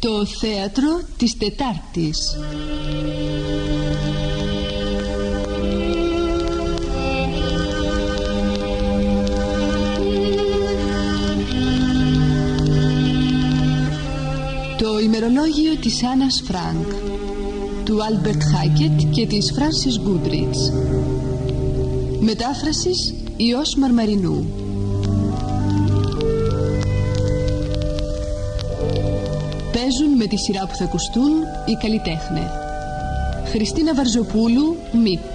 Το θέατρο της Τετάρτης. Το ημερολόγιο της Άννας Φρανκ του Άλμπερτ Χάκετ και της Φράνσις Γκούντριτς. Μετάφρασις Ιώς Μαρμαρινού Παίζουν με τη σειρά που θα ακουστούν οι καλλιτέχνες. Χριστίνα Βαρζοπούλου, Μιπ.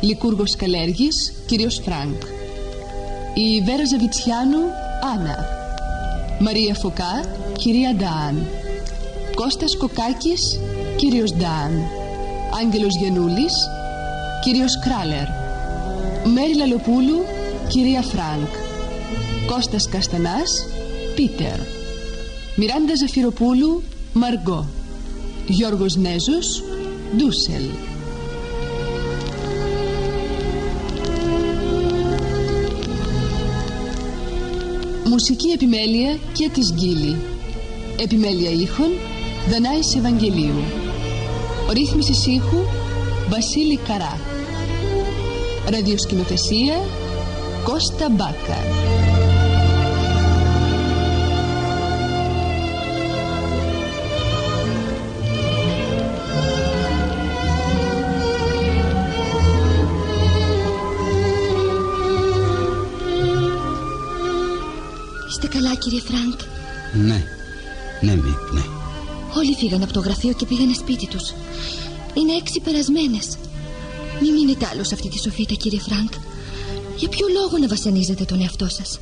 Λυκούργος Καλέργης, κύριος Φρανκ. Η Βέρα Ζαβιτσιάνου, Άννα. Μαρία Φωκά, κυρία Ντάαν Κώστας Κοκάκης, κύριος Ντάαν Άγγελος Γιαννούλης, κύριος Κράλερ. Μέρη Λαλοπούλου, κυρία Φρανκ. Κώστας Καστανάς, Πίτερ Μιράντα Ζαφυροπούλου, Μαργκό. Γιώργος Νέζος, Ντούσελ. Μουσική επιμέλεια και της Γκίλη. Επιμέλεια ήχων Δανάης Ευαγγελίου. Ρύθμιση ήχου Βασίλη Καρά. Ραδιοσκηνοθεσία Κώστα Μπάκα καλά κύριε Φρανκ Ναι, ναι, Μιπ, ναι. Όλοι φύγαν από το γραφείο και πήγανε σπίτι τους Είναι έξι περασμένες Μην μείνετε άλλο σε αυτή τη σοφίτα κύριε Φρανκ Για ποιο λόγο να βασανίζετε τον εαυτό σας;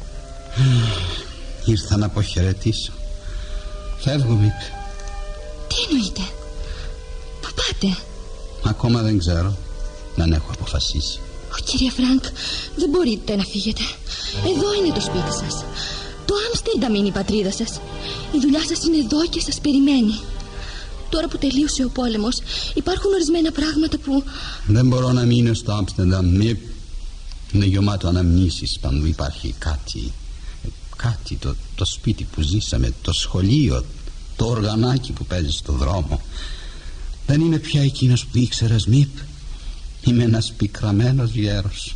Ήρθα να αποχαιρετήσω. Φεύγω, Μιπ. Τι εννοείτε; Πού πάτε; Ακόμα δεν ξέρω. Δεν έχω αποφασίσει. Ω, Κύριε Φρανκ δεν μπορείτε να φύγετε Εδώ είναι το σπίτι σας Το Άμστερνταμ είναι η πατρίδα σας Η δουλειά σας είναι εδώ και σας περιμένει Τώρα που τελείωσε ο πόλεμος Υπάρχουν ορισμένα πράγματα που Δεν μπορώ να μείνω στο Άμστερνταμ. Μιπ. Είναι γεμάτο αναμνήσεις παντού υπάρχει κάτι. Κάτι, το, το σπίτι που ζήσαμε, το σχολείο, το οργανάκι που παίζει στο δρόμο. Δεν είμαι πια εκείνος που ήξερες, Μιπ. Είμαι ένας πικραμένος γέρος.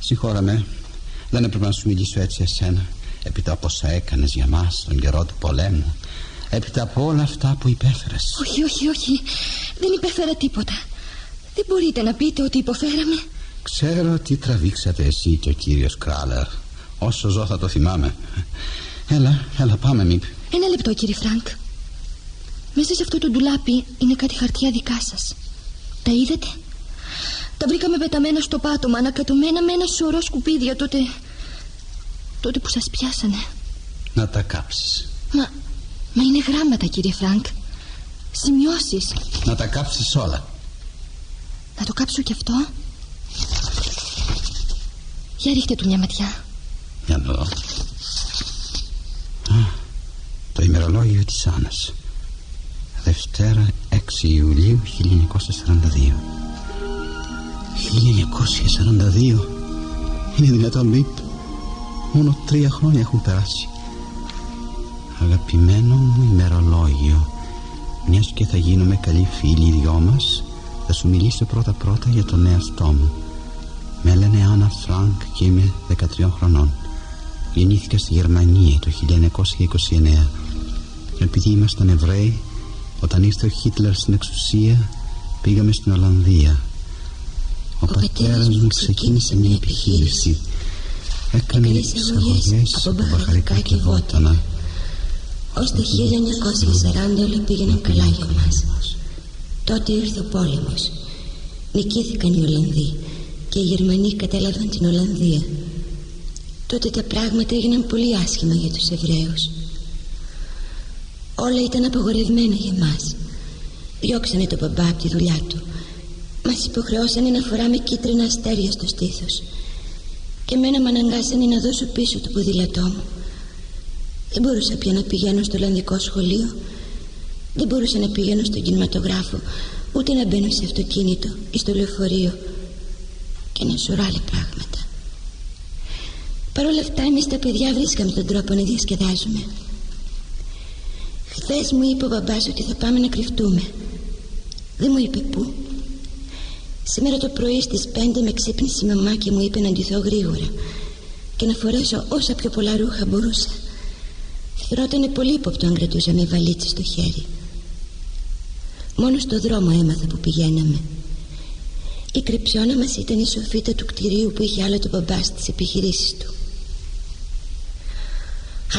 Συγχώρα με, δεν έπρεπε να σου μιλήσω έτσι εσένα. Έπειτα από όσα έκανες για μας τον καιρό του πολέμου. Έπειτα από όλα αυτά που υπέφερες. Όχι, όχι, όχι Δεν υπέφερα τίποτα Δεν μπορείτε να πείτε ότι υποφέραμε Ξέρω τι τραβήξατε εσύ και ο κύριος Κράλερ. Όσο ζω θα το θυμάμαι. Έλα, έλα πάμε Μιπ. Ένα λεπτό κύριε Φρανκ Μέσα σε αυτό το ντουλάπι είναι κάτι χαρτιά δικά σας Τα είδατε; Τα βρήκαμε πεταμένα στο πάτωμα Ανακατωμένα με ένα σωρό σκουπίδια Τότε Τότε που σας πιάσανε Να τα κάψεις. Μα, μα είναι γράμματα κύριε Φρανκ Σημειώσεις Να τα κάψεις όλα. Να το κάψω κι αυτό Για ρίχτε του μια ματιά Για να δω. Α, το ημερολόγιο της Άννας. Δευτέρα 6 Ιουλίου 1942. 1942. Είναι δυνατόν Μιπ. Μόνο τρία χρόνια έχουν περάσει. Αγαπημένο μου ημερολόγιο. Μιας και θα γίνουμε καλοί φίλοι οι δυο μας, θα σου μιλήσω πρώτα πρώτα για τον εαυτό μου. Με λένε Άννα Φρανκ και είμαι 13 χρονών. Γεννήθηκα στη Γερμανία το 1929. Επειδή ήμασταν Εβραίοι, όταν ήρθε ο Χίτλερ στην εξουσία, πήγαμε στην Ολλανδία. Ο, πατέρας μου ξεκίνησε μια επιχείρηση. Έκανε Έκανε εισαγωγές εισαγωγές από από μπαχαρικά μπαχαρικά και και βότανα. Ως το 1940 όλα πήγαιναν καλά για μας. Τότε ήρθε ο πόλεμος. Νικήθηκαν οι Ολλανδοί και οι Γερμανοί κατέλαβαν την Ολλανδία. Τότε τα πράγματα έγιναν πολύ άσχημα για τους Εβραίους. Όλα ήταν απαγορευμένα για μας. Διώξανε τον μπαμπά από τη δουλειά του. Μας υποχρεώσανε να φοράμε κίτρινα αστέρια στο στήθος. Και εμένα με αναγκάσανε να δώσω πίσω το ποδήλατό μου. Δεν μπορούσα πια να πηγαίνω στο Ολλανδικό σχολείο. Δεν μπορούσα να πηγαίνω στον κινηματογράφο, ούτε να μπαίνω σε αυτοκίνητο ή στο λεωφορείο. Και ένα σωρό άλλα πράγματα. Παρ' όλα αυτά, εμείς τα παιδιά βρίσκαμε τον τρόπο να διασκεδάζουμε. Χθες μου είπε ο μπαμπάς ότι θα πάμε να κρυφτούμε Δεν μου είπε πού Σήμερα το πρωί στις 5 με ξύπνησε η μαμά και μου είπε να ντυθώ γρήγορα Και να φορέσω όσα πιο πολλά ρούχα μπορούσα. Θεωρώ πολύ ύποπτο αν κρατούσα με βαλίτσα στο χέρι. Μόνο στο δρόμο έμαθα που πηγαίναμε. Η κρυψώνα μας ήταν η σοφίτα του κτηρίου που είχε άλλο το μπαμπά στις επιχειρήσεις του.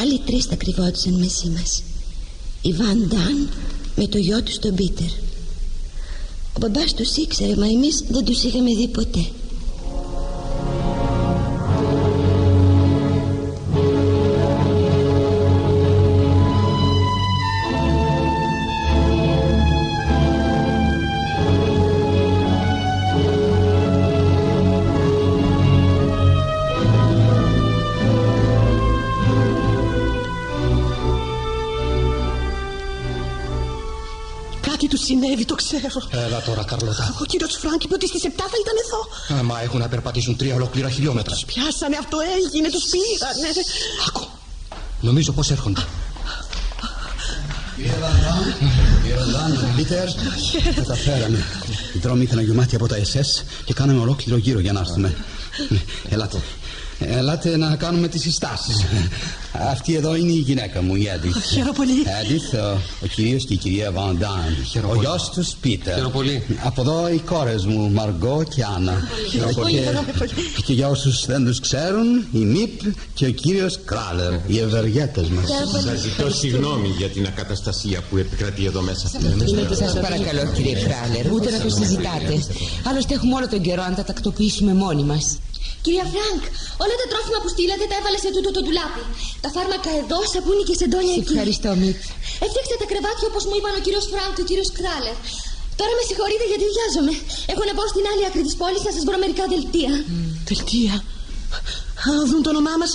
Άλλοι τρεις τα κρυβόντουσαν μεσή μας. Η Βαντάν με το γιο του στον Πίτερ Ο μπαμπάς τους ήξερε μα εμείς δεν τους είχαμε δει ποτέ ξέρω. Έλα τώρα, Καρλώτα. Ο κύριος Φρανκ είπε ότι στις 7 θα ήταν εδώ. Α, μα έχουν να περπατήσουν τρία ολόκληρα χιλιόμετρα. Τους πιάσανε, αυτό έγινε, τους πήγανε. Άκου. Νομίζω πως έρχονται. Κύριε Βαντάν, κύριε Βαντάν, Πίτερ, καταφέραμε. Οι δρόμοι ήταν γεμάτοι από τα SS και κάναμε ολόκληρο γύρο για να έρθουμε. Ελάτε. Ελάτε να κάνουμε τις συστάσεις. Αυτή εδώ είναι η γυναίκα μου, η Έντιθ. Χαίρομαι πολύ. Έντιθ, ο, ο κύριος και η κυρία Βαντάν Ο γιος τους Πίτερ. Χαίρομαι πολύ. Από εδώ οι κόρες μου, Μαργκό και Άννα. Και, και για όσους δεν τους ξέρουν Η Μίπ και ο κύριος Κράλερ Οι ευεργέτες μας. Σας ζητώ συγγνώμη για την ακαταστασία που επικρατεί εδώ μέσα Σας παρακαλώ κύριε Κράλερ Ούτε να το συζητάτε. Άλλωστε έχουμε όλο τον καιρό να τα τακτοποιήσουμε μόνοι μας Κυρία Φρανκ, όλα τα τρόφιμα που στείλατε τα έβαλα σε τούτο το ντουλάπι. Τα φάρμακα εδώ, σαπούνι και σεντόνια εκεί. Ευχαριστώ, Μιπ. Έφτιαξα τα κρεβάτια όπως μου είπαν ο κύριος Φρανκ και ο κύριος Κράλερ. Τώρα με συγχωρείτε γιατί βιάζομαι. Έχω να πάω στην άλλη άκρη της πόλης να σας βρω μερικά δελτία. Mm. Δελτία. Αν δουν το όνομά μας,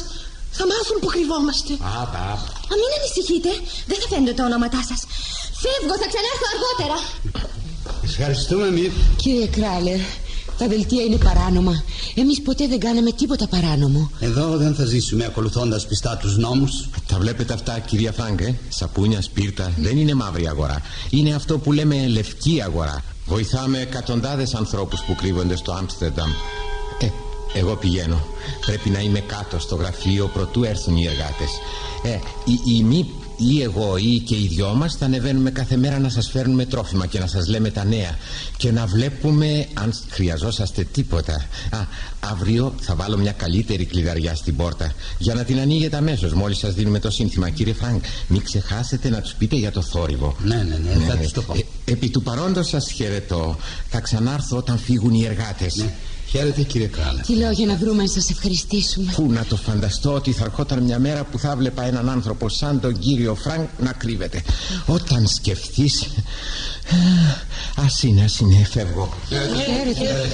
θα μάθουν που κρυβόμαστε. Άπα, Α, μην ανησυχείτε. Δεν θα φαίνονται τα ονόματά σας. Φεύγω, θα ξανάρθω αργότερα. Ευχαριστούμε, Μιπ. Κύριε Κράλερ, τα δελτία είναι παράνομα. Εμείς ποτέ δεν κάναμε τίποτα παράνομο. Εδώ δεν θα ζήσουμε ακολουθώντας πιστά τους νόμους. Τα βλέπετε αυτά, κυρία Φράγκ, ε; Σαπούνια, σπίρτα. Δεν είναι μαύρη αγορά. Είναι αυτό που λέμε λευκή αγορά. Βοηθάμε εκατοντάδες ανθρώπους που κρύβονται στο Άμστερνταμ. Ε, εγώ πηγαίνω. Πρέπει να είμαι κάτω στο γραφείο προτού έρθουν οι εργάτες. Ε, η, η μη ή εγώ ή και οι δυο μας θα ανεβαίνουμε κάθε μέρα να σας φέρνουμε τρόφιμα και να σας λέμε τα νέα και να βλέπουμε αν χρειαζόσαστε τίποτα. Α, αύριο θα βάλω μια καλύτερη κλειδαριά στην πόρτα για να την ανοίγετε αμέσως. Μόλις σας δίνουμε το σύνθημα κύριε Φρανκ μην ξεχάσετε να τους πείτε για το θόρυβο. Ναι, ναι, ναι, ναι. θα τους το πω. Ε, Επί του παρόντος σας χαιρετώ. Θα ξανάρθω όταν φύγουν οι εργάτες. Ναι. Χαίρετε κύριε Κράλερ. Τι λόγια να βρούμε να σας ευχαριστήσουμε. Πού να το φανταστώ ότι θα ερχόταν μια μέρα που θα έβλεπα έναν άνθρωπο σαν τον κύριο Φρανκ να κρύβεται. Όταν σκεφτείς... Ας είναι, ας είναι, φεύγω. Χαίρετε.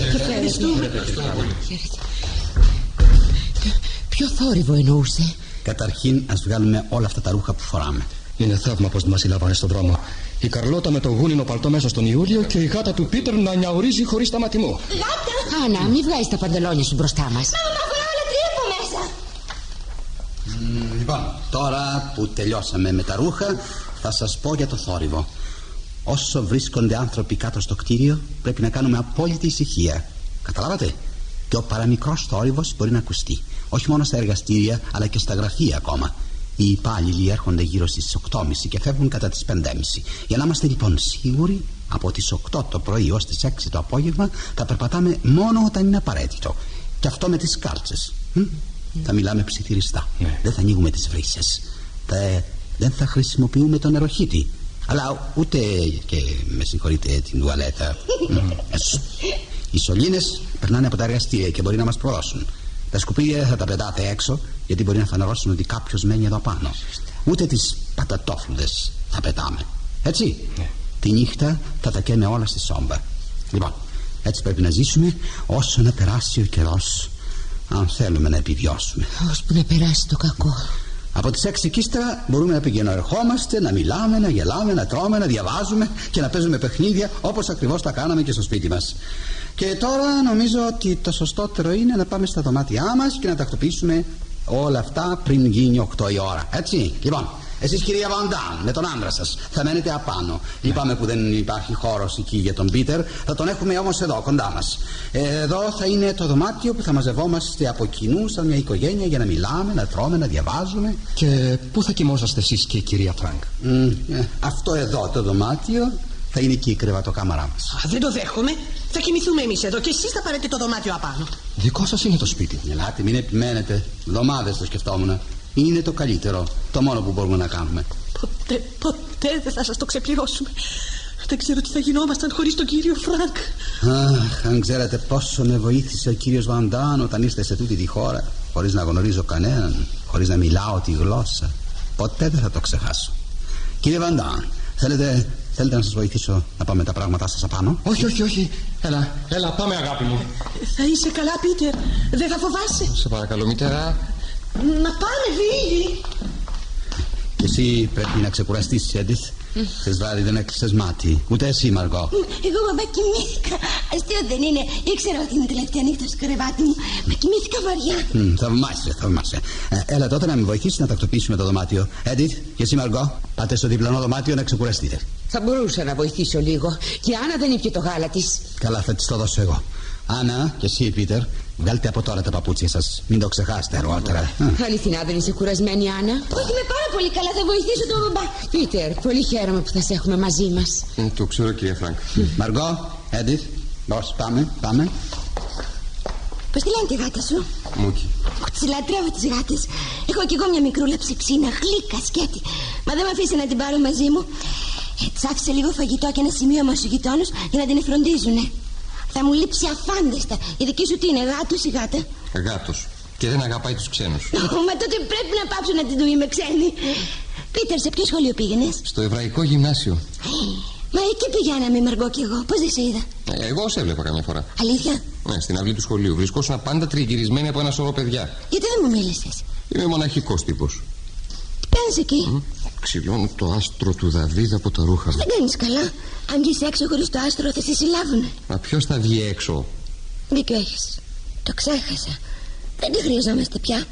Ποιο θόρυβο εννοούσε; Καταρχήν ας βγάλουμε όλα αυτά τα ρούχα που φοράμε. Είναι θαύμα πως μας συλλάβανε στον δρόμο. Η Καρλώτα με το γούνινο παλτό μέσα στον Ιούλιο και η γάτα του Πίτερ να νιαουρίζει χωρίς σταματημό. Γάτα! Άννα, μην βγάζεις τα παντελόνια σου μπροστά μας. Μα τα βγάλω όλα τρία από μέσα. Mm, λοιπόν, τώρα που τελειώσαμε με τα ρούχα, θα σας πω για το θόρυβο. Όσο βρίσκονται άνθρωποι κάτω στο κτίριο, πρέπει να κάνουμε απόλυτη ησυχία. Καταλάβατε; Και ο παραμικρός θόρυβος μπορεί να ακουστεί. Όχι μόνο στα εργαστήρια, αλλά και στα γραφεία ακόμα. Οι υπάλληλοι έρχονται γύρω στις 8.30 και φεύγουν κατά τις 5.30. Για να είμαστε λοιπόν σίγουροι, από τις 8 το πρωί έω τις 6 το απόγευμα θα περπατάμε μόνο όταν είναι απαραίτητο. Και αυτό με τις κάλτσες. Θα μιλάμε ψιθυριστά. Ναι. Δεν θα ανοίγουμε τις βρύσες. Δεν θα χρησιμοποιούμε τον νεροχύτη. Αλλά ούτε και με συγχωρείτε την τουαλέτα. Ε, Οι σωλήνες περνάνε από τα εργαστήρια και μπορεί να μας προδώσουν. Τα σκουπίδια δεν θα τα πετάτε έξω γιατί μπορεί να φανερώσουν ότι κάποιος μένει εδώ πάνω. Ούτε τις πατατόφλουδες θα πετάμε. Έτσι. Ναι. Τη νύχτα θα τα καίμε όλα στη σόμπα. Λοιπόν, έτσι πρέπει να ζήσουμε όσο να περάσει ο καιρός. Αν θέλουμε να επιβιώσουμε. Ώσπου να περάσει το κακό. Από τις έξι και μπορούμε να πηγαίνουμε, ερχόμαστε, να μιλάμε, να γελάμε, να τρώμε, να διαβάζουμε και να παίζουμε παιχνίδια όπως ακριβώς τα κάναμε και στο σπίτι μας. Και τώρα νομίζω ότι το σωστότερο είναι να πάμε στα δωμάτια μας και να τακτοποιήσουμε όλα αυτά πριν γίνει 8 η ώρα. Έτσι. Λοιπόν, Εσείς, κυρία Βαντάν, με τον άντρα σας, θα μένετε απάνω. Λυπάμαι που δεν υπάρχει χώρος εκεί για τον Πίτερ. Θα τον έχουμε όμως εδώ, κοντά μας. Εδώ θα είναι το δωμάτιο που θα μαζευόμαστε από κοινού, σαν μια οικογένεια, για να μιλάμε, να τρώμε, να διαβάζουμε. Και πού θα κοιμόσαστε εσείς και η κυρία Φρανκ; Ε, αυτό εδώ το δωμάτιο θα είναι εκεί η κρεβατοκάμαρά μας. Δεν το δέχομαι. Θα κοιμηθούμε εμείς εδώ και εσείς θα πάρετε το δωμάτιο απάνω. Δικό σας είναι το σπίτι. Ελάτε, μην επιμένετε. Εβδομάδες το σκεφτόμουν. Είναι το καλύτερο. Το μόνο που μπορούμε να κάνουμε. Ποτέ, ποτέ δεν θα σας το ξεπληρώσουμε. Δεν ξέρω τι θα γινόμασταν χωρίς τον κύριο Φρανκ. Αχ, αν ξέρατε πόσο με βοήθησε ο κύριος Βαντάν όταν ήρθα σε τούτη τη χώρα, χωρίς να γνωρίζω κανέναν, χωρίς να μιλάω τη γλώσσα. Ποτέ δεν θα το ξεχάσω. Κύριε Βαντάν, θέλετε Θέλετε να σας βοηθήσω να πάμε τα πράγματά σας απάνω; Όχι, όχι, όχι. Έλα, έλα, πάμε, αγάπη μου. Θα είσαι καλά, Πίτερ. Δεν θα φοβάσαι. Σε παρακαλώ, μητέρα. Να πάμε, Βίλι. Και εσύ πρέπει να ξεκουραστείς, Έντιθ. Χθε βράδυ δεν έκλεισε μάτι. Ούτε εσύ, Μαργό. Εγώ, μπαμπά, κοιμήθηκα. Αστείο δεν είναι. Ήξερα ότι είναι τελευταία νύχτα στο κρεβάτι μου. Μα κοιμήθηκα βαριά. Mm, θαυμάσαι, θαυμάσαι. Ε, έλα τότε να με βοηθήσεις να τακτοποιήσουμε το δωμάτιο. Έντιθ, και εσύ, Μαργό, πάτε στο διπλανό δωμάτιο να ξεκουραστείτε. Θα μπορούσα να βοηθήσω λίγο. Και η Άννα δεν ήπια το γάλα της. Καλά, θα της το δώσω εγώ. Άννα και εσύ, Πίτερ, βγάλτε από τώρα τα παπούτσια σας. Μην το ξεχάσετε αργότερα. Αληθινά δεν είσαι κουρασμένη, Άννα. Όχι, είμαι πάρα πολύ καλά. Θα βοηθήσω τον μπαμπά. Πίτερ, πολύ χαίρομαι που θα σε έχουμε μαζί μας. Ε, το ξέρω, κυρία Φρανκ. Μαργό, Έντιθ, Πώς, πάμε, πάμε. Πώς τη λένε τη γάτα σου, Μούκι. Τις λατρεύω τις γάτες. Έχω κι εγώ μια μικρούλα ψιψίνα, γλύκα, σκέτη. Μα δεν με αφήσανε να την πάρω μαζί μου. Ε, άφησα λίγο φαγητό και ένα σημείωμα στους γειτόνους για να την εφροντίζουνε. Θα μου λείψει αφάνταστα. Η δική σου τι είναι, γάτος ή γάτα; Γάτος. Και δεν αγαπάει τους ξένους. Μα τότε πρέπει να πάψω να την του είμαι ξένη. Πίτερ, σε ποιο σχολείο πήγαινες; Στο Εβραϊκό Γυμνάσιο. Μα εκεί πηγαίναμε, Μαργό και εγώ. Πώς δεν σε είδα; Ε, εγώ σε έβλεπα καμιά φορά. Αλήθεια; Ναι, στην αυλή του σχολείου. Βρισκόσουν πάντα τριγυρισμένοι από ένα σωρό παιδιά. Γιατί δεν μου μίλησες; Είμαι μοναχικός τύπος. Κάνει εκεί. Ξυλώνω το άστρο του Δαβίδ από τα ρούχα μου. Δεν κάνει καλά. Αν βγεις έξω χωρίς το άστρο, θα σε συλλάβουνε. Μα ποιος θα βγει έξω; Δίκιο έχεις. Το ξέχασα. Δεν τη χρειαζόμαστε πια.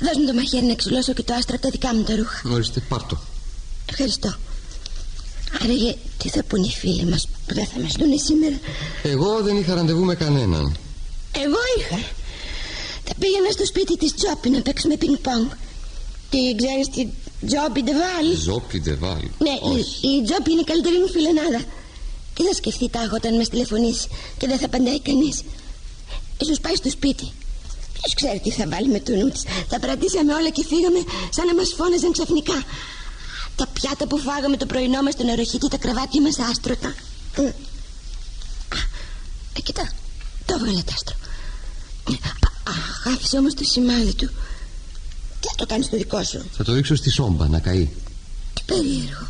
Δώσ' μου το μαχαίρι να ξυλώσω και το άστρο από τα δικά μου τα ρούχα. Ορίστε, πάρτο. Ευχαριστώ. Άραγε, τι θα πούνε οι φίλοι μας που δεν θα μας δούνε σήμερα; Εγώ δεν είχα ραντεβού με κανέναν. Εγώ είχα. Θα πήγαινα στο σπίτι της Τζόπι να παίξουμε πινκ-πονγκ. Τι ξέρεις τη Τζόπι Ντεβάλ. Ζόπι Ντεβάλ. Ναι, η, η Τζόπι είναι η καλύτερη μου φιλενάδα. Τι θα σκεφτεί τάχα όταν με τηλεφωνήσει και δεν θα απαντάει κανείς. σω πάει στο σπίτι. Ποιος ξέρει τι θα βάλει με το νου της. Τα πρατήσαμε όλα και φύγαμε σαν να μας φώναζαν ξαφνικά. Τα πιάτα που φάγαμε το πρωινό μας στον αεροχήτη, τα κρεβάτια μας άστρωτα. Ε, Α, ε, κοιτά, το έβγαλε το άστρο. Αχ, άφησε όμως το σημάδι του. Τι θα το κάνεις στο δικό σου. Θα το ρίξω στη σόμπα να καεί. Τι περίεργο.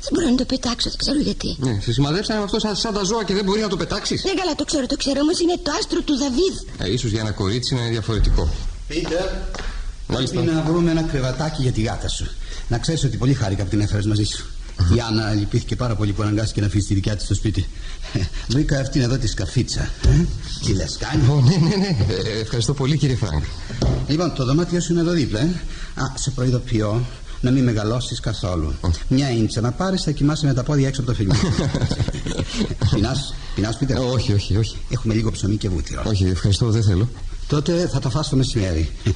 Δεν μπορώ να το πετάξω, δεν ξέρω γιατί. Ναι, σε σημαδέψανε με αυτό σαν, σαν τα ζώα και δεν μπορεί να το πετάξεις. Ναι, καλά, το ξέρω, το ξέρω. Όμως είναι το άστρο του Δαβίδ. Ε, ίσως για ένα κορίτσι να είναι διαφορετικό. Πίτερ, Μάλιστα. πρέπει να βρούμε ένα κρεβατάκι για τη γάτα σου. Να ξέρεις ότι πολύ χάρηκα που την έφερες μαζί σου. Η Άννα λυπήθηκε πάρα πολύ που αναγκάστηκε να αφήσει τη δικιά της στο σπίτι. Ε, Βρήκα αυτήν εδώ τη σκαφίτσα. Ε, Τι λες, κάνει; Ω, ναι, ναι, ναι. Ε, ευχαριστώ πολύ, κύριε Φρανκ. Λοιπόν, το δωμάτιο σου είναι εδώ δίπλα. Ε. Α, σε προειδοποιώ να μην μεγαλώσεις καθόλου. Μια ίντσα να πάρεις, θα κοιμάσαι με τα πόδια έξω από το φυλί. Πεινάς, πεινάς, Πίτερ; Ε, όχι, όχι, όχι. Έχουμε λίγο ψωμί και βούτυρο. Όχι, ευχαριστώ, δεν θέλω. Τότε θα τα φας το μεσημέρι. Ε,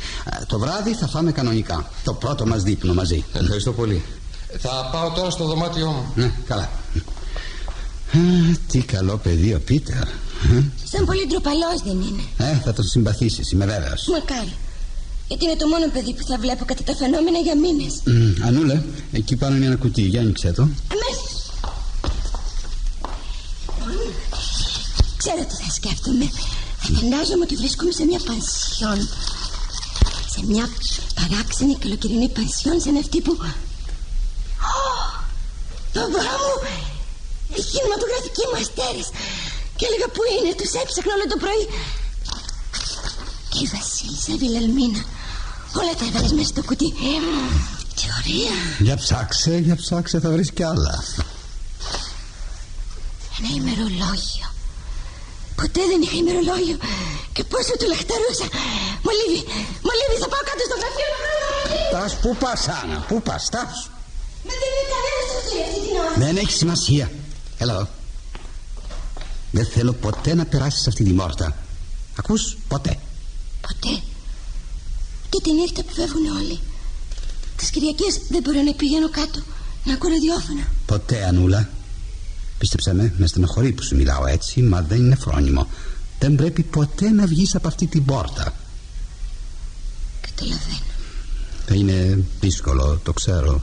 Το βράδυ θα φάμε κανονικά. Το πρώτο μας δείπνο μαζί. Ευχαριστώ πολύ. Θα πάω τώρα στο δωμάτιό μου. Ναι, καλά. Α, τι καλό παιδί ο Πίτερ. Ε, Σαν πολύ ντροπαλός δεν είναι. Ε, θα τον συμπαθήσεις, είμαι βέβαιος. Μακάρι. Γιατί είναι το μόνο παιδί που θα βλέπω κατά τα φαινόμενα για μήνες. Μ, Ανούλε, εκεί πάνω είναι ένα κουτί. Για άνοιξε το. Αμέσως. Ξέρω τι θα σκέφτομαι. Θα φαντάζομαι ότι βρίσκομαι σε μια πανσιόν. Σε μια παράξενη καλοκαιρινή πανσιόν σαν αυτή που. Ω, Μπαμπά μου! Οι κινηματογραφικοί μου αστέρες. Και έλεγα που είναι, τους έψαχνα όλο το πρωί. Και η Βασίλισσα Βιλελμίνα. Όλα τα έβαλες μέσα στο κουτί. Τι ωραία. Για ψάξε, για ψάξε, θα βρεις κι άλλα. Ένα ημερολόγιο. Ποτέ δεν είχα ημερολόγιο. Και πόσο το λαχταρούσα. Μολύβι, μολύβι, θα πάω κάτω στο γραφείο να βρω. Τας, πού πας Άννα, πού πας, τας. Μα δεν είναι κανένας στο ζωή αυτή την ώρα. Δεν έχει σημασία. Έλα εδώ. Δεν θέλω ποτέ να περάσεις αυτή τη μόρτα. Ακούς, ποτέ. Ποτέ. Και τη νύχτα που φεύγουν όλοι. Τις Κυριακές δεν μπορώ να πηγαίνω κάτω να ακούω ραδιόφωνα. Ποτέ, Ανούλα. Πίστεψε με, με στενοχωρεί που σου μιλάω έτσι, μα δεν είναι φρόνιμο. Δεν πρέπει ποτέ να βγεις από αυτή την πόρτα. Καταλαβαίνω. Θα είναι δύσκολο, το ξέρω.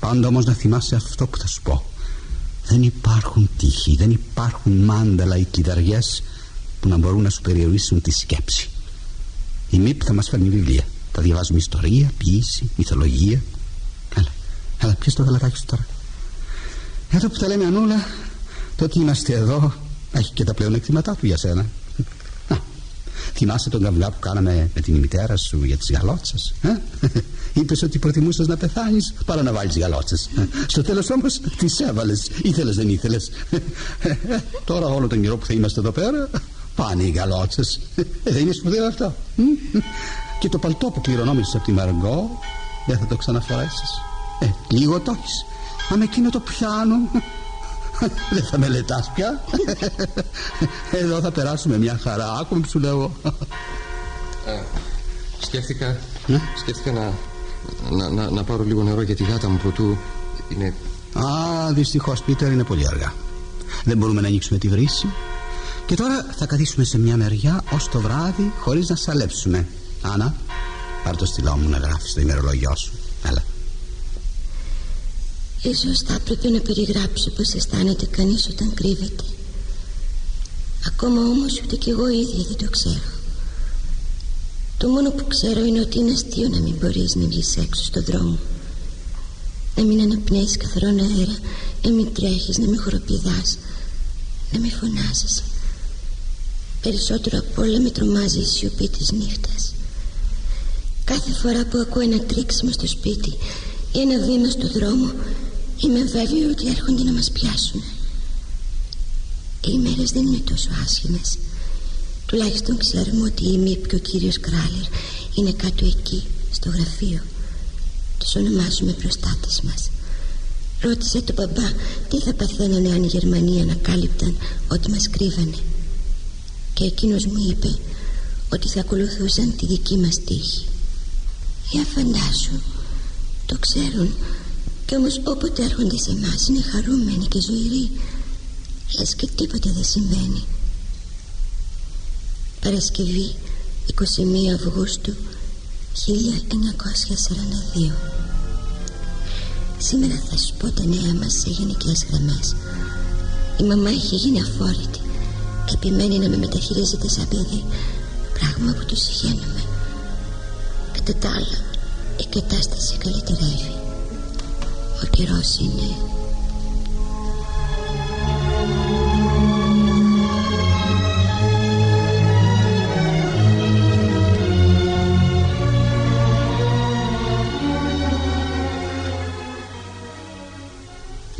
Πάντα όμως να θυμάσαι αυτό που θα σου πω. Δεν υπάρχουν τύχοι, δεν υπάρχουν μάνταλα ή κλειδαριές που να μπορούν να σου περιορίσουν τη σκέψη. Η ΜΥΠ θα μας φέρνει βιβλία. Θα διαβάζουμε ιστορία, ποιήση, μυθολογία. Έλα, έλα, πιες το γαλατάκι σου τώρα. Εδώ που τα λέμε Ανούλα, το ότι είμαστε εδώ έχει και τα πλεονεκτήματά του για σένα. Να, θυμάσαι τον καβλιά που κάναμε με την μητέρα σου για τις γαλότσες. Ε; Είπες ότι προτιμούσες να πεθάνεις παρά να βάλεις γαλότσες. Στο τέλος όμως τις έβαλες. Ήθελες δεν ήθελες. Τώρα όλο τον καιρό που θα είμαστε εδώ πέρα πάνε οι γαλότσες. Ε, δεν είναι σπουδαίο αυτό. Και το παλτό που κληρονόμησες από τη Μαργκό δεν θα το ξαναφορέσεις. Ε, λίγο το έχεις. Μα με εκείνο το πιάνο δεν θα μελετάς πια Εδώ θα περάσουμε μια χαρά Άκουμε που σου λέω ε, Σκέφτηκα ναι; Σκέφτηκα να, να, να, να, πάρω λίγο νερό για τη γάτα μου Προτού είναι Α, δυστυχώς Πίτερ είναι πολύ αργά. Δεν μπορούμε να ανοίξουμε τη βρύση. Και τώρα θα καθίσουμε σε μια μεριά Ως το βράδυ χωρίς να σαλέψουμε. Άννα, πάρ το στυλό μου να γράφεις το ημερολόγιο σου. Έλα. Ίσως θα έπρεπε να περιγράψω πως αισθάνεται κανείς όταν κρύβεται. Ακόμα όμως ούτε κι εγώ ίδια δεν το ξέρω Το μόνο που ξέρω είναι ότι είναι αστείο να μην μπορείς να βγεις έξω στον δρόμο. Να μην αναπνέεις καθαρόν αέρα Να μην τρέχεις, να μην χοροπηδάς Να μην φωνάζεσαι Περισσότερο απ' όλα με τρομάζει η σιωπή της νύχτας. Κάθε φορά που ακούω ένα τρίξιμο στο σπίτι ή ένα βήμα στο δρόμο Είμαι βέβαιο ότι έρχονται να μας πιάσουν Οι ημέρες δεν είναι τόσο άσχημες Τουλάχιστον ξέρουμε ότι η Μίπ και ο κύριος Κράλερ. Είναι κάτω εκεί, στο γραφείο. Τους ονομάζουμε προστάτες μας. Ρώτησε τον μπαμπά τι θα παθαίνανε αν οι Γερμανοί ανακάλυπταν ότι μας κρύβανε. Και εκείνος μου είπε ότι θα ακολουθούσαν τη δική μας τύχη. Για φαντάσου Το ξέρουν. Κι όμως όποτε έρχονται σε εμάς είναι χαρούμενοι και ζωηροί. Λες και τίποτα δεν συμβαίνει Παρασκευή 21 Αυγούστου 1942 Σήμερα θα σου πω τα νέα μας σε γενικές γραμμές. Η μαμά έχει γίνει αφόρητη. Επιμένει να με μεταχειρίζεται σαν παιδί Πράγμα που τους συγχαίνουμε Κατά τα άλλα η κατάσταση καλυτερεύει ο καιρός είναι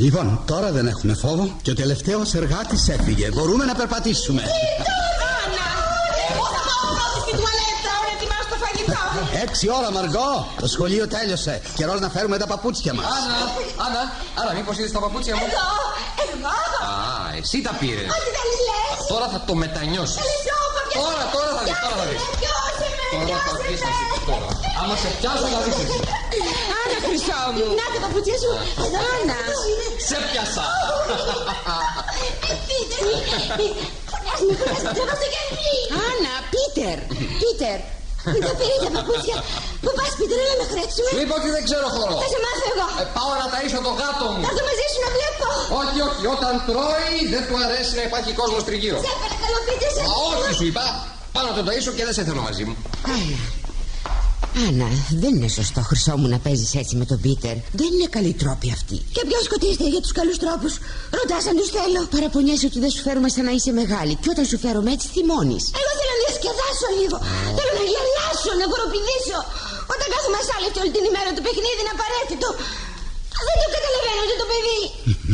Λοιπόν, τώρα δεν έχουμε φόβο και ο τελευταίος εργάτης έφυγε. Μπορούμε να περπατήσουμε. Έξι ώρα, Μαργό. Το σχολείο τέλειωσε. Καιρός να φέρουμε τα παπούτσια μας. Άννα, Άννα, Άννα, μήπως είδες τα παπούτσια μου; Εδώ, εγώ. Α, εσύ τα πήρες. Όχι, δεν λες. Τώρα θα το μετανιώσεις. Τώρα, τώρα θα δεις, τώρα θα δεις. Τώρα θα δει, τώρα. Άμα σε πιάσω θα δει. Άννα, χρυσό μου. Να τα παπούτσια σου. Εδώ, Άννα. Σε πιάσα. Άννα, Πίτερ, Πίτερ, μην τα πήρε τα παπούτσια. Πού πας Πίτερ, έλα να χρέψουμε. Μήπως ότι δεν ξέρω χώρο. Θα σε μάθω εγώ. Ε, πάω να ταΐσω το γάτο μου. Θα έρθω μαζί σου να βλέπω. Όχι, όχι, όταν τρώει δεν του αρέσει να υπάρχει κόσμος τριγύρω. Σε παρακαλώ Πίτερ, σε Μα όχι σου είπα. Πάω να το ταΐσω και δεν σε θέλω μαζί μου. Άννα, Άννα, δεν είναι σωστό χρυσό μου να παίζεις έτσι με τον Πίτερ. Δεν είναι καλή τρόπη αυτή. Και ποιος σκοτείστε για τους καλούς τρόπους; Ρωτάς αν τους θέλω. Παραπονιέσαι ότι δεν σου φέρουμε σαν να είσαι μεγάλη. Και όταν σου φέρουμε έτσι θυμώνεις. Εγώ θέλω να διασκεδάσω λίγο. Θέλω να γελάσω, να κοροπηδήσω. Όταν κάθομαι ασάλευτη όλη την ημέρα το παιχνίδι είναι απαραίτητο. Δεν το καταλαβαίνω ούτε το παιδί.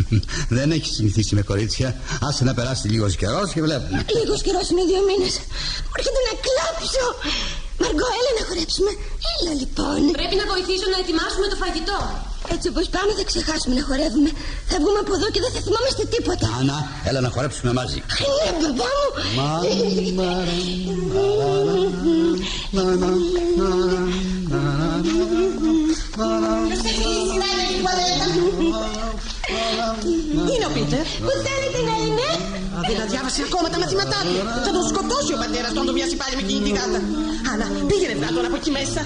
Δεν έχει συνηθίσει με κορίτσια. Άσε να περάσει λίγος καιρός και βλέπουμε. Λίγος καιρός είναι δύο μήνες. Μου έρχεται να κλάψω. Μαργκό, έλα να χορέψουμε. Έλα λοιπόν. Πρέπει να βοηθήσω να ετοιμάσουμε το φαγητό. Έτσι όπως πάμε θα ξεχάσουμε να χορεύουμε. Θα βγούμε από εδώ και δεν θα θυμόμαστε τίποτα. Άννα, έλα να χορέψουμε μαζί. Ναι, μπαμπά μου. Είναι ο Πίτερ. Πού θέλετε να είναι. Δεν τα διάβασε ακόμα τα μαθήματά του. Θα τον σκοτώσει ο πατέρας του αν τον βιάσει πάλι με εκείνη τη γάτα. Άννα, πήγαινε βγάλ' τον από εκεί μέσα.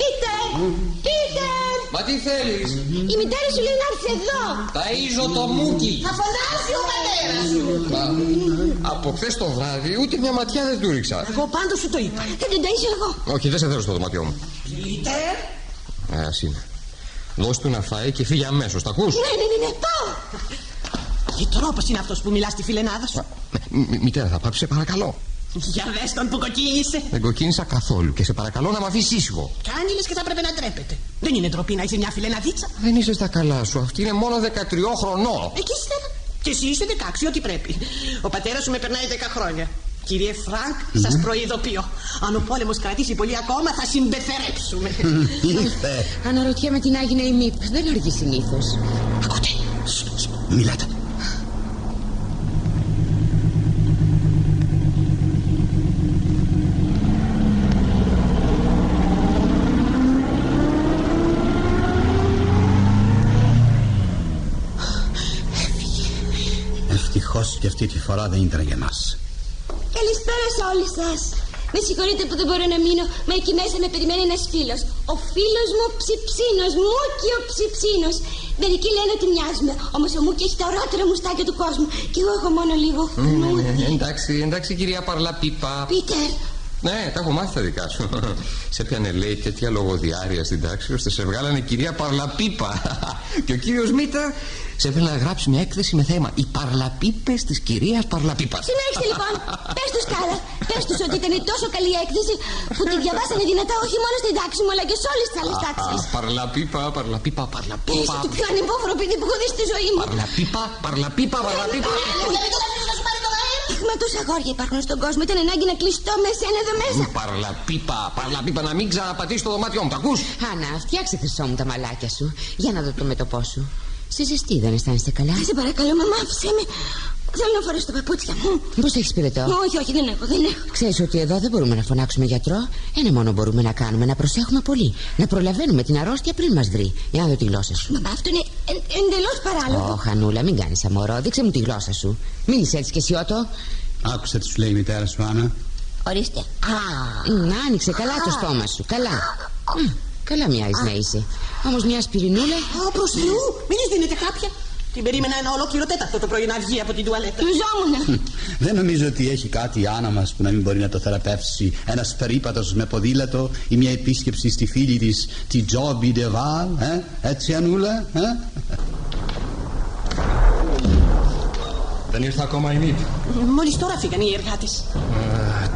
Πίτερ, Πίτερ. Μα τι θέλεις; Η μητέρα σου λέει να έρθει εδώ. Ταΐζω το μούκι Θα φωνάζει ο πατέρας σου. Μα, Από χθες το βράδυ ούτε μια ματιά δεν του ρίξα Εγώ πάντως σου το είπα. Θα τον ταΐσω εγώ. Όχι δεν σε θέλω στο δωμάτιό μου Πίτερ. Ε, Ας είναι Δώσ' του να φάει και φύγε αμέσως, τ' ακούς; Ναι, ναι, ναι, ναι, πάω. Τι τρόπος είναι αυτός που μιλάς στη φιλενάδα σου; Μ- μ- Μητέρα θα πάψεις, σε παρακαλώ Για δες τον που κοκκίνησε. Δεν κοκκίνησα καθόλου και σε παρακαλώ να με αφήσεις ήσυχο Κάνει λες και θα πρέπει να ντρέπεται. Δεν είναι ντροπή να έχεις μια φιλεναδίτσα. Δεν είσαι στα καλά σου, αυτή είναι μόνο 13 χρονών Ε και ύστερα. Και εσύ είσαι 16, ό,τι πρέπει. Ο πατέρας σου με περνάει 10 χρόνια. Κύριε Φρανκ, σας προειδοποιώ. Αν ο πόλεμος κρατήσει πολύ ακόμα, θα συμπεθερέψουμε. Ήρθε. Αναρωτιέμαι τι να έγινε η ΜΥΠ. Δεν αργεί συνήθως. Ακούτε. Μιλάτε. Ευτυχώς και αυτή τη φορά δεν ήταν για μας. Καλησπέρα σε όλους σας. Με συγχωρείτε που δεν μπορώ να μείνω, μα εκεί μέσα με περιμένει ένας φίλος. Ο φίλος μου ψιψίνος, Μούκι ο ψιψίνος. Μερικοί λένε ότι μοιάζουμε, όμως ο Μούκι έχει τα ωραίτερα μουστάκια του κόσμου. Και εγώ έχω μόνο λίγο φνούδι. Ε, Εντάξει, εντάξει κυρία Παρλαπίπα Πίτερ, Ναι, τα έχω μάθει τα δικά σου. σε πιάνε λέει τέτοια λογοδιάρεια στην τάξη ώστε σε βγάλανε κυρία Παρλαπίπα. και ο κύριο Μίτερ σε έβαλε να γράψει μια έκθεση με θέμα Οι Παρλαπίπε τη κυρία Παρλαπίπα. συνέχιστε λοιπόν. πες τους καλά. Πες τους ότι ήταν τόσο καλή η έκθεση που τη διαβάσανε δυνατά όχι μόνο στην τάξη μου αλλά και σε όλες τις άλλες τάξεις. Παρλαπίπα, Παρλαπίπα, Είσαι Παρλαπίπα. το πιο ανυπόφορο παιδί που έχω δει στη ζωή μου. Παρλαπίπα, Παρλαπίπα, Παρλαπίπα. Μα τόσα αγόρια υπάρχουν στον κόσμο. Ήταν ανάγκη να κλειστώ με σένα εδώ μέσα. Παρλαπίπα, Παρλαπίπα, να μην ξαναπατήσεις το δωμάτιό μου, τα ακούς; Άννα, φτιάξε χρυσό μου τα μαλάκια σου. Για να δω το μέτωπό σου. Σε ζεστή δεν αισθάνεσαι καλά; Σε παρακαλώ, μαμά, άφησέ με. Θέλω να φορέσω τα παπούτσια μου. Πώς έχεις πυρετό. Όχι, όχι, δεν έχω, δεν έχω. Ξέρεις ότι εδώ δεν μπορούμε να φωνάξουμε γιατρό. Ένα μόνο μπορούμε να κάνουμε, να προσέχουμε πολύ. Να προλαβαίνουμε την αρρώστια πριν μας βρει. Για να δω τη γλώσσα σου. Μαμά, αυτό είναι εν, εντελώς παράλογο. Ω, Χανούλα, μην κάνεις αμορό. Δείξε μου τη γλώσσα σου. Μίλησε έτσι και εσύ, Ότο. Άκουσα τι σου λέει η μητέρα σου, Άννα. Ορίστε. Α, Μ, άνοιξε καλά το στόμα σου. Καλά. Μ, καλά μοιάζεις να είσαι. Όμως μια σπυρινούλα. Α, προς Θεού, μην της δίνετε κάποια. Την περίμενα ένα ολόκληρο τέταρτο το πρωί να βγει από την τουαλέτα. ζόμουνα. Δεν νομίζω ότι έχει κάτι η Άννα μας που να μην μπορεί να το θεραπεύσει. Ένας περίπατος με ποδήλατο ή μια επίσκεψη στη φίλη της, τη Τζόμπι Ντεβάλ, ε; έτσι Ανούλα, ε; Δεν ήρθε ακόμα η μύτη. Μόλις τώρα φύγαν οι εργάτες.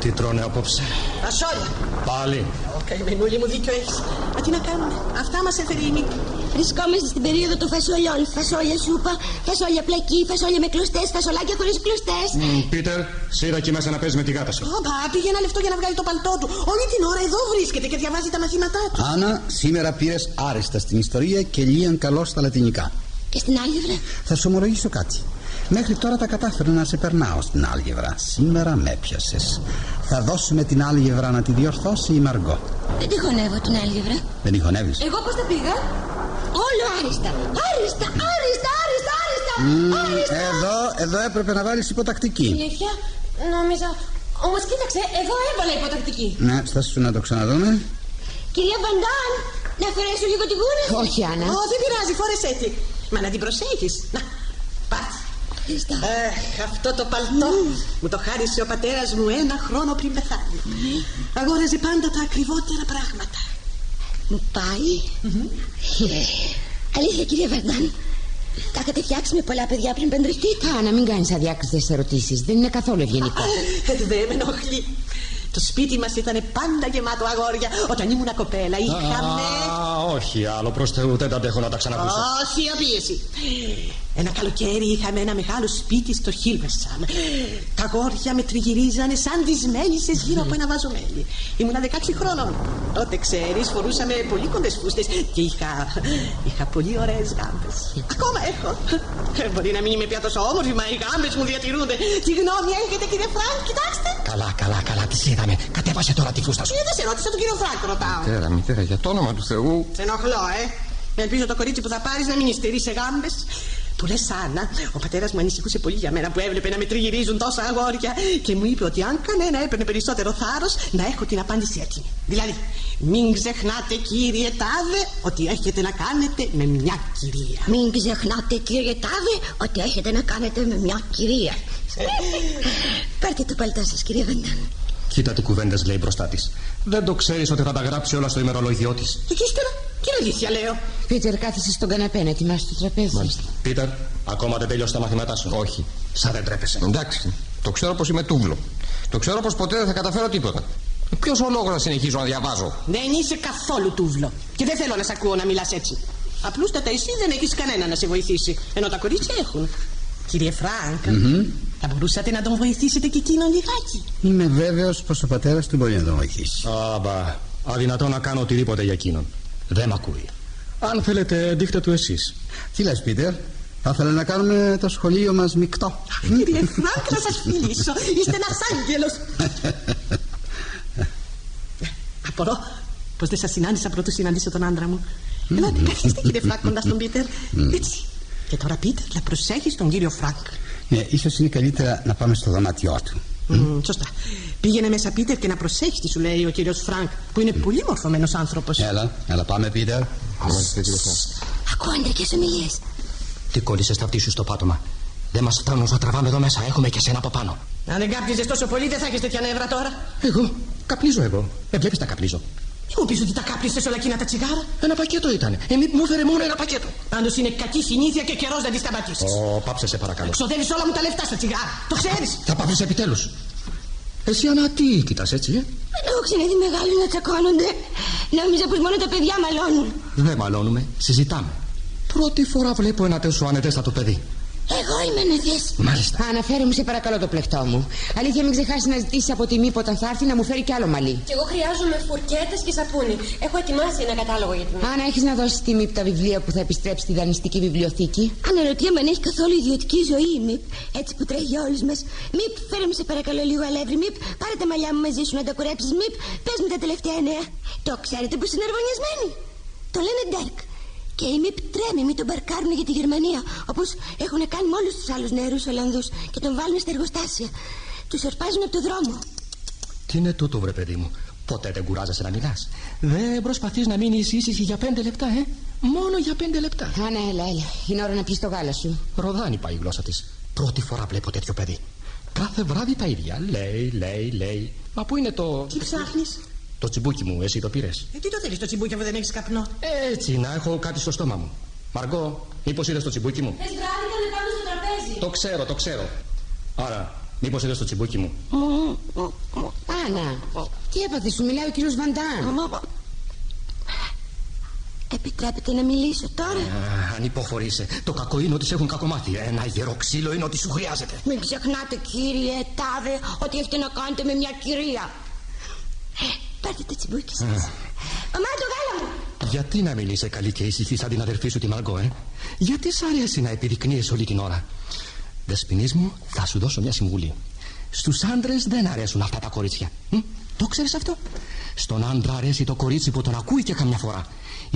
τι τρώνε απόψε. Ασόλια. Πάλι. Ω, καημενούλη μου δίκιο έχεις. Μα τι να κάνουμε. Αυτά μας έφερε η μύτη. Βρισκόμαστε στην περίοδο των φασολιών. Φασόλια σούπα, φασόλια πλακή, φασόλια με κλωστές, φασολάκια χωρίς κλωστές. Πίτερ, σίδα εκεί μέσα να παίζει με τη γάτα σου. Ω, μπα, πήγε ένα λεπτό για να βγάλει το παλτό του. Όλη την ώρα εδώ βρίσκεται και διαβάζει τα μαθήματά του. Άννα, σήμερα πήρες άριστα στην ιστορία και λίαν καλό στα λατινικά. Και στην άλγευρα. Θα σου ομολογήσω κάτι. Μέχρι τώρα τα κατάφερα να σε περνάω στην άλγευρα. Σήμερα με έπιασες. Θα δώσουμε την άλγευρα να τη διορθώσει η Μαργκό. Δεν τη χωνεύω την άλγευρα. Δεν τη χωνεύεις; Εγώ πώς τα πήγα; Όλο άριστα. Άριστα, άριστα, άριστα, άριστα. άριστα. Εδώ, εδώ έπρεπε να βάλεις υποτακτική. Αλήθεια, νόμιζα. Όμως κοίταξε, εδώ έβαλα υποτακτική. Ναι, στάσου να το ξαναδούμε. Κυρία Βαντάν, να αφαιρέσω λίγο την κούρα. Όχι, Άννα. Ω, δεν πειράζει, φόρεσέ τη. Μα να την προσέχεις. Να, πάρ' Ευχαριστώ. Αχ, αυτό το παλτό μου το χάρισε ο πατέρας μου ένα χρόνο πριν πεθάνει. Αγόραζε πάντα τα ακριβότερα πράγματα. Μου πάει. Ε, Αλήθεια, κυρία Βαντάν. Τα είχατε φτιάξει με πολλά παιδιά πριν παντρευτείτε. Α, να μην κάνεις αδιάκριτε ερωτήσεις. Δεν είναι καθόλου ευγενικό. Δεν με ενοχλεί. Το σπίτι μας ήταν πάντα γεμάτο αγόρια. Όταν ήμουν κοπέλα είχαμε... Α, όχι, άλλο προς Θεού δεν τα αντέχω να τα ξανακούσω. Όχι, απίεση. Ένα καλοκαίρι είχαμε ένα μεγάλο σπίτι στο Χίλβερσουμ. Τα αγόρια με τριγυρίζανε σαν τις μέλισσες γύρω από ένα βάζο μέλι. Ήμουνα 16 χρόνων. Τότε ξέρεις, φορούσαμε πολύ κοντές φούστες και είχα, είχα πολύ ωραίες γάμπες. Ακόμα έχω. Ε, Μπορεί να μην είμαι πια τόσο όμορφη, μα οι γάμπες μου διατηρούνται. Τι γνώμη έχετε, κύριε Φρανκ, κοιτάξτε. Καλά, καλά, καλά, τις είδαμε. Κατέβασε τώρα τη φούστα σου. Ε, δεν σε ρώτησα, τον κύριο Φρανκ, ρωτάω. Μητέρα, μητέρα, για το όνομα του Θεού. Σε ενοχλώ, ε. Ελπίζω το κορίτσι που θα πάρεις να μην υστερεί σε γάμπες. Του λες, Άννα, ο πατέρας μου ανησυχούσε πολύ για μένα που έβλεπε να με τριγυρίζουν τόσα αγόρια και μου είπε ότι αν κανένα έπαιρνε περισσότερο θάρρος, να έχω την απάντηση έτοιμη. Δηλαδή, μην ξεχνάτε, κύριε Τάδε, ότι έχετε να κάνετε με μια κυρία. Μην ξεχνάτε κύριε Τάδε ότι έχετε να κάνετε με μια κυρία. Πάρτε το παλτό σας κύριε Βαντάν. Κοίτα τι κουβέντες λέει μπροστά της. Δεν το ξέρεις ότι θα τα γράψει όλα στο ημερολόγιο της. Και ύστερα, τι αλήθεια λέω. Πίτερ, κάθεσαι στον καναπέ να ετοιμάσει το τραπέζι. Μάλιστα. Πίτερ, ακόμα δεν τέλειωσε τα μαθήματά σου; Όχι. Σαν δεν τρέπεσαι. Εντάξει, το ξέρω πως είμαι τούβλο. Το ξέρω πως ποτέ δεν θα καταφέρω τίποτα. Ποιος ο λόγο να συνεχίζω να διαβάζω; Δεν είσαι καθόλου τούβλο. Και δεν θέλω να σε ακούω να μιλάς έτσι. Απλούστατα εσύ δεν έχεις κανένα να σε βοηθήσει. Ενώ τα κορίτσια έχουν. Κύριε Φρανκ, θα μπορούσατε να τον βοηθήσετε και εκείνον λιγάκι. Είμαι βέβαιος πως ο πατέρας του μπορεί να τον βοηθήσει. Άμπα, αδυνατώ να κάνω οτιδήποτε για εκείνον. Δεν μ' ακούει. Αν θέλετε, δείχτε του εσείς. Τι λες Πίτερ, θα ήθελα να κάνουμε το σχολείο μας μεικτό. Κύριε Φρανκ, να σας φιλήσω. Είστε ένας άγγελος. Απορώ πως δεν σας συνάντησα προτού συναντήσω τον άντρα μου. Ελάτε, καθίστε κύριε Φρανκ κοντά στον Πίτερ. Έτσι. Και τώρα Πίτερ, να προσέχεις τον κύριο Φρανκ. Ε, ίσως είναι καλύτερα να πάμε στο δωμάτιό του. Μμ, σωστά. Πήγαινε μέσα, Πίτερ, και να προσέχεις τι σου λέει ο κύριος Φρανκ, που είναι πολύ μορφωμένος άνθρωπος. Έλα, έλα πάμε Πίτερ. Ακούω αντρικές ομιλίες. Τι κόλλησες τ' αυτί σου στο πάτωμα; Δεν μας φτάνουν όσα τραβάμε εδώ μέσα. Έχουμε και σένα από πάνω. Αν δεν κάπνιζες τόσο πολύ, δεν θα είχες τέτοια νεύρα τώρα. Εγώ, καπνίζω εγώ. Δεν βλέπεις τα καπνίζω. Τι μου πει ότι τα κάπνισες όλα εκείνα τα τσιγάρα. Ένα πακέτο ήταν. Ε, μη- μου έφερε μόνο ένα πακέτο. Πάντως είναι κακή συνήθεια και καιρός να τη σταματήσεις. Ω, πάψε σε παρακαλώ. Ξοδεύεις όλα μου τα λεφτά στα τσιγάρα. Το ξέρεις. Θα πάψει επιτέλους. Εσύ, Ανά, τι κοιτάς έτσι, ε; Δεν έχω ξαναδεί μεγάλοι να τσακώνονται. Νόμιζα πως μόνο τα παιδιά μαλώνουν. Δεν μαλώνουμε, συζητάμε. Πρώτη φορά βλέπω ένα τόσο ανετέστατο παιδί. Εγώ είμαι νεθές. Μάλιστα. Αναφέρε μου σε παρακαλώ το πλεκτό μου. Αλήθεια, μην ξεχάσεις να ζητήσεις από τη μήπο όταν θα έρθει να μου φέρει κι άλλο μαλλί. Και εγώ χρειάζομαι φουρκέτες και σαπούνι. Έχω ετοιμάσει ένα κατάλογο για την Αν έχεις να δώσεις τη μήπ τα βιβλία που θα επιστρέψει στη δανειστική βιβλιοθήκη. Αναρωτιέμαι αν έχει καθόλου ιδιωτική ζωή η Μιπ, έτσι που τρέχει για όλους μας. Μιπ, φέρε με σε παρακαλώ λίγο αλεύρι. Μιπ, πάρε τα μαλλιά μου μαζί σου να τα κουρέψεις. Μιπ, πες μου τα τελευταία νέα. Το ξέρετε που είναι αρμονιασμένοι. Το λένε Ντέρκ. Και η Μιπ τρέμει, μην τον παρκάρουν για τη Γερμανία. Όπως έχουν κάνει με όλους τους άλλους νεαρούς Ολλανδούς και τον βάλουν στα εργοστάσια. Τους ορπάζουν από το δρόμο. Τι είναι τούτο, βρε παιδί μου; Ποτέ δεν κουράζεσαι να μιλάς. Δεν προσπαθείς να μείνεις ήσυχη για πέντε λεπτά, ε; Μόνο για πέντε λεπτά. Άνα, έλα, έλα. Είναι ώρα να πιεις το γάλα σου. Ροδάνει πάει η γλώσσα της. Πρώτη φορά βλέπω τέτοιο παιδί. Κάθε βράδυ τα ίδια. Λέει, λέει, λέει. Μα πού είναι το. Τι ψάχνεις; Το τσιμπούκι μου, εσύ το πήρες. Ε, τι το θέλεις το τσιμπούκι αφού δεν έχεις καπνό; Έτσι, να έχω κάτι στο στόμα μου. Μαργκό, μήπως είδες το τσιμπούκι μου; Χθες βράδυ ήταν πάνω στο τραπέζι. Το ξέρω, το ξέρω. Άννα, μήπως είδες το τσιμπούκι μου; Άννα, τι έπαθες, σου μιλάει ο κύριος Βαντάν; Επιτρέπετε να μιλήσω τώρα; Α, ανυπόφορη είσαι. Το κακό είναι ότι σε έχουν κακομάθει. Ένα γερό ξύλο είναι ότι σου χρειάζεται. Μην ξεχνάτε κύριε Τάδε ότι έχετε να κάνετε με μια κυρία. Ε, Πάρτε το τσιμπούκι σας. Μαμά το γάλα μου. Γιατί να μην είσαι καλή και ήσυχη σαν την αδερφή σου τη Μαργκό, ε; Γιατί σ' αρέσει να επιδεικνύεσαι όλη την ώρα; Δεσποινής μου, θα σου δώσω μια συμβουλή. Στους άντρες δεν αρέσουν αυτά τα κορίτσια. Μ; Το ξέρεις αυτό; Στον άντρα αρέσει το κορίτσι που τον ακούει και καμιά φορά.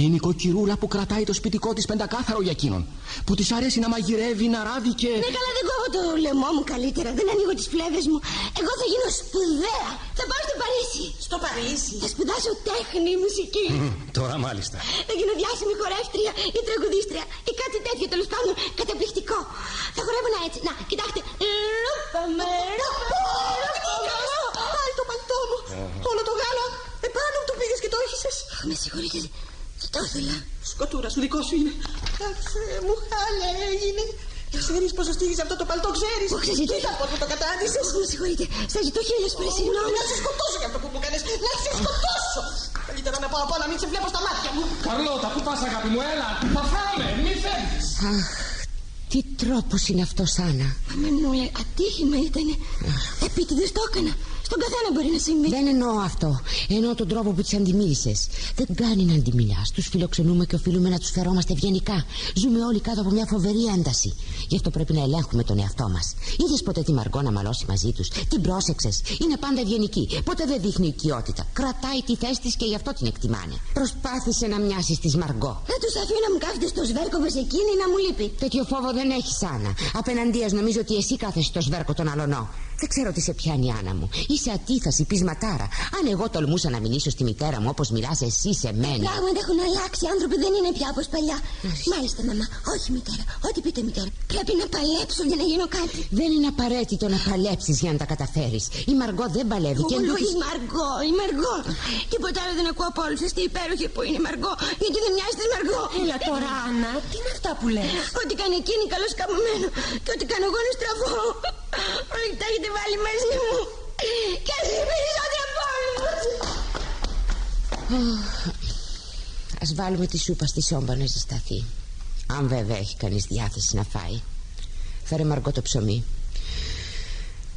Η νοικοκυρούλα που κρατάει το σπιτικό της πεντακάθαρο για εκείνον. Που της αρέσει να μαγειρεύει, να ράβει και... Ναι, καλά, δεν κόβω το λαιμό μου καλύτερα. Δεν ανοίγω τις φλέβες μου. Εγώ θα γίνω σπουδαία. Θα πάω στο Παρίσι. Στο Παρίσι. Θα σπουδάσω τέχνη, μουσική. Μ, Τώρα μάλιστα. Θα γίνω διάσημη χορεύτρια ή τραγουδίστρια ή κάτι τέτοιο τέλος πάντων καταπληκτικό. Θα χορεύω να έτσι. Να, κοιτάξτε. Ρούπαμε, ρούπαμε. Πάει το παλτό μου. Όλο το γάλα επάνω μου το πήγε και το έχεις. Αχ, Με συγχωρείτε. Δεν το ήθελα. Σκοτούρα σου δικό σου είναι. Αχ, Θεέ μου, χάλια έγινε. Ξέρεις πόσο στήγησε αυτό το παλτό, ξέρεις. Όχι, σας ζητώ. Κοίτα πώς μου το κατάδυσες. Με συγχωρείτε. Σα ζητώ χίλιες φορέ συγγνώμη. Να σε σκοτώσω για αυτό που μου κάνεις. Να σε σκοτώσω. καλύτερα να πάω από να μην σε βλέπω στα μάτια μου. Καρλώτα, πού πας αγάπη μου, έλα, θα φάμε, μη φεύγεις. Αχ, τι τρόπος είναι αυτός Άννα Μα Μανούλα, ατύχημα ήταν. Επίτηδες το έκανα. Στον καθένα μπορεί να συμβεί. Δεν εννοώ αυτό. Εννοώ τον τρόπο που τις αντιμίλησες. Δεν κάνει να αντιμιλάς. Τους φιλοξενούμε και οφείλουμε να τους φερόμαστε ευγενικά. Ζούμε όλοι κάτω από μια φοβερή ένταση. Γι' αυτό πρέπει να ελέγχουμε τον εαυτό μας. Είδες ποτέ τη Μαργό να μαλώσει μαζί τους; Την πρόσεξες; Είναι πάντα ευγενική. Ποτέ δεν δείχνει οικειότητα. Κρατάει τη θέση της και γι' αυτό την εκτιμάνε. Προσπάθησε να μοιάσεις τη Μαργό. Δεν τους αφήνω να μου κάθεται στο σβέρκο εκείνη να μου λείπει. Τέτοιο φόβο δεν έχεις, Άννα. Απέναντίας νομίζω ότι εσύ κάθεσαι στο σβέρκο των αλωνό. Δεν ξέρω τι σε πιάνει, Άννα μου. Είσαι ατίθαση, πεισματάρα. Αν εγώ τολμούσα να μιλήσω στη μητέρα μου όπως μιλάς εσύ σε μένα. Τα πράγματα έχουν αλλάξει. Οι άνθρωποι δεν είναι πια όπως παλιά. Μάλιστα, μαμά. Όχι, μητέρα. Ό,τι πείτε, μητέρα. Πρέπει να παλέψω για να γίνω κάτι. Δεν είναι απαραίτητο να παλέψεις για να τα καταφέρεις. Η Μαργό δεν παλεύει. και εντούτοις... Η Μαργό, η Μαργό. Τίποτα άλλο δεν ακούω από όλους. Τι υπέροχη που είναι η Μαργό. Γιατί δεν μοιάζει τη Μαργό. Έλα τώρα, Άννα, τι είναι αυτά που λες; Ό,τι κάνει εκείνη καλώς καμωμένο. Και ό,τι κάνω εγώ είναι στραβό. Όλοι τα έχετε βάλει μαζί μου. Και εσύ περισσότερο από Ας βάλουμε τη σούπα στη σόμπα να ζεσταθεί. Αν βέβαια έχει κανείς διάθεση να φάει. Φέρε Μαργκό το ψωμί.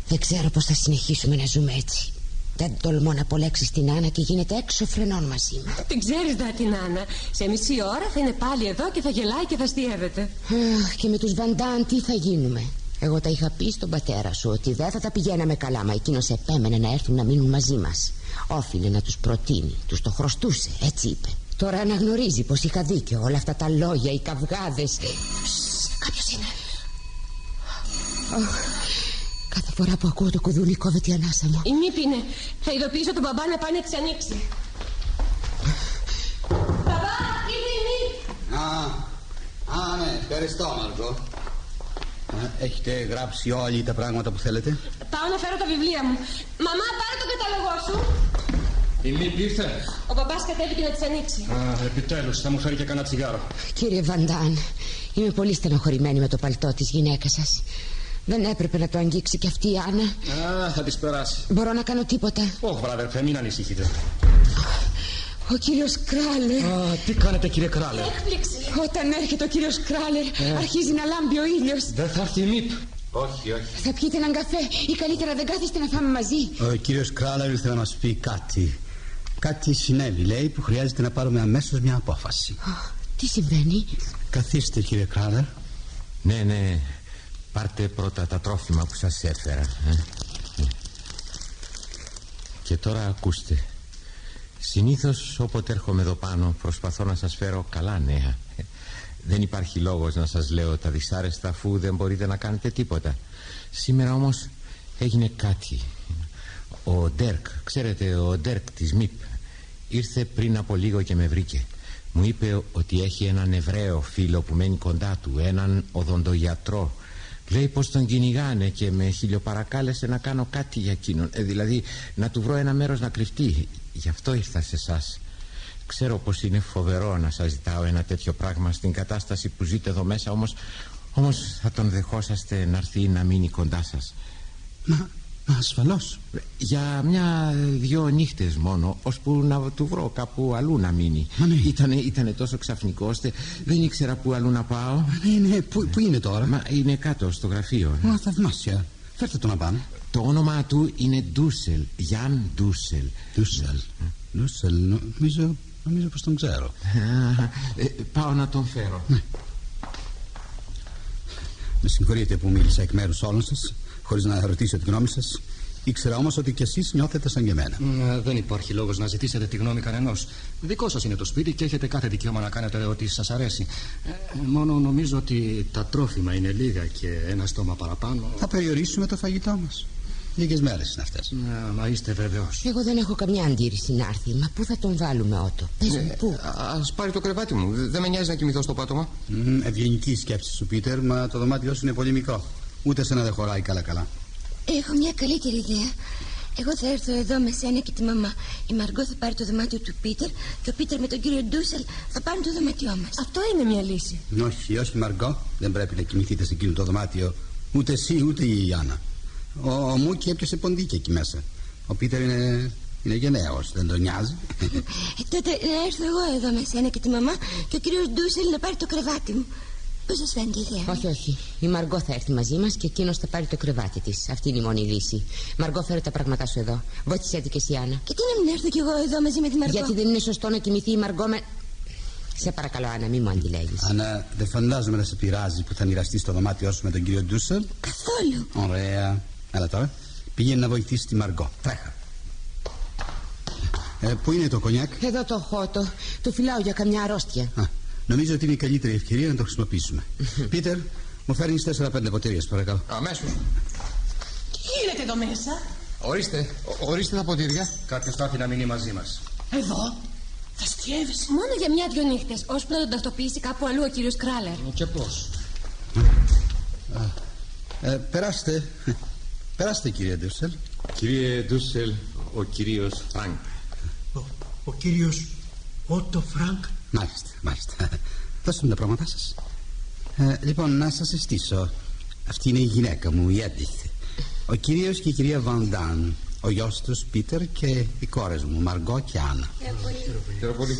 Δεν ξέρω πώς θα συνεχίσουμε να ζούμε έτσι. Δεν τολμώ να απολέξει την Άννα και γίνεται έξω φρενών μαζί μου. Την ξέρεις, δα την Άννα. Σε μισή ώρα θα είναι πάλι εδώ και θα γελάει και θα στιεύεται. Αχ, και με τους Βαντάν τι θα γίνουμε; Εγώ τα είχα πει στον πατέρα σου ότι δεν θα τα πηγαίναμε καλά, μα εκείνος επέμενε να έρθουν να μείνουν μαζί μας. Όφιλε να τους προτείνει, τους το χρωστούσε, έτσι είπε. Τώρα αναγνωρίζει πως είχα δίκιο. Όλα αυτά τα λόγια, οι καυγάδες. Κάποιος είναι. κάθε φορά που ακούω το κουδούνι κόβεται η ανάσα μου. Η μήπη είναι. Θα ειδοποιήσω τον μπαμπά να πάει να τη ανοίξει. Μπαμπά, ήρθε η μήπη. Α, α, ναι, ευχαριστώ, Μαρκό. Έχετε γράψει όλοι τα πράγματα που θέλετε. Πάω να φέρω τα βιβλία μου. Μαμά, πάρε τον καταλογό σου. Η Μήπη ήρθες. Ο μπαμπάς κατέβηκε να τη ανοίξει. Α, επιτέλους, θα μου φέρει και κανένα τσιγάρο. Κύριε Βαντάν, είμαι πολύ στενοχωρημένη με το παλτό της γυναίκας σας. Δεν έπρεπε να το αγγίξει και αυτή η Άννα. Α, θα της περάσει. Μπορώ να κάνω τίποτα. Όχι, βράδερφε, μην ανησυχείτε. Ο κύριος Κράλερ. Α, τι κάνετε, κύριε Κράλερ; Έκπληξη. Όταν έρχεται ο κύριος Κράλερ, ε. αρχίζει να λάμπει ο ήλιος. Δεν θα έρθει η Μήπ. Όχι, όχι. Θα πιείτε έναν καφέ ή καλύτερα δεν κάθεστε να φάμε μαζί. Ο κύριος Κράλερ ήρθε να μα πει κάτι. Κάτι συνέβη, λέει, που χρειάζεται να πάρουμε αμέσως μια απόφαση. τι συμβαίνει; Καθίστε, κύριε Κράλερ. Ναι, ναι. Πάρτε πρώτα τα τρόφιμα που σας έφερα. Ε. Και τώρα ακούστε. Συνήθως όποτε έρχομαι εδώ πάνω προσπαθώ να σας φέρω καλά νέα. Δεν υπάρχει λόγος να σας λέω τα δυσάρεστα αφού δεν μπορείτε να κάνετε τίποτα. Σήμερα όμως έγινε κάτι. Ο Ντέρκ, ξέρετε ο Ντέρκ της ΜΥΠ Ήρθε πριν από λίγο και με βρήκε. Μου είπε ότι έχει έναν Εβραίο φίλο που μένει κοντά του Έναν οδοντογιατρό. Λέει πως τον κυνηγάνε και με χιλιοπαρακάλεσε να κάνω κάτι για εκείνον. Ε, Δηλαδή να του βρω ένα μέρος να κρυφτεί Γι' αυτό ήρθα σε εσάς. Ξέρω πως είναι φοβερό να σας ζητάω ένα τέτοιο πράγμα στην κατάσταση που ζείτε εδώ μέσα Όμως, όμως θα τον δεχόσαστε να έρθει να μείνει κοντά σας. Μα, μα ασφαλώς. Για μια-δυο νύχτες μόνο Ώσπου να του βρω κάπου αλλού να μείνει. Μα ναι. ήτανε, ήτανε τόσο ξαφνικό ώστε δεν ήξερα που αλλού να πάω. Μα ναι, ναι, πού, πού είναι τώρα; Μα είναι κάτω στο γραφείο. Μα θαυμάσια. Φέρτε το να πάμε το όνομα του είναι Ντούσελ Γιάν Ντούσελ Ντούσελ Ντούσελ νομίζω, νομίζω πως τον ξέρω ε, Πάω να τον φέρω ναι. Με συγχωρείτε που μίλησα εκ μέρους όλων σας Χωρίς να ρωτήσω τη γνώμη σας Ήξερα όμως ότι κι εσείς νιώθετε σαν και εμένα. Mm, δεν υπάρχει λόγος να ζητήσετε τη γνώμη κανενός. Δικό σας είναι το σπίτι και έχετε κάθε δικαίωμα να κάνετε ό,τι σας αρέσει. Ε, μόνο νομίζω ότι τα τρόφιμα είναι λίγα και ένα στόμα παραπάνω. Θα περιορίσουμε το φαγητό μας. Λίγες μέρες είναι αυτές. Ναι, μα είστε βεβαίως. Εγώ δεν έχω καμιά αντίρρηση να έρθει. Μα πού θα τον βάλουμε, Ότο; Πες μου, ε, πού; Α πάρει το κρεβάτι μου. Δεν με νοιάζει να κοιμηθώ στο πάτωμα. Mm, ευγενική σκέψη σου, Πίτερ, μα το δωμάτιό σου είναι πολύ μικρό. Ούτε σε να δεν χωράει καλά-καλά. Έχω μια καλύτερη ιδέα. Εγώ θα έρθω εδώ με σένα και τη μαμά. Η Μαργκό θα πάρει το δωμάτιο του Πίτερ και ο Πίτερ με τον κύριο Ντούσελ θα πάρουν το δωμάτιό μας. Αυτό είναι μια λύση. Όχι, όχι, Μαργκό. Δεν πρέπει να κοιμηθείτε σε εκείνο το δωμάτιο. Ούτε εσύ ούτε η Άννα. Ο, ο Μούκη έπιασε ποντίκι εκεί μέσα. Ο Πίτερ είναι Είναι γενναίος, δεν τον νοιάζει. Ε, τότε να έρθω εγώ εδώ με σένα και τη μαμά και ο κύριος Ντούσελ να πάρει το κρεβάτι μου. Πώς σας φαίνεται η ιδέα; Όχι, όχι. Η Μαργκό θα έρθει μαζί μας και εκείνος θα πάρει το κρεβάτι της. Αυτή είναι η μόνη λύση. Μαργκό, φέρε τα πράγματά σου εδώ. Βοήθησε τη και εσύ, Άννα. Και τι να μην έρθω κι εγώ εδώ μαζί με τη Μαργκό. Γιατί δεν είναι σωστό να κοιμηθεί η Μαργκό με. Σε παρακαλώ, Άννα, μην μου αντιλέγεις. Άννα, δεν φαντάζομαι να σε πειράζει που θα μοιραστείς στο δωμάτιό σου με τον κύριο Ντούσελ. Καθόλου. Ωραία. Έλα τώρα. Πήγαινε να βοηθήσεις τη Μαργκό. Τρέχα. Ε, πού είναι το κονιάκ; Εδώ το χώτο. Το φυλάω για καμιά αρρώστια. Α, νομίζω ότι είναι η καλύτερη ευκαιρία να το χρησιμοποιήσουμε. Πίτερ, μου φέρνεις 4-5 ποτήρια, παρακαλώ. Αμέσως. Τι γίνεται εδώ μέσα; Ορίστε, ο- ορίστε τα ποτήρια. Κάποιος θα έρθει να μείνει μαζί μας. Εδώ; Θ' αστειεύεσαι. Μόνο για μια-δυο νύχτες, ώσπου να τον τακτοποιήσει κάπου αλλού ο κύριος Κράλερ. Και πώς; Ε, περάστε. Περάστε, κύριε Ντούσελ. Κύριε Ντούσελ, ο κύριος Φρανκ. Ο, ο κύριος Ότο Φρανκ Μάλιστα, μάλιστα. Δώστε μου τα πράγματά σας. Ε, λοιπόν, να σας συστήσω. Αυτή είναι η γυναίκα μου, η Έντιθ. Ο κύριος και η κυρία Βαντάν. Ο γιος τους Πίτερ και οι κόρες μου, Μαργκό και Άννα.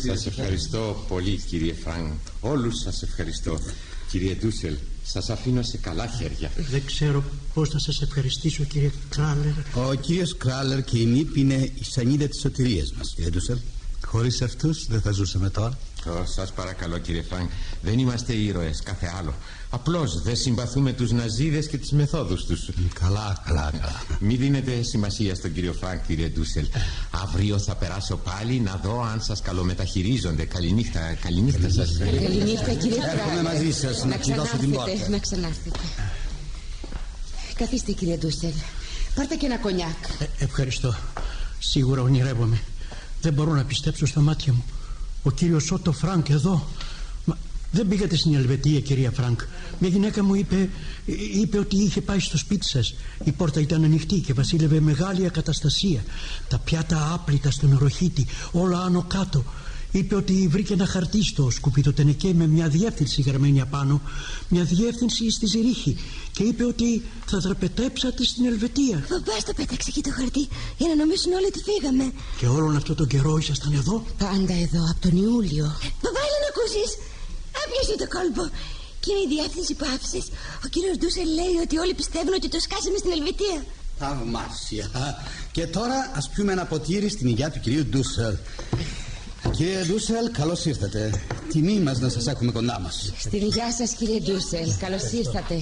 Σας ευχαριστώ πολύ κύριε Φρανκ. Όλους σας ευχαριστώ. Κύριε Ντούσελ, σας αφήνω σε καλά χέρια. Δεν ξέρω πώς να σας ευχαριστήσω κύριε Κράλερ Ο κύριος Κράλερ και η Μιπ είναι η σανίδα της σωτηρίας μας, κύριε Ντούσελ. Χωρίς αυτούς δεν θα ζούσαμε τώρα. Ω, σας παρακαλώ κύριε Φρανκ, δεν είμαστε ήρωες, κάθε άλλο. Απλώς δεν συμπαθούμε τους Ναζήδες και τις μεθόδους τους. Καλά, καλά, καλά. Μην δίνετε σημασία στον κύριο Φρανκ, κύριε Ντούσελ. Αύριο θα περάσω πάλι να δω αν σας καλομεταχειρίζονται. Καληνύχτα, καληνύχτα σας. Καληνύχτα, κύριε Έρχομαι Κράλερ. μαζί σας να κλειδώσω την ξανάρθετε, πόρτα. Να ξανάρθετε. Καθίστε, κύριε Ντούσελ. Πάρτε και ένα κονιάκ. Ε, Ευχαριστώ Σίγουρα ονειρεύομαι Δεν μπορώ να πιστέψω στα μάτια μου Ο κύριος Ότο Φρανκ εδώ Μα δεν πήγατε στην Ελβετία κυρία Φρανκ Μια γυναίκα μου είπε, είπε ότι είχε πάει στο σπίτι σας Η πόρτα ήταν ανοιχτή και βασίλευε μεγάλη ακαταστασία Τα πιάτα άπλυτα στον ροχίτη Όλα άνω κάτω Είπε ότι βρήκε ένα χαρτί στο σκουπιδοτενεκέ με μια διεύθυνση γραμμένη απάνω, μια διεύθυνση στη Ζηρίχη και είπε ότι θα τραπετέψατε στην Ελβετία. Παπά το πέταξε εκεί το χαρτί για να νομίσουν όλοι ότι φύγαμε. Και όλον αυτό τον καιρό ήσασταν εδώ; Πάντα εδώ, από τον Ιούλιο. Παπά, έλα να ακούσεις. Άπιασε το κόλπο. Και είναι η διεύθυνση που άφησες. Ο κύριος Ντούσελ λέει ότι όλοι πιστεύουν ότι το σκάσαμε στην Ελβετία. Θαυμάσια. Και τώρα ας πιούμε ένα ποτήρι στην υγεία του κυρίου Ντούσελ. Κύριε Ντούσελ, καλώς ήρθατε. Τιμή μας να σας έχουμε κοντά μας. Στην υγεία σας, κύριε Ντούσελ. Καλώς ήρθατε.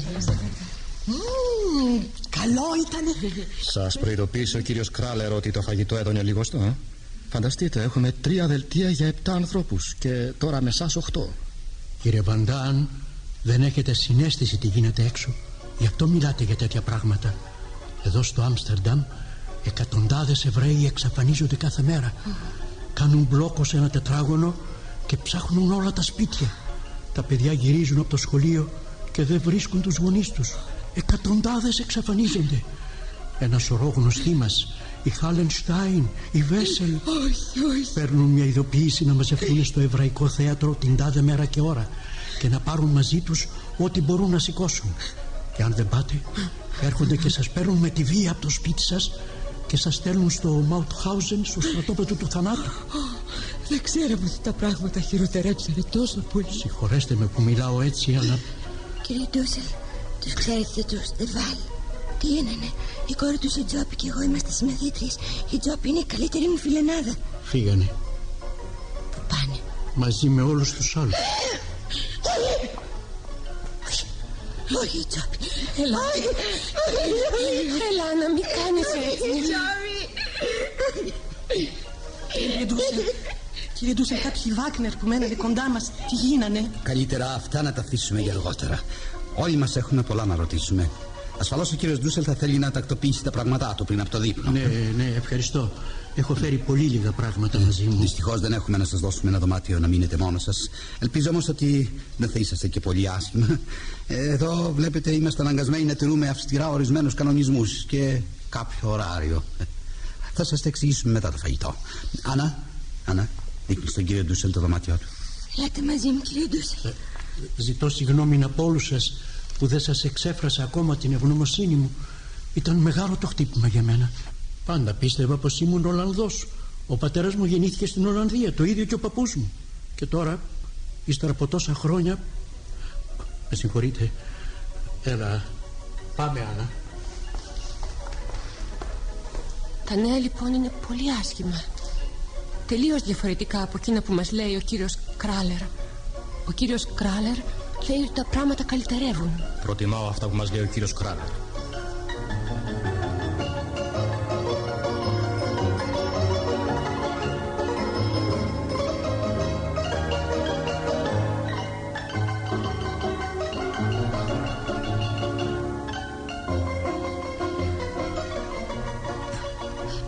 Μμμ, καλό ήταν. Σας προειδοποίησε ο κύριος Κράλερ ότι το φαγητό έδωνε λιγοστό. Ε; Φανταστείτε, έχουμε τρία δελτία για επτά ανθρώπους και τώρα με εσά οχτώ. Κύριε Βαντάν, δεν έχετε συνέστηση τι γίνεται έξω. Γι' αυτό μιλάτε για τέτοια πράγματα. Εδώ στο Άμστερνταμ εκατοντάδες Εβραίοι εξαφανίζονται κάθε μέρα. Κάνουν μπλόκο σε ένα τετράγωνο και ψάχνουν όλα τα σπίτια. Τα παιδιά γυρίζουν από το σχολείο και δεν βρίσκουν τους γονείς τους. Εκατοντάδες εξαφανίζονται. Ένα σωρό γνωστοί μας, η Χάλενστάιν, η Βέσελ, Όχι, όχι. παίρνουν μια ειδοποίηση να μαζευτούν στο Εβραϊκό Θέατρο την τάδε μέρα και ώρα και να πάρουν μαζί τους ό,τι μπορούν να σηκώσουν. Και αν δεν πάτε, έρχονται και σας παίρνουν με τη βία από το σπίτι σας και σας στέλνουν στο Μαουτχάουζεν, στο στρατόπεδο του θανάτου. Δεν ξέραμε ότι τα πράγματα χειροτερέψανε τόσο πολύ. Συγχωρέστε με που μιλάω έτσι, αλλά Κύριε Ντούσελ, τους ξέρετε τους Δεβάλ. Τι είναι, η κόρη του ο Τζόπι και εγώ είμαστε συμμαθήτριες. Η Τζόπι είναι η καλύτερη μου φιλενάδα. φύγανε Πού πάνε; μαζί με όλους τους άλλους. Όχι, όχι η Τζόπι. Έλα. Έλα, να μην κάνεις έτσι. Κύριε Ντούσελ, κύριε Ντούσελ, κάποιοι Βάκνερ που μένανε κοντά μας, τι γίνανε; Καλύτερα αυτά να τα αφήσουμε για αργότερα. Όλοι μας έχουμε πολλά να ρωτήσουμε. Ασφαλώς ο κύριος Ντούσελ θα θέλει να τακτοποιήσει τα πράγματά του πριν από το δείπνο. Ναι, ναι, ευχαριστώ. Έχω φέρει πολύ λίγα πράγματα μαζί μου. Δυστυχώς δεν έχουμε να σας δώσουμε ένα δωμάτιο να μείνετε μόνος σας. Ελπίζω όμως ότι δεν θα είσαστε και πολύ άσχημα. Ε, Εδώ βλέπετε είμαστε αναγκασμένοι να τηρούμε αυστηρά ορισμένους κανονισμούς και κάποιο ωράριο. Ε, Θα σας τα εξηγήσουμε μετά το φαγητό. Άννα, Άννα, δείχνεις στον κύριο Ντούσελ το δωμάτιό του. Ελάτε μαζί μου, κύριε Ντούσελ. Ζητώ συγγνώμη από όλους σας που δεν σας εξέφρασα ακόμα την ευγνωμοσύνη μου. Ήταν μεγάλο το χτύπημα για μένα. Πάντα πίστευα πως ήμουν Ολλανδός. Ο πατέρας μου γεννήθηκε στην Ολλανδία, το ίδιο και ο παππούς μου. Και τώρα, ύστερα από τόσα χρόνια... Με συγχωρείτε. Έλα, πάμε Άννα. Τα νέα λοιπόν είναι πολύ άσχημα. Τελείως διαφορετικά από εκείνα που μας λέει ο κύριος Κράλερ. Ο κύριος Κράλερ λέει ότι τα πράγματα καλυτερεύουν. Προτιμάω αυτά που μας λέει ο κύριος Κράλερ.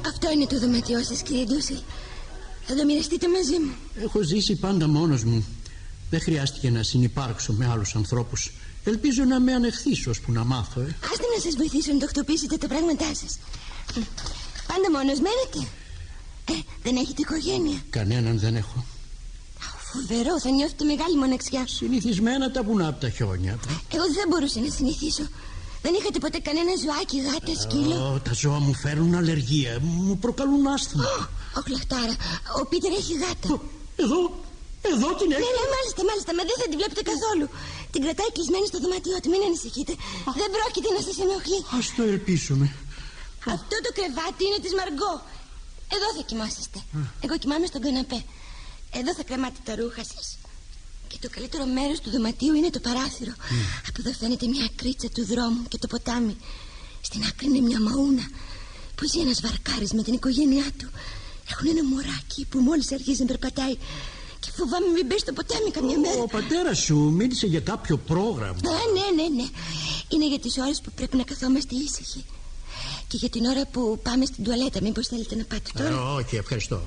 Αυτό είναι το δωμάτιό σας κύριε Ντούσελ. Θα το μοιραστείτε μαζί μου. Έχω ζήσει πάντα μόνος μου. Δεν χρειάστηκε να συνεπάρξω με άλλους ανθρώπους. Ελπίζω να με ανεχθείς ώσπου να μάθω, ε. Άστε να σας βοηθήσω να τακτοποιήσετε τα πράγματά σας. Πάντα μόνος μένετε. Ε, δεν έχετε οικογένεια. Κανέναν δεν έχω. Φοβερό, θα νιώθετε μεγάλη μοναξιά. Συνηθισμένα τα βουνά από τα χιόνια. Εγώ δεν μπορούσα να συνηθίσω. Δεν είχατε ποτέ κανένα ζωάκι, γάτα, σκύλο; Ω, τα ζώα μου φέρουν αλλεργία. Μου προκαλούν άσθημα. Ο Χλαχτάρα, ο Πίτερ έχει γάτα. Εδώ, εδώ την έχεις. Ναι, ναι, μάλιστα, μάλιστα, μα δεν θα την βλέπετε καθόλου. Την κρατάει κλεισμένη στο δωμάτιό του, μην ανησυχείτε. Δεν πρόκειται να σας ενοχλεί. Α το ελπίσουμε. Αυτό το κρεβάτι είναι της Μαργκό. Εδώ θα κοιμάσαστε. Εγώ κοιμάμαι στον καναπέ. Εδώ θα κρεμάτε τα ρούχα σας. Και το καλύτερο μέρος του δωματίου είναι το παράθυρο. Από εδώ φαίνεται μια κρίτσα του δρόμου και το ποτάμι. Στην άκρη είναι μια μαούνα που ζει ένας βαρκάρης με την οικογένειά του. Έχουν ένα μωράκι που μόλις αρχίζει να περπατάει. Και φοβάμαι μην μπει στο ποτάμι καμιά μέρα. Ο πατέρας σου μίλησε για κάποιο πρόγραμμα. Α, ναι, ναι, ναι. Είναι για τις ώρες που πρέπει να καθόμαστε ήσυχοι. Και για την ώρα που πάμε στην τουαλέτα. Μήπως θέλετε να πάτε τώρα; Ε, όχι, ευχαριστώ.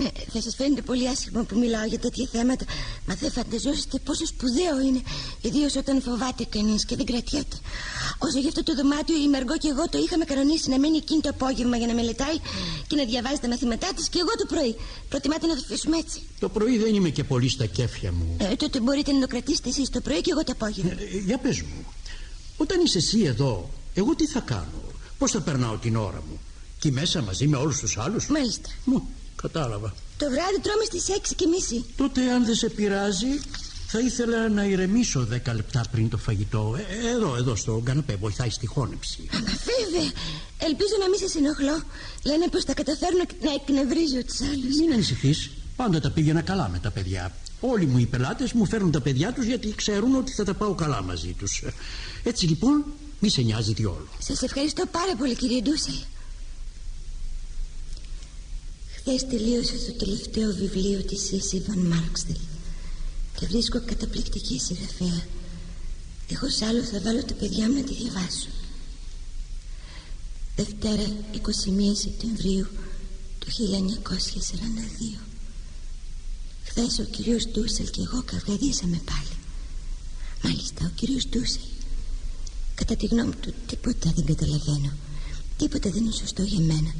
Ναι, θα σας φαίνεται πολύ άσχημο που μιλάω για τέτοια θέματα, μα δεν φανταζόσαστε πόσο σπουδαίο είναι, ιδίως όταν φοβάται κανείς και δεν κρατιέται. Όσο για αυτό το δωμάτιο, η Μεργό και εγώ το είχαμε κανονίσει να μένει εκείνη το απόγευμα για να μελετάει και να διαβάζει τα μαθήματά της και εγώ το πρωί. Προτιμάτε να το αφήσουμε έτσι. Το πρωί δεν είμαι και πολύ στα κέφια μου. Ε, τότε μπορείτε να το κρατήσετε εσείς το πρωί και εγώ το απόγευμα. Ε, για πες μου, όταν είσαι εσύ εδώ, εγώ τι θα κάνω, πώς θα περνάω την ώρα μου; Και μέσα μαζί με όλους τους άλλους; Μάλιστα. Μου, κατάλαβα. Το βράδυ τρώμε στις 6 και μισή. Τότε αν δεν σε πειράζει θα ήθελα να ηρεμήσω δέκα λεπτά πριν το φαγητό. Ε, Εδώ, εδώ στο καναπέ βοηθάει στη χώνεψη. Μα βέβαια. Ελπίζω να μην σα ενοχλώ Λένε πως θα καταφέρνω να εκνευρίζω τους άλλους. Μην ανησυχείς. Πάντα τα πήγαινα καλά με τα παιδιά. Όλοι μου οι πελάτες μου φέρνουν τα παιδιά τους Γιατί ξέρουν ότι θα τα πάω καλά μαζί τους. Έτσι λοιπόν μη σε νοιάζει διόλου. Σας ευχαριστώ πάρα πολύ κύριε Ντούση Χθε τελείωσε το τελευταίο βιβλίο της Σίση Βαν Μάρξτελ και βρίσκω καταπληκτική συγγραφέα. Δίχως άλλο θα βάλω τα παιδιά μου να τη διαβάσω. Δευτέρα 21 Σεπτεμβρίου του 1942. Χθες ο κύριος Ντούσελ και εγώ καυγαδίσαμε πάλι. Μάλιστα ο κύριος Ντούσελ. Κατά τη γνώμη του τίποτα δεν καταλαβαίνω. Τίποτα δεν είναι σωστό για μένα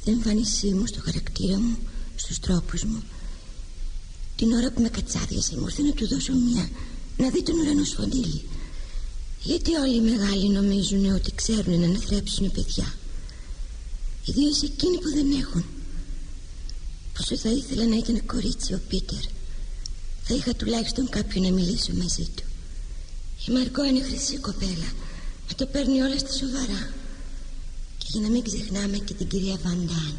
στην εμφάνισή μου, στο χαρακτήρα μου, στους τρόπους μου. Την ώρα που με κατσάδιασε μου ήρθε να του δώσω μια, να δει τον ουρανό σφοντήλι. Γιατί όλοι οι μεγάλοι νομίζουν ότι ξέρουν να αναθρέψουν παιδιά; Ιδίως εκείνοι που δεν έχουν. Πόσο θα ήθελα να ήταν κορίτσι ο Πίτερ. Θα είχα τουλάχιστον κάποιον να μιλήσω μαζί του. Η Μαρκό είναι χρυσή κοπέλα. Μα το παίρνει όλα στα σοβαρά. Και για να μην ξεχνάμε και την κυρία Βαντάν.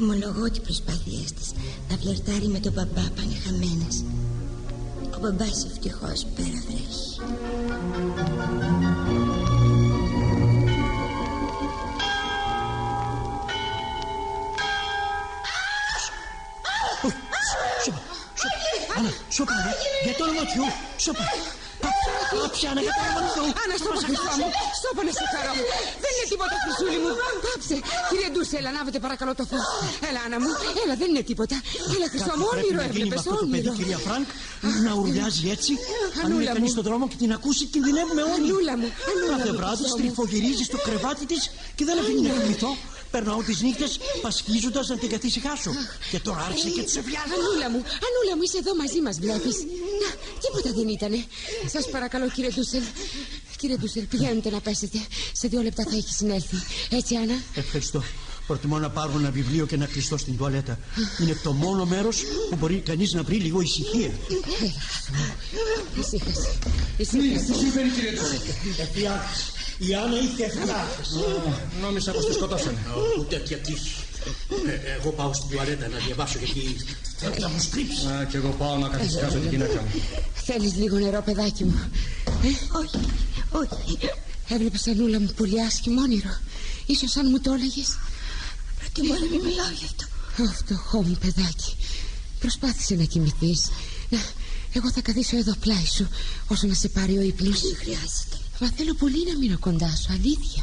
Ομολογώ ότι οι προσπάθειές της να φλερτάρει με τον μπαμπά πάνε χαμένες. Ο μπαμπάς ευτυχώς πέρα βρέχει. Σώπα, σώπα, Άννα, σώπα, για το όνομα του, σώπα. Πάψε, Άννα, για το όνομα του. Άννα, σώπα, χρυσό μου. Σώπα να σε χαρώ. Δεν είναι τίποτα, Χρυσούλη μου. Πάψε. Κύριε Ντούσελ, ανάβετε παρακαλώ το φως. Έλα, Άννα μου. Έλα, δεν είναι τίποτα. Έλα, χρυσό μου, όνειρο έβλεπες, αυτό το παιδί, όνειρο. κυρία Φρανκ, να ουρλιάζει έτσι. Αν είναι Ανούλα κανείς μου. στον δρόμο και την ακούσει, κινδυνεύουμε όλοι. Ανούλα μου, ανούλα Κάθε μου, βράδυ χρυσό μου. στριφογυρίζει στο κρεβάτι της και δεν αφήνει να κοιμηθώ. Περνάω τις νύχτες πασχίζοντας να την καθησυχάσω. Και τώρα άρχισε και τη ευιάζει. Ανούλα μου, Ανούλα μου, είσαι εδώ μαζί μας βλέπεις. Να, τίποτα δεν ήτανε. Σας παρακαλώ κύριε Ντούσελ. Κύριε Ντούσελ, πηγαίνετε να πέσετε. Σε δύο λεπτά θα έχεις συνέλθει. Έτσι, Άννα; Ευχαριστώ. Προτιμώ να πάρω ένα βιβλίο και να κλειστώ στην τουαλέτα. Είναι το μόνο μέρος που μπορεί κανείς να βρει λίγο ησυχία. Ησύχασε. Τι συμβαίνει, κύριε Ντούσελ. Η Άννα είχε εφιάλτες. Νόμιζα πως τη σκοτώσανε. Ούτε τέτοια τύχη. Ε, εγώ πάω στην τουαλέτα να διαβάσω γιατί θα μου σκρίψει. Α, και εγώ πάω να καθισκάσω τη γυναίκα μου. Θέλεις λίγο νερό, παιδάκι μου; Ε, Όχι, όχι. έβλεπες Ανούλα μου πολύ άσχημο όνειρο. Ίσως αν μου το έλεγες. Προτιμώ να μην μιλάω γι' αυτό. Ω, φτωχό μου παιδάκι. Προσπάθησε να κοιμηθείς. Να, εγώ θα καθίσω εδώ πλάι σου όσο να σε πάρει ο ύπνος. Δεν χρειάζεται. Μα θέλω πολύ να μείνω κοντά σου, αλήθεια.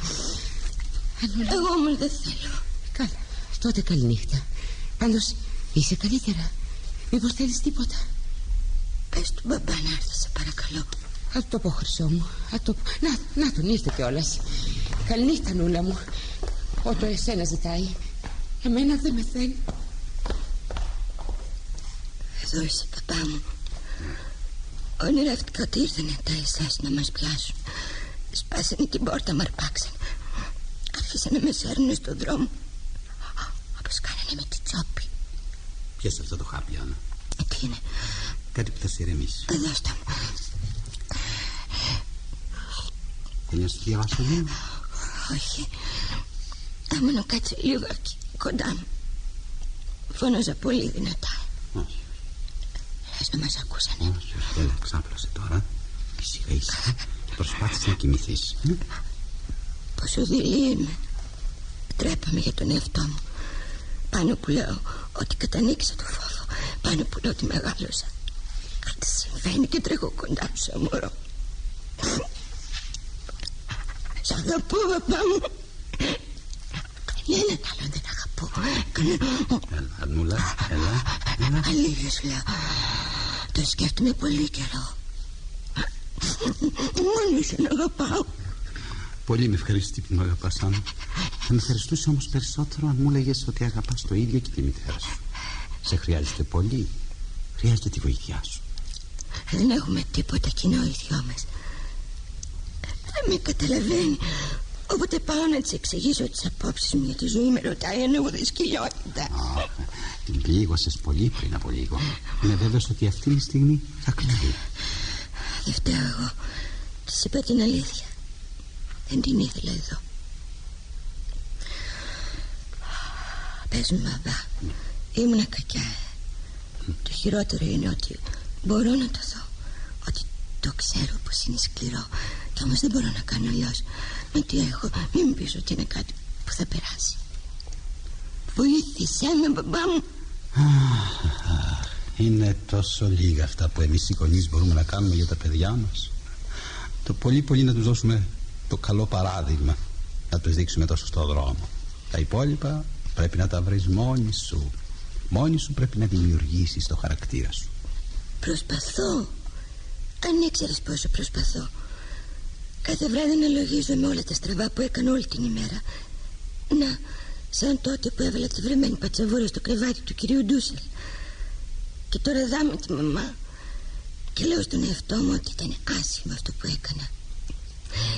Ανούλα. Εγώ όμως δεν θέλω. Καλά. Τότε καληνύχτα. Πάντως είσαι καλύτερα. Μήπως θέλεις τίποτα; Πες του μπαμπά να έρθει, σε παρακαλώ. Θα του το πω, Χρυσό μου. Θα το... Να, να τον ήρθε κιόλας. Καληνύχτα, Νούλα μου. Ότο εσένα ζητάει. Εμένα δεν με θέλει. Εδώ είσαι, παπά μου. Ονειρεύτηκα ότι ήρθανε τα εσάς να μας πιάσουν. Σπάσανε την πόρτα, μ' αρπάξαν. Άρχισαν να με σέρνουν στον δρόμο. Όπως κάνανε με τη τσόπη. Πιάσε αυτό το χάπι, Άννα; Ε, τι είναι, Κάτι που θα σε ηρεμήσει. ε, δώσ' το μου. Θέλει να σου διαβάσω λίγο. Όχι. Θα μείνω κάτσε λίγο εκεί, κοντά μου. Φώναζα πολύ δυνατά. Όχι, Λες να μας ακούσανε. όχι, όχι. Έλα, ξάπλωσε τώρα. Ήσυχα, ήσυχα. Και προσπάθησε να κοιμηθείς. Ε, Πόσο δειλή είμαι. Τρέπαμε για τον εαυτό μου. Πάνω που λέω ότι κατανίκησα το φόβο. Πάνω που λέω ότι μεγάλωσα. Κάτι συμβαίνει και τρέχω κοντά σου σαν μωρό. Σ' αγαπώ, παπά μου. Κανέναν άλλον δεν αγαπώ. Κανέναν. Έλα, Αρνούλα, έλα, έλα. Αλήθεια σου λέω. Το σκέφτομαι πολύ καιρό. Μόνο σε αγαπάω. Πολύ με ευχαριστεί που με αγαπάς, Άννα. Θα με ευχαριστούσε όμως περισσότερο αν μου έλεγες ότι αγαπάς το ίδιο και τη μητέρα σου. Σε χρειάζεται πολύ. Χρειάζεται τη βοήθειά σου. Δεν έχουμε τίποτα κοινό οι δυο μας Δεν με καταλαβαίνει Όποτε πάω να της εξηγήσω τις απόψεις μου για τη ζωή Με ρωτάει αν έχω δυσκυλιότητα Αχ, την πλήγωσες πολύ πριν από λίγο. Είμαι βέβαιος ότι αυτή τη στιγμή θα κλειδεί. Δεν φταίω εγώ. Της είπα την αλήθεια. Δεν την ήθελα εδώ. Πες μου μπαμπά. Ήμουνα κακιά. Το χειρότερο είναι ότι Μπορώ να το δω. Ότι το ξέρω πως είναι σκληρό. Κι όμως δεν μπορώ να κάνω αλλιώς Με τι έχω Μην μου πεις ότι είναι κάτι που θα περάσει Βοήθησέ με μπαμπά μου Είναι τόσο λίγα αυτά που εμείς οι γονείς μπορούμε να κάνουμε για τα παιδιά μας. Το πολύ πολύ να τους δώσουμε το καλό παράδειγμα. Να τους δείξουμε το σωστό δρόμο. Τα υπόλοιπα πρέπει να τα βρεις μόνη σου. Μόνη σου πρέπει να δημιουργήσεις το χαρακτήρα σου. Προσπαθώ Αν ήξερες πόσο προσπαθώ Κάθε βράδυ να λογίζομαι όλα τα στραβά που έκανα όλη την ημέρα. Να, σαν τότε που έβαλα τη βρεμένη πατσαβούρα στο κρεβάτι του κυρίου Ντούσελ. Και τώρα δάμε τη μαμά. Και λέω στον εαυτό μου ότι ήταν άσχημο αυτό που έκανα.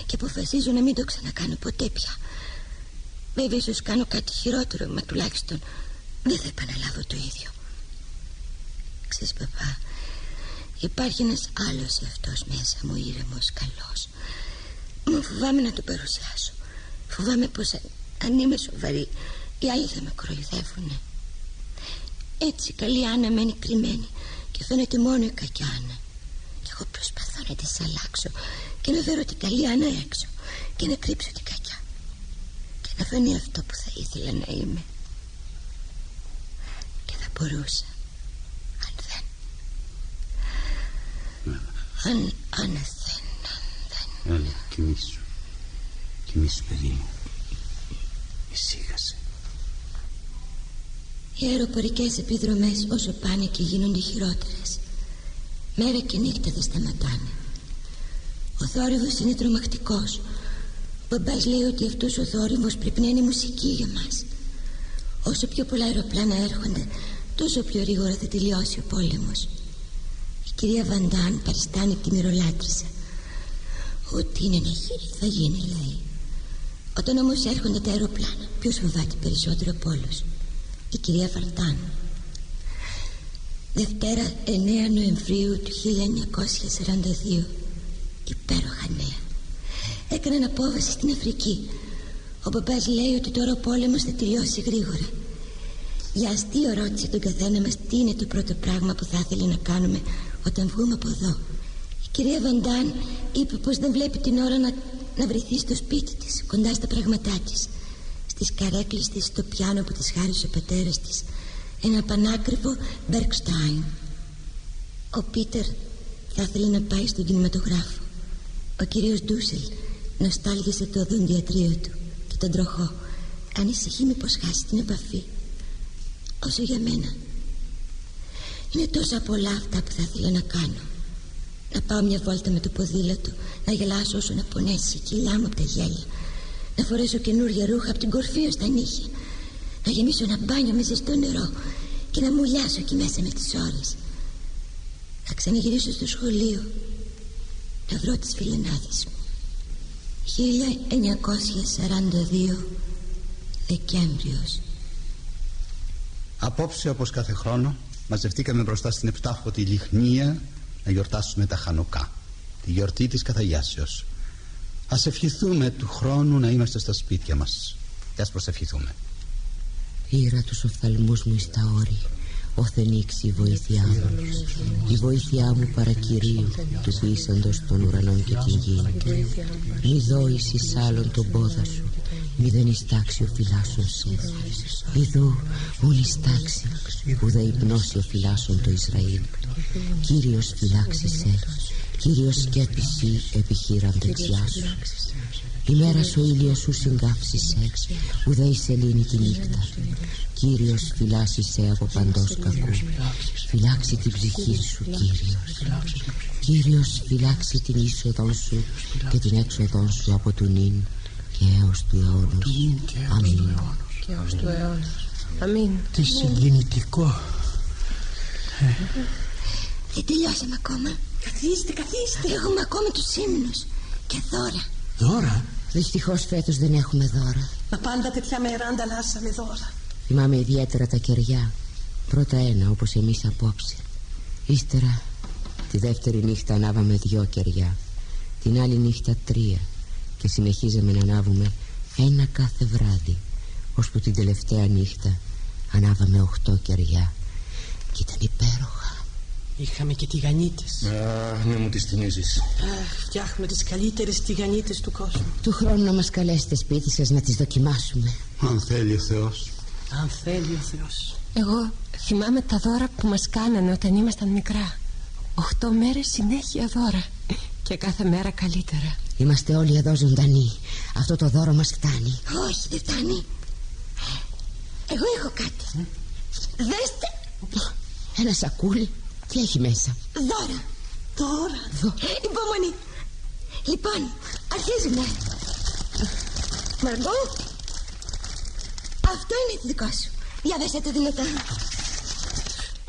Και αποφασίζω να μην το ξανακάνω ποτέ πια. Βέβαια ίσως κάνω κάτι χειρότερο Μα τουλάχιστον δεν θα επαναλάβω το ίδιο. Ξέρεις παπά Υπάρχει ένας άλλος εαυτός μέσα μου ήρεμος, καλός Μα φοβάμαι να το παρουσιάσω. Φοβάμαι πως αν, αν είμαι σοβαρή Οι άλλοι θα με κοροϊδεύουνε. Έτσι η καλή Άννα μένει κρυμμένη Και φαίνεται μόνο η κακιά Άννα. Και εγώ προσπαθώ να τις αλλάξω Και να φέρω την καλή Άννα έξω Και να κρύψω την κακιά. Και να φανεί αυτό που θα ήθελα να είμαι. Και θα μπορούσα Αν δεν αν, αν δεν, αν δεν Έλα, κοιμήσου. Κοιμήσου, παιδί μου. Ησύχασε. Οι αεροπορικές επιδρομές όσο πάνε και γίνονται χειρότερες Μέρα και νύχτα δεν σταματάνε Ο θόρυβος είναι τρομακτικός Ο μπαμπάς λέει ότι αυτός ο θόρυβος πρέπει να είναι μουσική για μας Όσο πιο πολλά αεροπλάνα έρχονται Τόσο πιο γρήγορα θα τελειώσει ο πόλεμος Η κυρία Βαντάν παριστάνει τη μυρολάτρησα Ό,τι είναι να γίνει θα γίνει λέει. Όταν όμως έρχονται τα αεροπλάνα Ποιος φοβάται περισσότερο από όλους; Η κυρία Φαρτάν. Δευτέρα 9 Νοεμβρίου του 1942 Υπέροχα νέα. Έκαναν απόβαση στην Αφρική Ο μπαμπάς λέει ότι τώρα ο πόλεμος θα τελειώσει γρήγορα. Για αστείο ρώτησε τον καθένα μας Τι είναι το πρώτο πράγμα που θα ήθελε να κάνουμε Όταν βγούμε από εδώ Η κυρία Βαντάν είπε πως δεν βλέπει την ώρα να, να βρεθεί στο σπίτι της Κοντά στα πράγματά της. Στις καρέκλες της στο πιάνο που της χάρισε ο πατέρας της Ένα πανάκριβο Bergstein Ο Πίτερ θα ήθελε να πάει στον κινηματογράφο. Ο κύριος Ντούσελ νοστάλγησε το οδοντιατρίο του και τον τροχό. Ανησυχεί μήπως χάσει την επαφή. Όσο για μένα είναι τόσα πολλά αυτά που θα ήθελα να κάνω να πάω μια βόλτα με το ποδήλατο να γελάσω όσο να πονέσει η κοιλιά μου από τα γέλια. Να φορέσω καινούργια ρούχα από την κορφή ως τα νύχια. Να γεμίσω ένα μπάνιο με ζεστό νερό και να μουλιάσω εκεί μέσα με τις ώρες. Να ξαναγυρίσω στο σχολείο να βρω τις φιλενάδες μου. 1942 Δεκέμβριος. Απόψε όπως κάθε χρόνο μαζευτήκαμε μπροστά στην επτάχωτη λιχνία να γιορτάσουμε τα Χανουκά τη γιορτή της καθαγιάσεως. Ας ευχηθούμε του χρόνου να είμαστε στα σπίτια μας. Και ας προσευχηθούμε. Ήρα τους οφθαλμούς μου στα όρη. Όθε νίξει η βοήθειά μου. Η βοήθειά μου παρακυρίου τους πείσαντος των ουρανών και την γη. Μη δώεις εις άλλον τον πόδα σου μη δεν ιστάξει ο φυλάσσον σου Ιδού ούν ιστάξει που δεν υπνώσει ο φυλάσσον το Ισραήλ. Κύριος φυλάξησε Κύριος σκέπιση επιχείραν δεξιά σου. Ημέρα σου ήλια σου συγκάψισε Ουδέ η σελήνη τη νύχτα. Κύριος φυλάσσισε από παντός κακού. Φυλάξει την ψυχή σου Κύριος. Κύριος φυλάξει την είσοδο σου Και την έξοδο σου από του νυν. Και έως του αιώνος Αμήν Και έως του αιώνος Αμήν Τι συγκινητικό Δεν τελειώσαμε ακόμα Καθίστε, καθίστε Έχουμε ακόμα τους ύμνους Και δώρα Δώρα; Δυστυχώς φέτος δεν έχουμε δώρα. Μα πάντα τέτοια μέρα ανταλλάσσαμε δώρα. Θυμάμαι ιδιαίτερα τα κεριά. Πρώτα ένα όπως εμείς απόψε. Ύστερα τη δεύτερη νύχτα ανάβαμε δυο κεριά. Την άλλη νύχτα τρία. Και συνεχίζαμε να ανάβουμε ένα κάθε βράδυ. Ώσπου την τελευταία νύχτα ανάβαμε οχτώ κεριά. Και ήταν υπέροχα. Είχαμε και τηγανίτες. Α, ναι μου τις θυμίζεις. Αχ, φτιάχνουμε τις καλύτερες τηγανίτες του κόσμου. Του χρόνου να μας καλέσετε σπίτι σας να τις δοκιμάσουμε. Αν θέλει ο Θεός. Αν θέλει ο Θεός. Εγώ θυμάμαι τα δώρα που μας κάνανε όταν ήμασταν μικρά. Οχτώ μέρες συνέχεια δώρα. Και κάθε μέρα καλύτερα Είμαστε όλοι εδώ ζωντανοί. Αυτό το δώρο μας φτάνει. Όχι δεν φτάνει. Εγώ έχω κάτι. Δέστε. Ένα σακούλι τι έχει μέσα; Δώρα. Τώρα. Δω. Υπομονή. Λοιπόν αρχίζουμε. Μαργκό Αυτό είναι δικό σου. Για δέστε το δυνατά.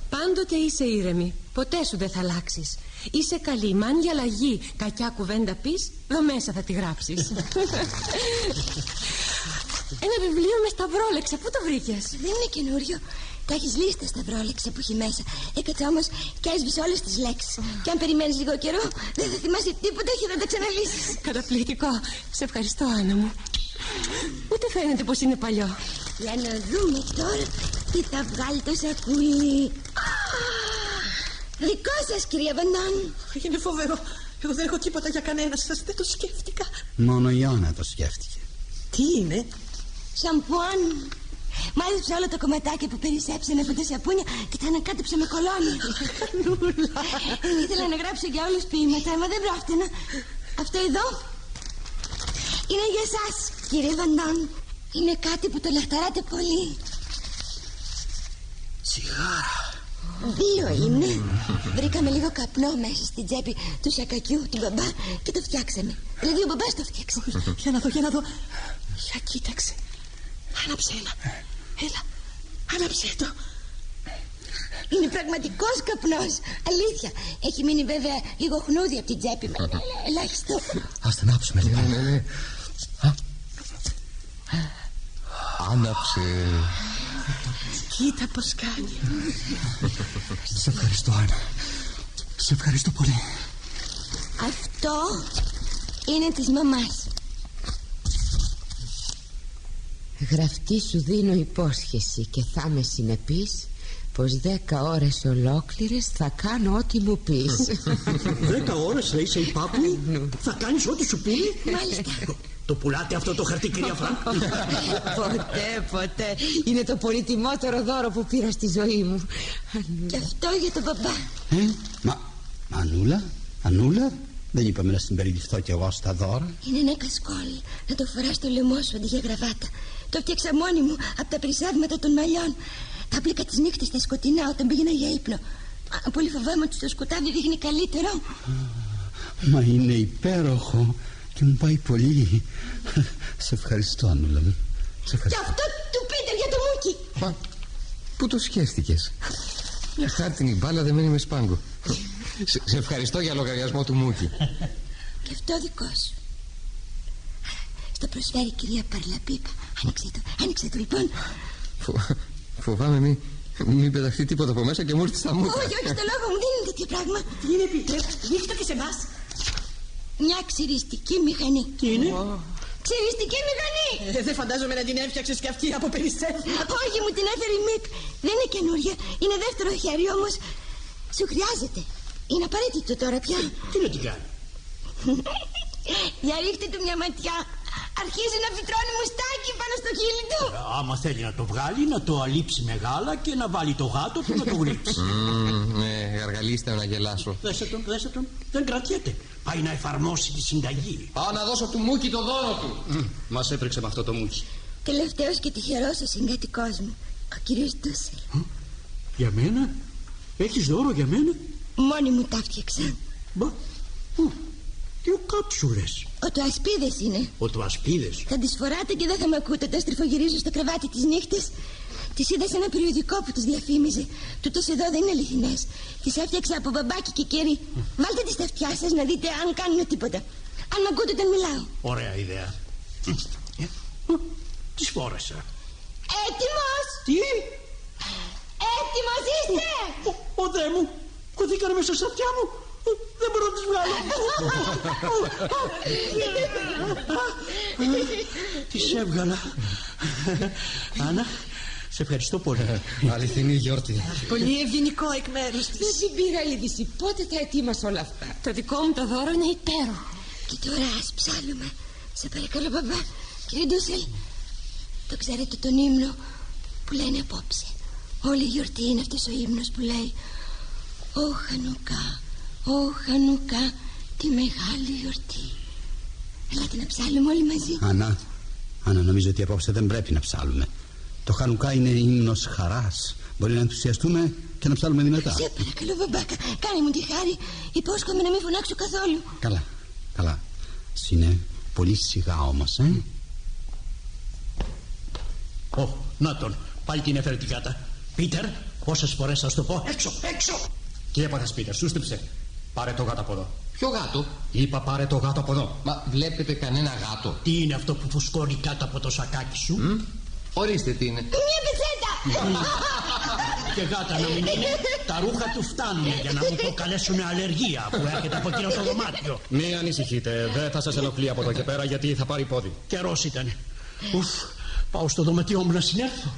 Πάντοτε είσαι ήρεμη. Ποτέ σου δεν θα αλλάξεις. Είσαι καλή, μαν για αλλαγή Κακιά κουβέντα πεις, εδώ μέσα θα τη γράψεις Ένα βιβλίο με σταυρόλεξα, πού το βρήκες; Δεν είναι καινούριο τα έχεις λύσει τα σταυρόλεξα που έχει μέσα. Έκατσα όμως και έσβησε όλες τις λέξεις. Και αν περιμένεις λίγο καιρό, δεν θα θυμάσαι τίποτα και θα τα ξαναλύσεις. Καταπληκτικό. Σε ευχαριστώ, Άννα μου. Ούτε φαίνεται πως είναι παλιό. Για να δούμε τώρα τι θα βγάλει το σακούλι. Δικό σας, κυρία Βαντάν. Είναι φοβερό. Εγώ δεν έχω τίποτα για κανένα σας. Δεν το σκέφτηκα. Μόνο η Ιώνα το σκέφτηκε. Τι είναι, Σαμπουάν. Μάζεψε όλα τα κομματάκια που περισσέψανε από τα σαπούνια και τα ανακάτεψε με κολόνια. Ήθελα να γράψω για όλους ποίηματα, αλλά δεν πρόφτενα. Αυτό εδώ είναι για εσάς, κύριε Βαντάν. Είναι κάτι που το λαχταράτε πολύ. Τσιγάρα. Δύο είναι. Βρήκαμε λίγο καπνό μέσα στην τσέπη του σακακιού του μπαμπά και το φτιάξαμε. Δηλαδή ο μπαμπάς το φτιάξε. Για να δω, για να δω. Για κοίταξε. Άναψε ένα. Έλα, άναψε το. Είναι πραγματικός καπνός. Αλήθεια. Έχει μείνει βέβαια λίγο χνούδι από την τσέπη μου. Ελάχιστο. Ας την άψουμε λίγο. Ναι, ναι, ναι. Άναψε. Κοίτα πως κάνει. Σε ευχαριστώ, Άννα. Σε ευχαριστώ πολύ. Αυτό είναι της μαμάς. Γραφτή σου δίνω υπόσχεση και θα με συνεπείς πως δέκα ώρες ολόκληρες θα κάνω ό,τι μου πεις Δέκα ώρες λέει σε υπάπου; Θα κάνεις ό,τι σου πει; Μάλιστα Το πουλάτε αυτό το χαρτί κυρία Φρανκ; Ποτέ ποτέ. Είναι το πολυτιμότερο δώρο που πήρα στη ζωή μου. Και αυτό για τον μπαμπά. Ε, μα, Ανούλα, Ανούλα, δεν είπαμε να συμπεριληφθώ κι εγώ στα δώρα. Είναι ένα κασκόλ. Να το φοράς στο λαιμό σου αντί για γραβάτα. Το φτιάξα μόνη μου από τα περισσεύματα των μαλλιών. Τα πλήκα τις νύχτες στα σκοτεινά όταν πήγαινα για ύπνο. Α, Πολύ φοβάμαι ότι στο σκοτάδι δείχνει καλύτερο. Μα είναι υπέροχο και μου πάει πολύ. Σε ευχαριστώ, Ανούλα μου. Σε Και ευχαριστώ. αυτό του Πίτερ για το μούκι Μα, πού το σκέφτηκες; Μια χάρτινη μπάλα δεμένη με σπάγκο. σε, σε ευχαριστώ για λογαριασμό του Μούκη. Και αυτό δικό σου Στο προσφέρει η κυρία Παρλαπίπα Άνοιξε το, άνοιξε το λοιπόν Φο- φοβάμαι μην, μην πεταχτεί τίποτα από μέσα και μου έρθει στα μούτρα. Όχι, όχι, στο λόγο μου δεν είναι τέτοιο πράγμα Τι είναι Πίτερ, δείχτε και σε εμάς. Μια ξυριστική μηχανή Τι είναι; Ξυριστική μηχανή. Ε, δεν φαντάζομαι να την έφτιαξες και αυτή από περισσεύματα. Όχι, μου την έφερε η ΜΥΠ Δεν είναι καινούρια, είναι δεύτερο χέρι όμως Σου χρειάζεται. Είναι απαραίτητο τώρα πια. Τι να την κάνει; Για ρίχτε του μια ματιά Αρχίζει να φυτρώνει μουστάκι πάνω στο χείλι του. Άμα θέλει να το βγάλει να το αλείψει μεγάλα Και να βάλει το γάτο του να το γλύψει. Μμμ, ναι, γαργαλίστε να γελάσω. Δέστε τον, δέστε τον. Δεν κρατιέται. Πάει να εφαρμόσει τη συνταγή. Πάω να δώσω του Μούκη το δώρο του. Μας έπρεξε με αυτό το μούκι. Τελευταίος και τυχερός ο συγκατοικός μου Ο κύριος Ντούσελ. Για μένα; Έχεις δώρο για μένα; Μόνη μου τα φτιάξα Μπα. Ου, Δύο κάψουλες Ο του ασπίδες είναι. Ο του ασπίδες. Θα τις φοράτε και δεν θα με ακούτε. Όταν στριφογυρίζω στο κρεβάτι τις νύχτες. Τις είδα σε ένα περιοδικό που τις διαφήμιζε. Τούτες εδώ δεν είναι αληθινές. Τις έφτιαξα από μπαμπάκι και κέρι. Βάλτε τις στα αυτιά σας να δείτε αν κάνουν τίποτα. Αν με ακούτε όταν μιλάω. Ωραία ιδέα. Ε, ου, Τις φόρεσα. Έτοιμος! Τι; Έτοιμος είστε! Ο, ο δε μου Κωθήκανε μέσα στα αυτιά μου. Ε, Δεν μπορώ να τις βγάλω. Τις έβγαλα. Άννα Σε ευχαριστώ πολύ. Αληθινή γιόρτη. Πολύ ευγενικό εκ μέρους Δεν της. την πήρα είδηση Πότε θα ετοίμασα όλα αυτά; Το δικό μου το δώρο είναι υπέροχο. Και τώρα ας ψάλουμε. Σε παρακαλώ μπαμπά. Κύριε Ντούσελ Το ξέρετε τον ύμνο που λένε απόψε. Όλη η γιορτή είναι αυτός ο ύμνος που λέει Ω Χανουκά, Ω Χανουκά Τη μεγάλη γιορτή Ελάτε να ψάλουμε όλοι μαζί Ανά, Ανά, νομίζω ότι απόψε δεν πρέπει να ψάλουμε. Το Χανουκά είναι ύμνος χαράς. Μπορεί να ενθουσιαστούμε και να ψάλουμε δυνατά. Σε παρακαλώ μπαμπάκα Κάνε μου τη χάρη Υπόσχομαι να μην φωνάξω καθόλου Καλά, καλά. Είναι πολύ σιγά όμως, ε. Ω, να τον Πάλι την έφερε την κάτα Πίτερ Πόσες φορές θα σου το πω Έξω, έξω Τι έπαθες Πίτερ, σούστεψε Πάρε το γάτο από εδώ Ποιο γάτο; Είπα πάρε το γάτο από εδώ Μα βλέπετε κανένα γάτο; Τι είναι αυτό που φουσκώνει κάτω από το σακάκι σου; Ορίστε τι είναι. Μια πετσέτα Και γάτα να μην είναι Τα ρούχα του φτάνουν για να μου προκαλέσουν αλλεργία Που έρχεται από εκείνο το δωμάτιο Μην ανησυχείτε, δεν θα σας ενοχλεί από εδώ και πέρα γιατί θα πάρει πόδι. Καιρός ήταν Ουφ, πάω στο δωματιό μου να συνέλθω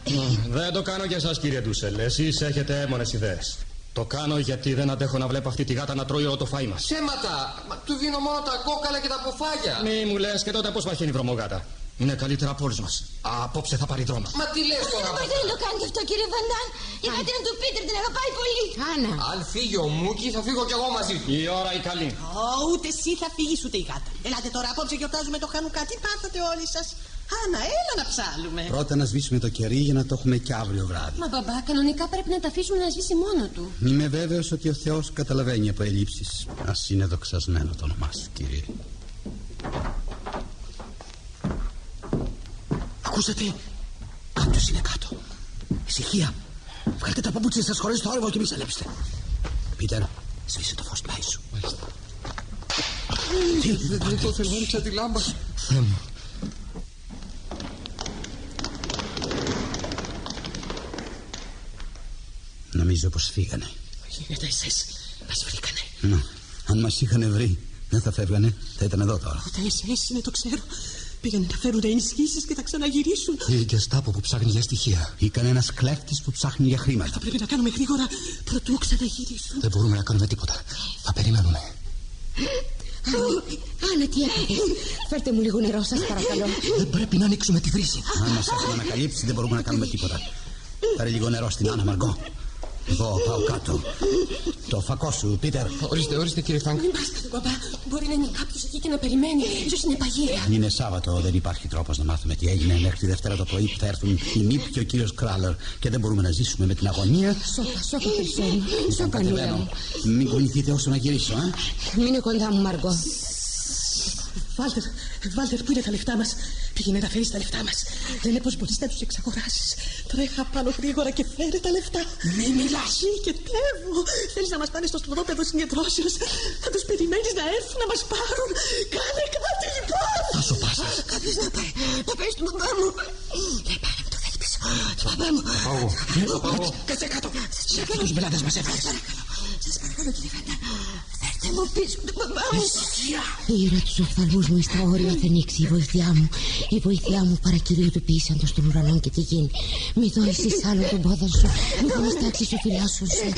Δεν το κάνω για εσάς κύριε Ντούσελ, εσείς έχετε έμονες ιδέες. Το κάνω γιατί δεν αντέχω να βλέπω αυτή τη γάτα να τρώει όλο το φάι μας. Ψέματα! Μα, του δίνω μόνο τα κόκαλα και τα ποφάγια. Μη μου λες και τότε πώς μαχαίνει η βρωμογάτα. Είναι καλύτερα από όλους μας. Απόψε θα πάρει δρόμο. Μα τι λες τώρα. Δεν μπορεί να το κάνει αυτό κύριε Βαντάν Η γάτα του Πίτερ την αγαπάει πολύ Άννα Αν φύγει ο Μούκη θα φύγω κι εγώ μαζί του. Η ώρα η καλή. Ω, ούτε εσύ θα φύγεις ούτε η γάτα. Ελάτε τώρα απόψε γιορτάζουμε το Χανουκά. Τι πάθατε όλοι σας; Άννα, έλα να ψάλουμε. Πρώτα να σβήσουμε το κερί για να το έχουμε και αύριο βράδυ. Μα μπαμπά, κανονικά πρέπει να τα αφήσουμε να σβήσει μόνο του. Είμαι βέβαιος ότι ο Θεός καταλαβαίνει από ελλείψεις. Ας είναι δοξασμένο το όνομά σου, κύριε. Ακούσατε Κάποιος είναι κάτω Ησυχία Βγάλτε τα παπούτσια σας χωρίς θόρυβο και μη σαλέψετε. Πίτερ, σβήσε το φως πλάι σου. Τι, δεν το θέλω, άνοιξα τη λάμπα. Θεέ μου. Νομίζω πως φύγανε. Είναι τα εσές. Μας βρήκανε. Να, αν μας είχαν βρει, δεν θα φεύγανε, θα ήταν εδώ τώρα. Τα εσές είναι, το ξέρω. Πήγανε να φέρουν ενισχύσεις και θα ξαναγυρίσουν. Ή η Γκεστάπο που ψάχνει για στοιχεία. Ή κανένας κλέφτης που ψάχνει για χρήματα. Πρέπει να κάνουμε γρήγορα πρωτού ξαναγυρίσουν. Δεν μπορούμε να κάνουμε τίποτα. Θα περιμένουμε. Άννα, τι έπαθες. Φέρτε μου λίγο νερό, σας παρακαλώ. Δεν πρέπει να ανοίξουμε τη βρύση. Αν μας έχουν ανακαλύψει, δεν μπορούμε να κάνουμε τίποτα. Πάρε λίγο νερό στην Άννα Μαργκό. Εγώ πάω κάτω. Το φακό σου, Πίτερ. Ορίστε, ορίστε κύριε Φράγκ. Μην πας κάτω, μπαμπά. Μπορεί να είναι κάποιος εκεί και να περιμένει. Ίσως είναι παγίδα; Είναι Σάββατο, δεν υπάρχει τρόπος να μάθουμε τι έγινε μέχρι τη Δευτέρα το πρωί που θα έρθουν η Νίπ και ο κύριος Κράλερ και δεν μπορούμε να ζήσουμε με την αγωνία. Σώπα, σώπα, χρυσό μου. Λοιπόν, Σώπα, νουλα κατεβαίνω. μου. Μην κουνηθείτε όσο να γυρίσω, ε. Μείνε κοντά μου, Μαργκό. Βάλτερ, Βάλτερ, πού είναι τα λεφτά μας; Πήγαινε να φέρεις τα λεφτά μας. Λένε πως μπορείς να τους εξαγοράσεις. Τρέχα πάνω γρήγορα και φέρε τα λεφτά. Μη μιλάς. Νικετεύω. Θέλεις να μας πάνε στο στροδόπεδο συγκεντρώσεως. Θα τους περιμένεις να έρθουν να μας πάρουν. Κάνε κάτι λοιπόν. Θα σου πάσει. Κάποιος να πάει. Να πάει στον παπά μου. Λέει πάρε μου το θέλει πίσω. Στον παπά μου. Πάγω. Κάτσε κάτω. Σε αυτού τους μπελάδε μας έφερες. Σας παρακαλώ κύριε Φάντα. Φέρτε μου πίσω τον παπά μου. Ήρα τους οφθαλμούς μου στα όρια θα ανοίξει η βοήθειά μου. Η βοήθειά μου παρακυριωτοποίησαν το στον ουρανό και τη γη. Μη δώσεις άλλο τον πόδο σου. Μη χωριστάξεις ο φυλάσσον σου.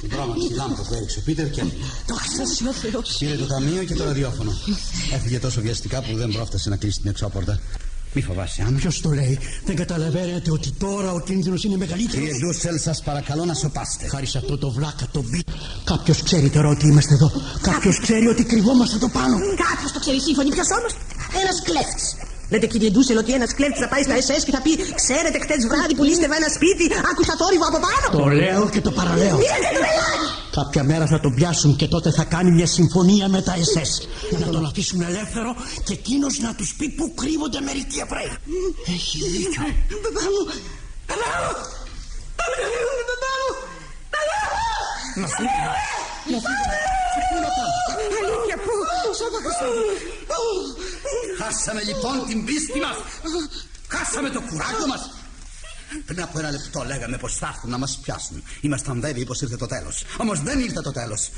Την τρόμαξε η λάμπα που έριξε ο Πίτερ και Δόξα ο Θεός. πήρε το ταμείο και το ραδιόφωνο. Έφυγε τόσο βιαστικά που δεν πρόφτασε να κλείσει την εξώπορτα. Μη φοβάσαι, αν Ποιος το λέει, δεν καταλαβαίνετε ότι τώρα ο κίνδυνος είναι μεγαλύτερος. Κύριε Ντούσελ, σας παρακαλώ να σοπάστε. Χάρη σε αυτό το βλάκα, το μπι. Κάποιος ξέρει τώρα ότι είμαστε εδώ. Κάποιος ξέρει ότι κρυβόμαστε εδώ πάνω. Κάποιος το ξέρει σύμφωνοι. Ποιος όμως; Ένας κλέφτης. Λέτε κύριε Ντούσελ ότι ένας κλέφτη θα πάει στα SS και θα πει Ξέρετε, χτες βράδυ που λύστευα ένα σπίτι, άκουσα θόρυβο από πάνω. Το λέω και το παραλέω. Μείνετε τρελάνι. Κάποια μέρα θα τον πιάσουν και τότε θα κάνει μια συμφωνία με τα SS. να τον αφήσουν ελεύθερο και εκείνος να τους πει πού κρύβονται μερικοί Εβραίοι. Έχει δίκιο. Παπά μου. Παπά μου. Πάμε να φύγουμε, παπά μου. Παπά μου. Να φύγουμε. Να φύγουμε. Πού να πάμε. Αλήθεια, πού. Σώπα, Χριστό. Χάσαμε λοιπόν την πίστη μας. Χάσαμε το κουράγιο μας. Πριν από ένα λεπτό λέγαμε πως θα έρθουν να μας πιάσουν. Ήμασταν βέβαιοι πως ήρθε το τέλος. Όμως δεν ήρθε το τέλος.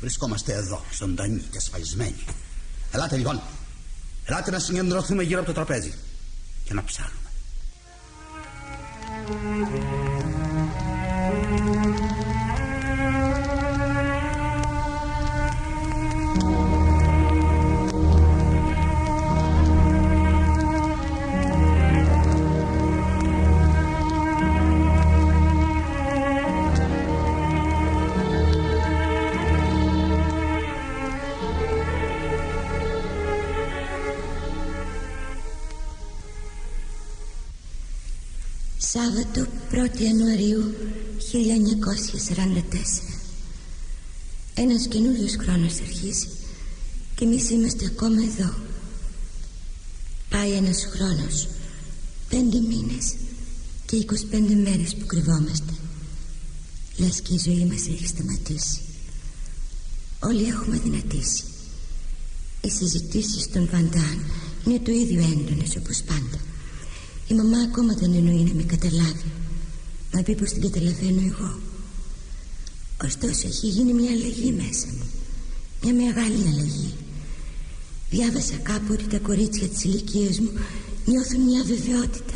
Βρισκόμαστε εδώ, ζωντανοί και ασφαλισμένοι. Ελάτε λοιπόν. Ελάτε να συγκεντρωθούμε γύρω από το τραπέζι και να ψάχνουμε. Σάββατο 1η Ιανουαρίου 1944. Ένας καινούριος χρόνος αρχίζει και εμείς είμαστε ακόμα εδώ. Πάει ένας χρόνος, πέντε μήνες και 25 μέρες που κρυβόμαστε. Λες και η ζωή μας έχει σταματήσει. Όλοι έχουμε δυνατήσει. Οι συζητήσεις των Βαντάν είναι το ίδιο έντονες όπως πάντα. Η μαμά ακόμα δεν εννοεί να με καταλάβει. Να πει πως την καταλαβαίνω εγώ. Ωστόσο έχει γίνει μια αλλαγή μέσα μου. Μια μεγάλη αλλαγή. Διάβασα κάπου ότι τα κορίτσια της ηλικίας μου νιώθουν μια βεβαιότητα.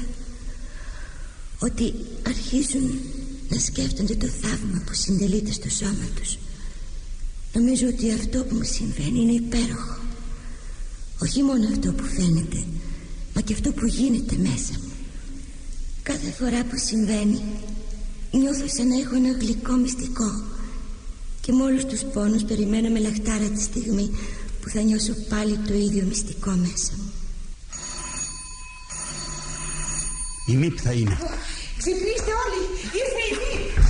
Ότι αρχίζουν να σκέφτονται το θαύμα που συντελείται στο σώμα τους. Νομίζω ότι αυτό που μου συμβαίνει είναι υπέροχο. Όχι μόνο αυτό που φαίνεται, μα και αυτό που γίνεται μέσα μου. Κάθε φορά που συμβαίνει νιώθω σαν να έχω ένα γλυκό μυστικό και με όλους τους πόνους περιμένω με λαχτάρα τη στιγμή που θα νιώσω πάλι το ίδιο μυστικό μέσα μου. Η μύπ θα είναι. Ξυπνήστε όλοι. Ήρθε η γη.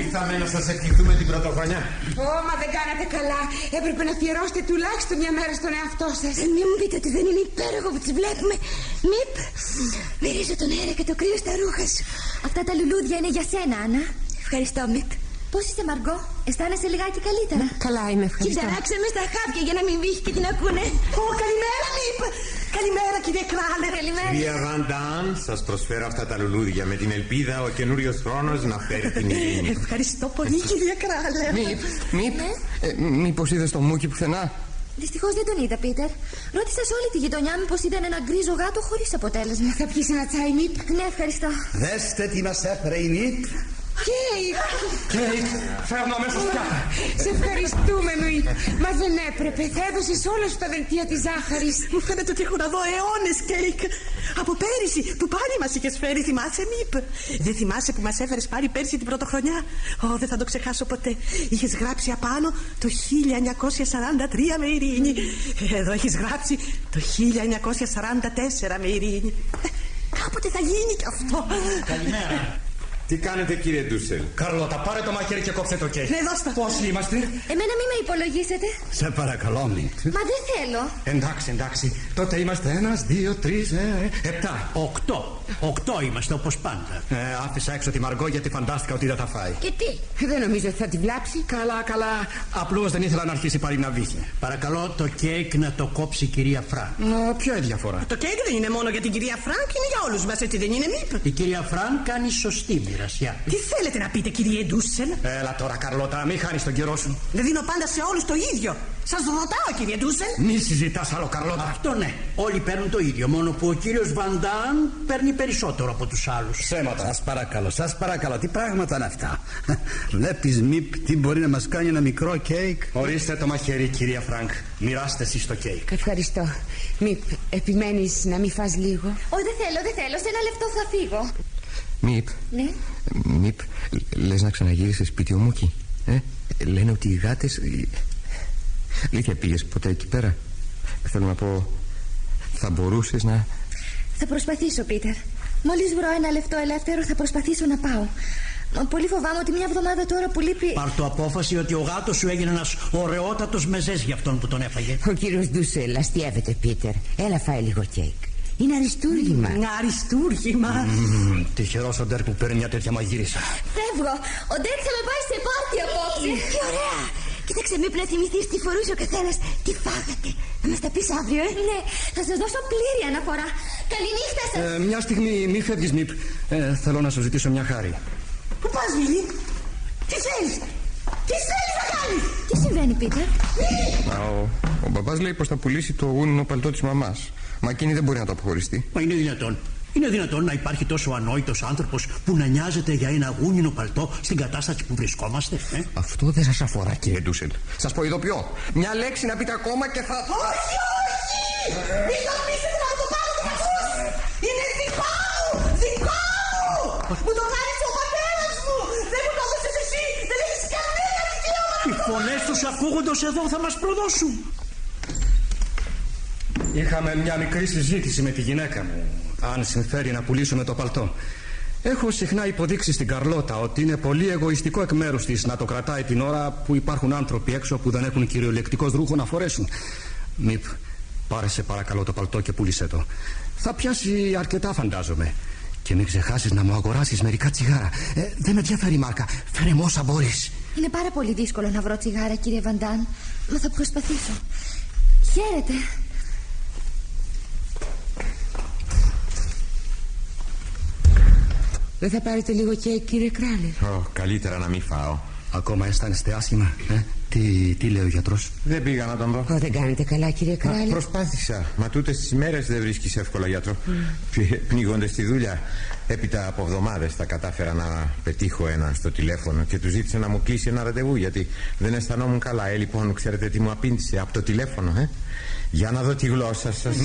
Ήρθαμε να σας ευχηθούμε την πρωτοχρονιά. Ω, μα δεν κάνατε καλά. Έπρεπε να αφιερώσετε τουλάχιστον μια μέρα στον εαυτό σας. Ε, μην μου πείτε ότι δεν είναι υπέροχο που τις βλέπουμε. Μιπ, μυρίζω τον αέρα και το κρύο στα ρούχα σου. Αυτά τα λουλούδια είναι για σένα, Άννα. Ευχαριστώ, Μιπ. Πώς είσαι, Μαργκό, αισθάνεσαι λιγάκι καλύτερα; Καλά είμαι, ευχαριστώ. Κοιτάξτε με στα χάπια για να μην βύχει και την ακούνε. Ω, καλημέρα, Μιπ. Καλημέρα, κύριε Κράλερ. Καλημέρα. Κυρία Βαντάν, σας προσφέρω αυτά τα λουλούδια με την ελπίδα ο καινούριος χρόνος να φέρει την ειρήνη. Ευχαριστώ πολύ, κύριε Κράλερ. Μήπ, μήπ, ε, μήπως είδες τον Μούκη πουθενά; Δυστυχώς δεν τον είδα, Πίτερ. Ρώτησα σε όλη τη γειτονιά μήπως είδαν ένα γκρίζο γάτο χωρίς αποτέλεσμα. Θα πιεις ένα τσάι, Μιπ. Ναι, ευχαριστώ. Δέστε τι μας έφερε η Νίτ. Κέικ. Κέικ, φέρνω αμέσως πιάτα. Σε ευχαριστούμε, Μιπ. Μα δεν έπρεπε. Θα έδωσες όλα σου τα δελτία της ζάχαρης. Μου φαίνεται ότι έχω να δω αιώνες κέικ. Από πέρυσι που πάλι μας είχες φέρει, θυμάσαι, Μιπ; Δεν θυμάσαι που μας έφερες πάλι πέρυσι την πρωτοχρονιά; Ω, δεν θα το ξεχάσω ποτέ. Είχες γράψει απάνω το 1943 με ειρήνη. Εδώ έχεις γράψει το 1944 με ειρήνη. Ε, κάποτε θα γίνει κι αυτό. Καλημέρα. Τι κάνετε κύριε Ντούσελ; Καρλώτα, πάρε το μαχαίρι και κόψε το κέικ. Ναι, δώσ' τα. Πόσοι είμαστε; Εμένα μην με υπολογίσετε. Σε παρακαλώ, Νίτ. Μα δεν θέλω. Εντάξει, εντάξει. Τότε είμαστε ένας, δύο, τρεις, ε, επτά. Οκτώ. Οκτώ είμαστε όπως πάντα. Ε, άφησα έξω τη Μαργκό γιατί φαντάστηκα ότι δεν θα φάει. Και τι, δεν νομίζω ότι θα τη βλάψει. Καλά, καλά. Απλώς δεν ήθελα να αρχίσει πάλι να βήχει. Παρακαλώ το κέικ να το κόψει η κυρία Φρανκ. Ε, ποια είναι η διαφορά; Το κέικ δεν είναι μόνο για την κυρία Φρανκ, είναι για όλους μας, έτσι δεν είναι, Μιπ. Η κυρία Φρανκ κάνει σωστή μοιρασιά. Τι θέλετε να πείτε, κύριε Ντούσελ. Έλα τώρα, Καρλώτα, μην χάνεις τον καιρό σου. Δεν δίνω πάντα σε όλους το ίδιο. Σας ρωτάω, κύριε Ντούσελ. Μη συζητάς άλλο, Καρλώτα. Αυτό ναι. Όλοι παίρνουν το ίδιο. Μόνο που ο κύριος Βαντάν παίρνει περισσότερο από τους άλλους. Ψέματα. Σας παρακαλώ, σας παρακαλώ, τι πράγματα είναι αυτά; Βλέπεις, Μιπ, τι μπορεί να μας κάνει ένα μικρό κέικ; Ορίστε το μαχαίρι, κυρία Φρανκ. Μοιράστε εσείς το κέικ. Ευχαριστώ. Μιπ, επιμένεις να μην φας λίγο; Ω, δεν θέλω, δεν θέλω. Σε ένα λεπτό θα φύγω. Μιπ, Ναι. Μιπ, λες να ξαναγυρίσει σπίτι ο Μούκη. Ε; Λένε ότι οι γάτες... Αλήθεια πήγες ποτέ εκεί πέρα; Θέλω να πω, θα μπορούσες να... Θα προσπαθήσω, Πίτερ. Μόλις βρω ένα λεπτό ελεύθερο, θα προσπαθήσω να πάω. Μα πολύ φοβάμαι ότι μια εβδομάδα τώρα που λείπει. Πάρ το απόφαση ότι ο γάτος σου έγινε ένας ωραιότατος μεζές για αυτόν που τον έφαγε. Ο κύριος Ντούσελ αστείευεται, Πίτερ. Έλα, φάει λίγο κέικ. Είναι αριστούργημα. Μια αριστούργημα. Τυχερός ο Ντέρ που παίρνει μια τέτοια μαγείρισα. Φεύγω. Ο Ντέρκ θα με πάει σε πάρτι απόψε. Τι ωραία! Κοίταξε, μήπως να θυμηθείς τι φορούσε ο καθένας. Τι φάγατε. Θα μας τα πεις αύριο, ε; Ναι, θα σας δώσω πλήρη αναφορά. Καληνύχτα σας. Ε, μια στιγμή, μη φεύγεις, Νιπ. Ε, θέλω να σου ζητήσω μια χάρη. Πού πας, Βίλι; Τι θέλεις; Τι θέλεις να κάνεις; Τι συμβαίνει, Πίτερ; Α, ο, ο μπαμπάς λέει πως θα πουλήσει το γούνινο παλτό της μαμάς. Μα εκείνη δεν μπορεί να το αποχωριστεί. Μα είναι δυνατόν. Είναι δυνατόν να υπάρχει τόσο ανόητος άνθρωπος που να νοιάζεται για ένα γούνινο παλτό στην κατάσταση που βρισκόμαστε. Ε; Αυτό δεν σας αφορά, κύριε Ντούσελ. Σας πω ειδοποιώ. Μια λέξη να πείτε ακόμα και θα... Όχι, όχι! Μην το αφήσετε να το πάρω το κακός! Είναι δικό μου! Δικό μου! Μου το χάρισε ο πατέρας μου! Δεν μου το έδωσες εσύ! Δεν έχεις κανένα δικαίωμα! Οι φωνές τους ακούγοντος εδώ θα μας προδώσουν. Είχαμε μια μικρή συζήτηση με τη γυναίκα μου. Αν συμφέρει να πουλήσουμε το παλτό. Έχω συχνά υποδείξει στην Καρλώτα ότι είναι πολύ εγωιστικό εκ μέρους της να το κρατάει την ώρα που υπάρχουν άνθρωποι έξω που δεν έχουν κυριολεκτικός ρούχο να φορέσουν. Μιπ, πάρε σε παρακαλώ το παλτό και πούλησε το. Θα πιάσει αρκετά, φαντάζομαι. Και μην ξεχάσεις να μου αγοράσεις μερικά τσιγάρα. Ε, δεν με ενδιαφέρει η μάρκα. Φέρε μου όσα μπορείς. Είναι πάρα πολύ δύσκολο να βρω τσιγάρα, κύριε Βαντάν. Μα θα προσπαθήσω. Χαίρετε. Δεν θα πάρετε λίγο κέικ, κύριε Κράλερ. Ω, καλύτερα να μην φάω. Ακόμα αισθάνεστε άσχημα. Ε; Τι, τι λέει ο γιατρός; Δεν πήγα να τον δω. Ω, δεν κάνετε καλά, κύριε Μα, Κράλερ. προσπάθησα. Μα τούτες τις μέρες δεν βρίσκεις εύκολα γιατρό. Πνίγονται στη δουλειά. Έπειτα από εβδομάδες θα κατάφερα να πετύχω έναν στο τηλέφωνο και του ζήτησα να μου κλείσει ένα ραντεβού γιατί δεν αισθανόμουν καλά. Ε, λοιπόν, ξέρετε τι μου απήντησε από το τηλέφωνο, ε; Για να δω τη γλώσσα σας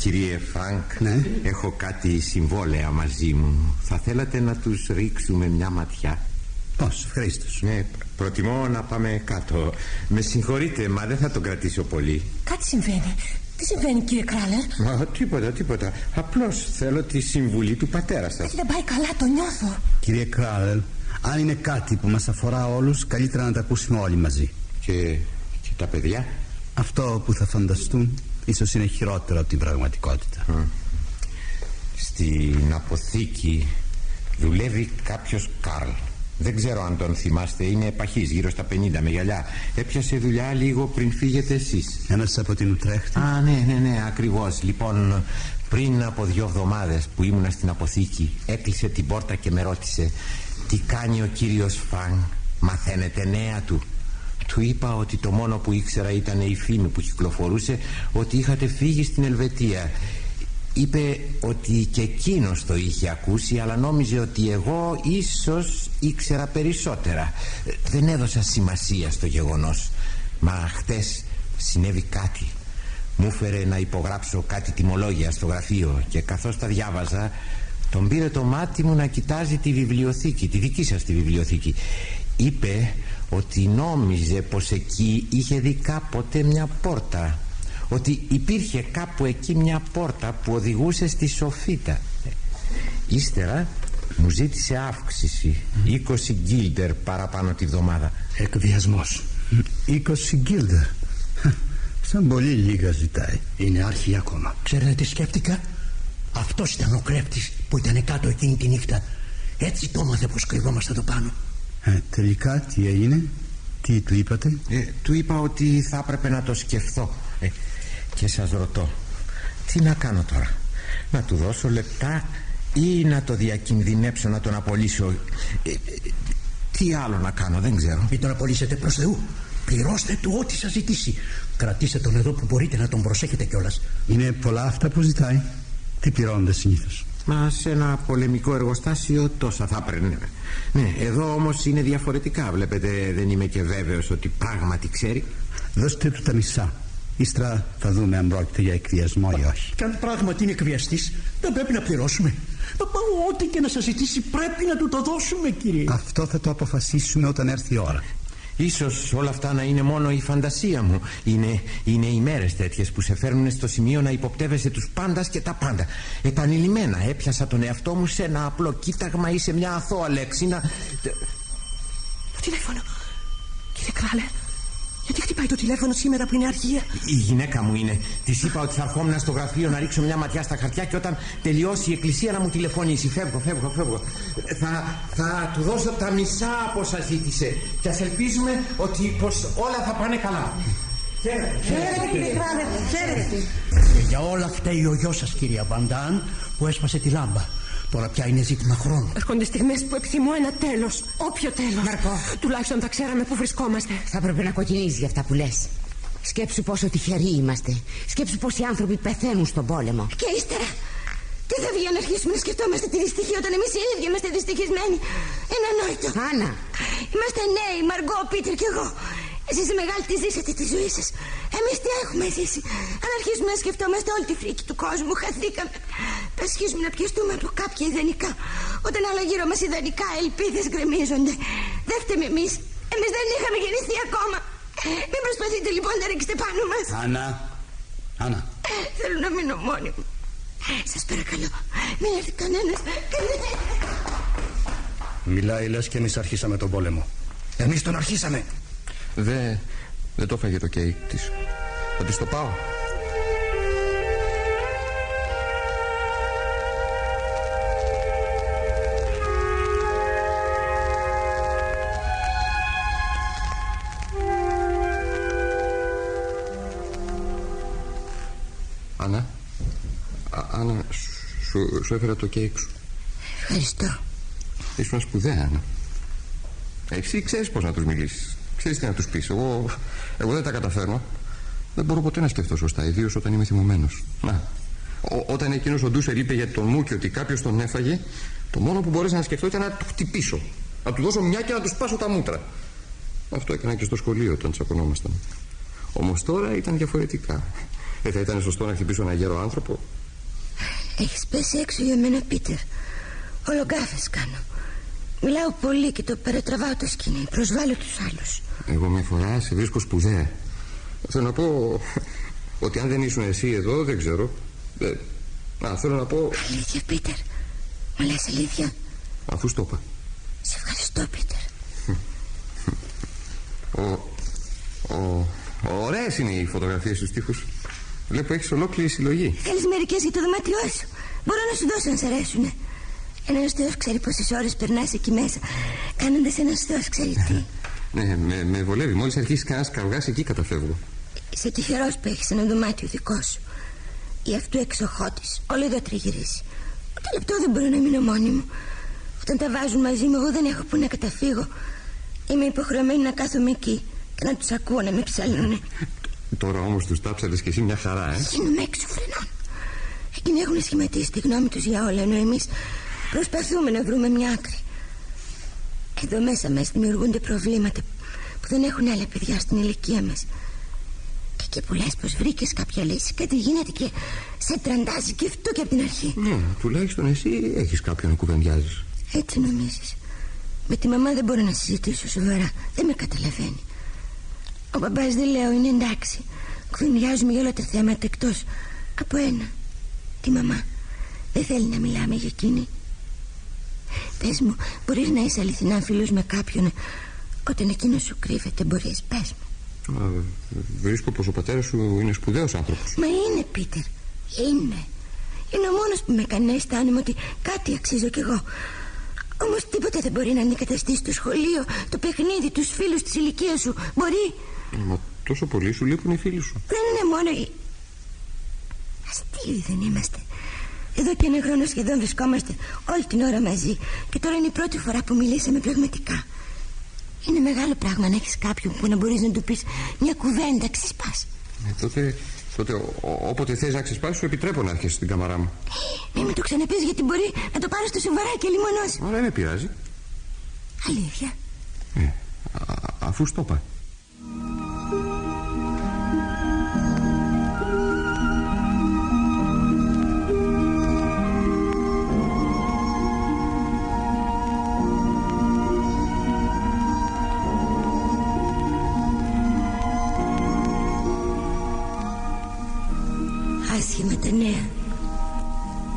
Κύριε Φρανκ Ναι. Έχω κάτι συμβόλαια μαζί μου Θα θέλατε να τους ρίξουμε μια ματιά; Πώς, ευχαρίστω. Ναι, προτιμώ να πάμε κάτω Με συγχωρείτε, μα δεν θα τον κρατήσω πολύ Κάτι συμβαίνει. Τι συμβαίνει κύριε Κράλερ; Μα τίποτα, τίποτα. Απλώς θέλω τη συμβουλή του πατέρα σας. Δεν πάει καλά, το νιώθω Κύριε Κράλελ, αν είναι κάτι που μας αφορά όλους, καλύτερα να τα ακούσουμε όλοι μαζί. Και, και τα παιδιά. Αυτό που θα φανταστούν ίσως είναι χειρότερο από την πραγματικότητα. Στην αποθήκη δουλεύει κάποιος Καρλ. Δεν ξέρω αν τον θυμάστε, είναι επαχής, γύρω στα 50 με γυαλιά. Έπιασε δουλειά λίγο πριν φύγετε εσείς. Ένας από την Ουτρέχτη. Α, ναι, ναι, ναι, ακριβώς. Λοιπόν, πριν από δύο εβδομάδες που ήμουνα στην αποθήκη, έκλεισε την πόρτα και με ρώτησε τι κάνει ο κύριος Φρανκ; Μαθαίνετε νέα του. Του είπα ότι το μόνο που ήξερα ήταν η φήμη που κυκλοφορούσε ότι είχατε φύγει στην Ελβετία. Είπε ότι και εκείνος το είχε ακούσει αλλά νόμιζε ότι εγώ ίσως ήξερα περισσότερα. Ε, Δεν έδωσα σημασία στο γεγονός. Μα χτες συνέβη κάτι. Μου έφερε να υπογράψω κάτι τιμολόγια στο γραφείο και καθώς τα διάβαζα τον πήρε το μάτι μου να κοιτάζει τη βιβλιοθήκη, τη δική σας τη βιβλιοθήκη. Είπε ότι νόμιζε πως εκεί είχε δει κάποτε μια πόρτα ότι υπήρχε κάπου εκεί μια πόρτα που οδηγούσε στη Σοφίτα. Ύστερα μου ζήτησε αύξηση 20 γκίλτερ παραπάνω τη βδομάδα. Εκβιασμός. 20 γκίλτερ. Σαν πολύ λίγα ζητάει. Είναι άρχη ακόμα. Ξέρετε τι σκέφτηκα; Αυτός ήταν ο κλέπτης που ήταν κάτω εκείνη τη νύχτα. Έτσι το έμαθε πως κρυβόμαστε εδώ πάνω Ε, τελικά τι έγινε, τι του είπατε; ε, Του είπα ότι θα έπρεπε να το σκεφτώ ε, Και σας ρωτώ Τι να κάνω τώρα; Να του δώσω λεπτά Ή να το διακινδυνέψω να τον απολύσω; Ε, ε, Τι άλλο να κάνω δεν ξέρω Μην τον απολύσετε προς Θεού Πληρώστε του ό,τι σας ζητήσει Κρατήστε τον εδώ που μπορείτε να τον προσέχετε κιόλας. Είναι πολλά αυτά που ζητάει. Τι πληρώνονται συνήθως; Μα σε ένα πολεμικό εργοστάσιο τόσα θα έπαιρνε. Ναι, εδώ όμως είναι διαφορετικά. Βλέπετε, δεν είμαι και βέβαιος ότι πράγματι ξέρει. Δώστε του τα μισά. Ύστερα θα δούμε αν πρόκειται για εκβιασμό ή όχι. Και αν πράγματι είναι εκβιαστής, δεν πρέπει να πληρώσουμε. Μα, μα, ό,τι και να σας ζητήσει πρέπει να του το δώσουμε, κύριε. Αυτό θα το αποφασίσουμε όταν έρθει η ώρα. Ίσως όλα αυτά να είναι μόνο η φαντασία μου. Είναι, είναι οι μέρες τέτοιες που σε φέρνουν στο σημείο να υποπτεύεσαι τους πάντας και τα πάντα. Επανειλημμένα έπιασα τον εαυτό μου σε ένα απλό κοίταγμα ή σε μια αθώα λέξη να... Το τηλέφωνο. Κύριε Κράλε, γιατί χτυπάει το τηλέφωνο σήμερα που είναι αργία. Η γυναίκα μου είναι. Της είπα ότι θα ερχόμουν στο γραφείο να ρίξω μια ματιά στα χαρτιά και όταν τελειώσει η εκκλησία να μου τηλεφωνήσει. Φεύγω, φεύγω, φεύγω. Θα, θα του δώσω τα μισά από όσα ζήτησε. Και ας ελπίζουμε ότι πως όλα θα πάνε καλά. Χαίρετε, κύριε Κράλε, χαίρετε. Και για όλα φταίει ο γιος σας, κυρία Βαντάν, που έσπασε τη λάμπα. Τώρα πια είναι ζήτημα χρόνου. Έρχονται στιγμές που επιθυμώ ένα τέλος. Όποιο τέλος. Μαρκό. Τουλάχιστον θα ξέραμε πού βρισκόμαστε. Θα έπρεπε να κοκκινίζεις για αυτά που λες. Σκέψου πόσο τυχεροί είμαστε. Σκέψου πόσοι άνθρωποι πεθαίνουν στον πόλεμο. Και ύστερα, τι θα βγει να αρχίσουμε να σκεφτόμαστε τη δυστυχία όταν εμείς οι ίδιοι είμαστε δυστυχισμένοι. Ένα νόητο. Άννα. Είμαστε νέοι, Μαργκό, Πίτερ και εγώ. Εσείς οι μεγάλοι τη ζήσατε τη ζωή σας. Εμείς τι έχουμε ζήσει. Αν αρχίσουμε να σκεφτόμαστε όλη τη φρίκη του κόσμου, χαθήκαμε. Θα αρχίσουμε να πιεστούμε από κάποια ιδανικά. Όταν άλλα γύρω μας ιδανικά ελπίδες γκρεμίζονται. Δεν φταίμε εμείς. Εμείς δεν είχαμε γεννηθεί ακόμα. Μην προσπαθείτε λοιπόν να ρίξετε πάνω μας. Άννα. Άννα. Θέλω να μείνω μόνη μου. Σας παρακαλώ, μην έρθει κανένας. Μιλάει λες και εμείς αρχίσαμε τον πόλεμο. Εμείς τον αρχίσαμε. Δεν, δεν το έφαγε το κέικ της. Θα της το πάω. Άννα, Α, Άννα, σου, σου έφερα το κέικ σου. Ευχαριστώ. Ήσουν σπουδαία, Άννα. Εσύ ξέρεις πώς να τους μιλήσεις. Ξέρεις τι να τους πεις. Εγώ, εγώ δεν τα καταφέρνω. Δεν μπορώ ποτέ να σκεφτώ σωστά, ιδίως όταν είμαι θυμωμένος. Να. Ό, όταν εκείνος ο Ντούσερ είπε για τον Μούκη ότι κάποιος τον έφαγε, το μόνο που μπορέσα να σκεφτώ ήταν να του χτυπήσω. Να του δώσω μια και να τους σπάσω τα μούτρα. Αυτό έκανα και στο σχολείο όταν τσακωνόμασταν. Όμως τώρα ήταν διαφορετικά. Δεν θα ήταν σωστό να χτυπήσω ένα γέρο άνθρωπο. Έχεις πέσει έξω για μένα, Πίτερ. Ολογάφες κάνω. Μιλάω πολύ και το παρατραβάω το σκηνή. Προσβάλλω τους άλλους. Εγώ μια φορά σε βρίσκω σπουδαία. Θέλω να πω. ότι αν δεν ήσουν εσύ εδώ δεν ξέρω. Ε, α, θέλω να πω. Αλήθεια, Πίτερ. Μου λες αλήθεια. Αφού στο είπα. Σε ευχαριστώ, Πίτερ. Ο, ο, ωραίες είναι οι φωτογραφίες στους τοίχους. Βλέπω έχεις ολόκληρη συλλογή. Θέλεις μερικές για το δωμάτιό σου. Μπορώ να σου δώσω αν σ' αρέσουνε. Ένα Θεό ξέρει πόσες ώρες περνάς εκεί μέσα. Κάνοντας ένα Θεό ξέρει τι. Ναι, με, με βολεύει. Μόλις αρχίσει κανένας καυγάς, εκεί καταφεύγω. Είσαι τυχερός που έχεις ένα δωμάτιο δικό σου. Ή αυτού εξοχώτης. Όλο εδώ τριγυρίσει. Ούτε λεπτό δεν μπορώ να μείνω μόνη μου. Όταν τα βάζουν μαζί μου, εγώ δεν έχω που να καταφύγω. Είμαι υποχρεωμένη να κάθομαι εκεί και να τους ακούω να με ψέλνουνε. Τώρα όμως τους τάψατε κι εσύ μια χαρά, ε. Γίνομαι έξω φρενών. Εκείνοι έχουν σχηματίσει τη γνώμη τους για όλα, ενώ εμείς προσπαθούμε να βρούμε μια άκρη. Εδώ μέσα μας δημιουργούνται προβλήματα που δεν έχουν άλλα παιδιά στην ηλικία μας. Και εκεί που λε πως βρήκες κάποια λύση, κάτι γίνεται και σε τραντάζει και αυτό και από την αρχή. Ναι, τουλάχιστον εσύ έχεις κάποιον να κουβεντιάζεις. Έτσι νομίζεις. Με τη μαμά δεν μπορώ να συζητήσω σοβαρά. Δεν με καταλαβαίνει. Ο μπαμπάς δεν λέω είναι εντάξει. Κουβεντιάζουμε για όλα τα θέματα εκτός από ένα. Τη μαμά. Δεν θέλει να μιλάμε για εκείνη. Πες μου, μπορείς να είσαι αληθινά φίλος με κάποιον όταν εκείνος σου κρύβεται, μπορεί, πες μου. βρίσκω πως ο πατέρας σου είναι σπουδαίος άνθρωπος. Μα είναι, Πίτερ. Είναι. Είναι ο μόνος που με κάνει να αισθάνομαι ότι κάτι αξίζω κι εγώ. Όμως τίποτα δεν μπορεί να αντικαταστήσει το σχολείο, το παιχνίδι, τους φίλους της ηλικίας σου. Μπορεί; Μα τόσο πολύ σου λείπουν οι φίλοι σου. Δεν είναι μόνο οι. Αστείοι δεν είμαστε. Εδώ και ένα χρόνο σχεδόν βρισκόμαστε όλη την ώρα μαζί και τώρα είναι η πρώτη φορά που μιλήσαμε πραγματικά. Είναι μεγάλο πράγμα να έχεις κάποιον που να μπορείς να του πεις μια κουβέντα ξεσπάς. Ε, τότε, τότε όποτε θες να ξεσπάσεις, σου επιτρέπω να έρχεσαι στην καμαρά μου. Μην με το ξαναπείς γιατί μπορεί να το πάρει στο σοβαρά και λιμονώσει. Ωραία, δεν με πειράζει. Αλήθεια. Ε, α, αφού στο είπα.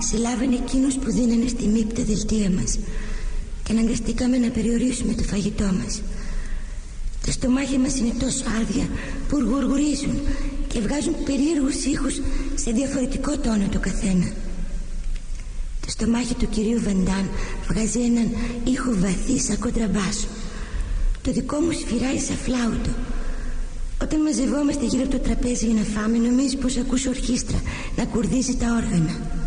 Συλλάβανε εκείνους που δίνανε στη μύπη τα δελτία μας Και αναγκαστήκαμε να περιορίσουμε το φαγητό μας. Τα στομάχια μας είναι τόσο άδεια που γουργουρίζουν Και βγάζουν περίεργους ήχους σε διαφορετικό τόνο το καθένα. Το στομάχι του κυρίου Βαντάν βγάζει έναν ήχο βαθύ σαν κοντραμπάσο Το δικό μου σφυράει σαν φλάουτο. Όταν μαζευόμαστε γύρω από το τραπέζι για να φάμε Νομίζεις πως ακούς ορχήστρα να κουρδίζει τα όργανα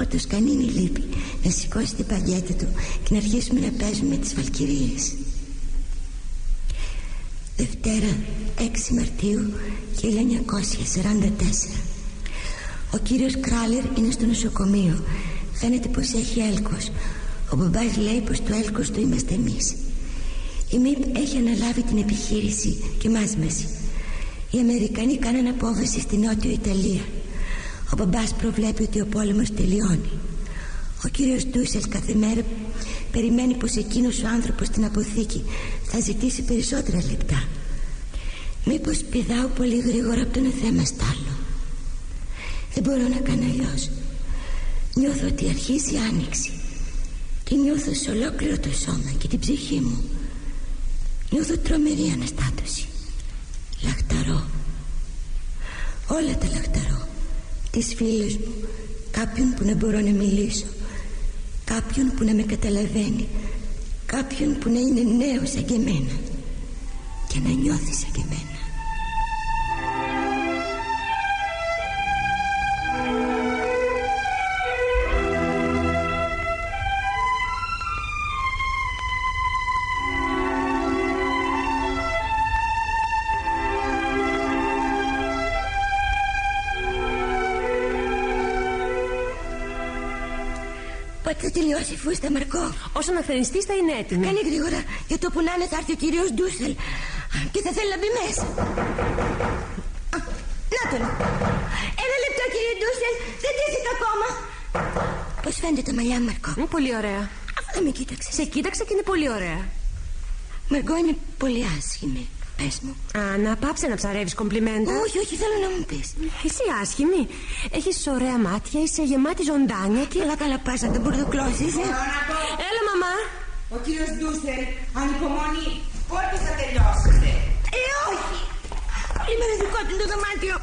Ο Τοσκανίνη λείπει να σηκώσει την παγιέτα του Και να αρχίσουμε να παίζουμε τις Βαλκυρίες. Δευτέρα 6 Μαρτίου 1944 Ο κύριος Κράλερ είναι στο νοσοκομείο. Φαίνεται πως έχει έλκος. Ο μπαμπάς λέει πως το έλκος του είμαστε εμείς. Η ΜΥΠ έχει αναλάβει την επιχείρηση και μας μαζί. Οι Αμερικανοί κάναν απόβαση στη Νότιο Ιταλία. Ο μπαμπάς προβλέπει ότι ο πόλεμος τελειώνει. Ο κύριος Ντούσελ κάθε μέρα περιμένει πως εκείνος ο άνθρωπος στην αποθήκη θα ζητήσει περισσότερα λεπτά. Μήπως πηδάω πολύ γρήγορα από το ένα θέμα στ' άλλο. Δεν μπορώ να κάνω αλλιώς. Νιώθω ότι αρχίζει η άνοιξη και νιώθω σε ολόκληρο το σώμα και την ψυχή μου Νιώθω τρομερή αναστάτωση Λαχταρώ Όλα τα λαχταρώ Τις φίλες μου. Κάποιον που να μπορώ να μιλήσω. Κάποιον που να με καταλαβαίνει. Κάποιον που να είναι νέος σαν και εμένα. Και να νιώθει σαν και εμένα θα τελειώσει η φούστα, Μαρκό. Όσο να θερινιστεί θα είναι έτοιμη. Κάνει γρήγορα. Για το που να είναι θα έρθει ο κύριος Ντούσελ. Και θα θέλει να μπει μέσα. Α, να τον. Ένα λεπτό, κύριε Ντούσελ. Δεν τίθεται ακόμα. Πώς φαίνεται τα μαλλιά, Μαρκό. Είναι πολύ ωραία. Αφού δεν με κοίταξες. Σε κοίταξε και είναι πολύ ωραία. Μαρκό είναι πολύ άσχημη. Πες μου. Α, να πάψε να ψαρεύεις κομπλιμέντα. Όχι, όχι, θέλω να μου πεις. Εσύ άσχημη. Έχεις ωραία μάτια, είσαι γεμάτη ζωντάνια και... Καλά, καλά, πας να τον μπουρδουκλώσεις, ε. Έλα, μαμά. Ο κύριος Ντούσελ, ανυπομονή. Πότε θα τελειώσετε. Ε, όχι. Σήμερα δικό του το δωμάτιο.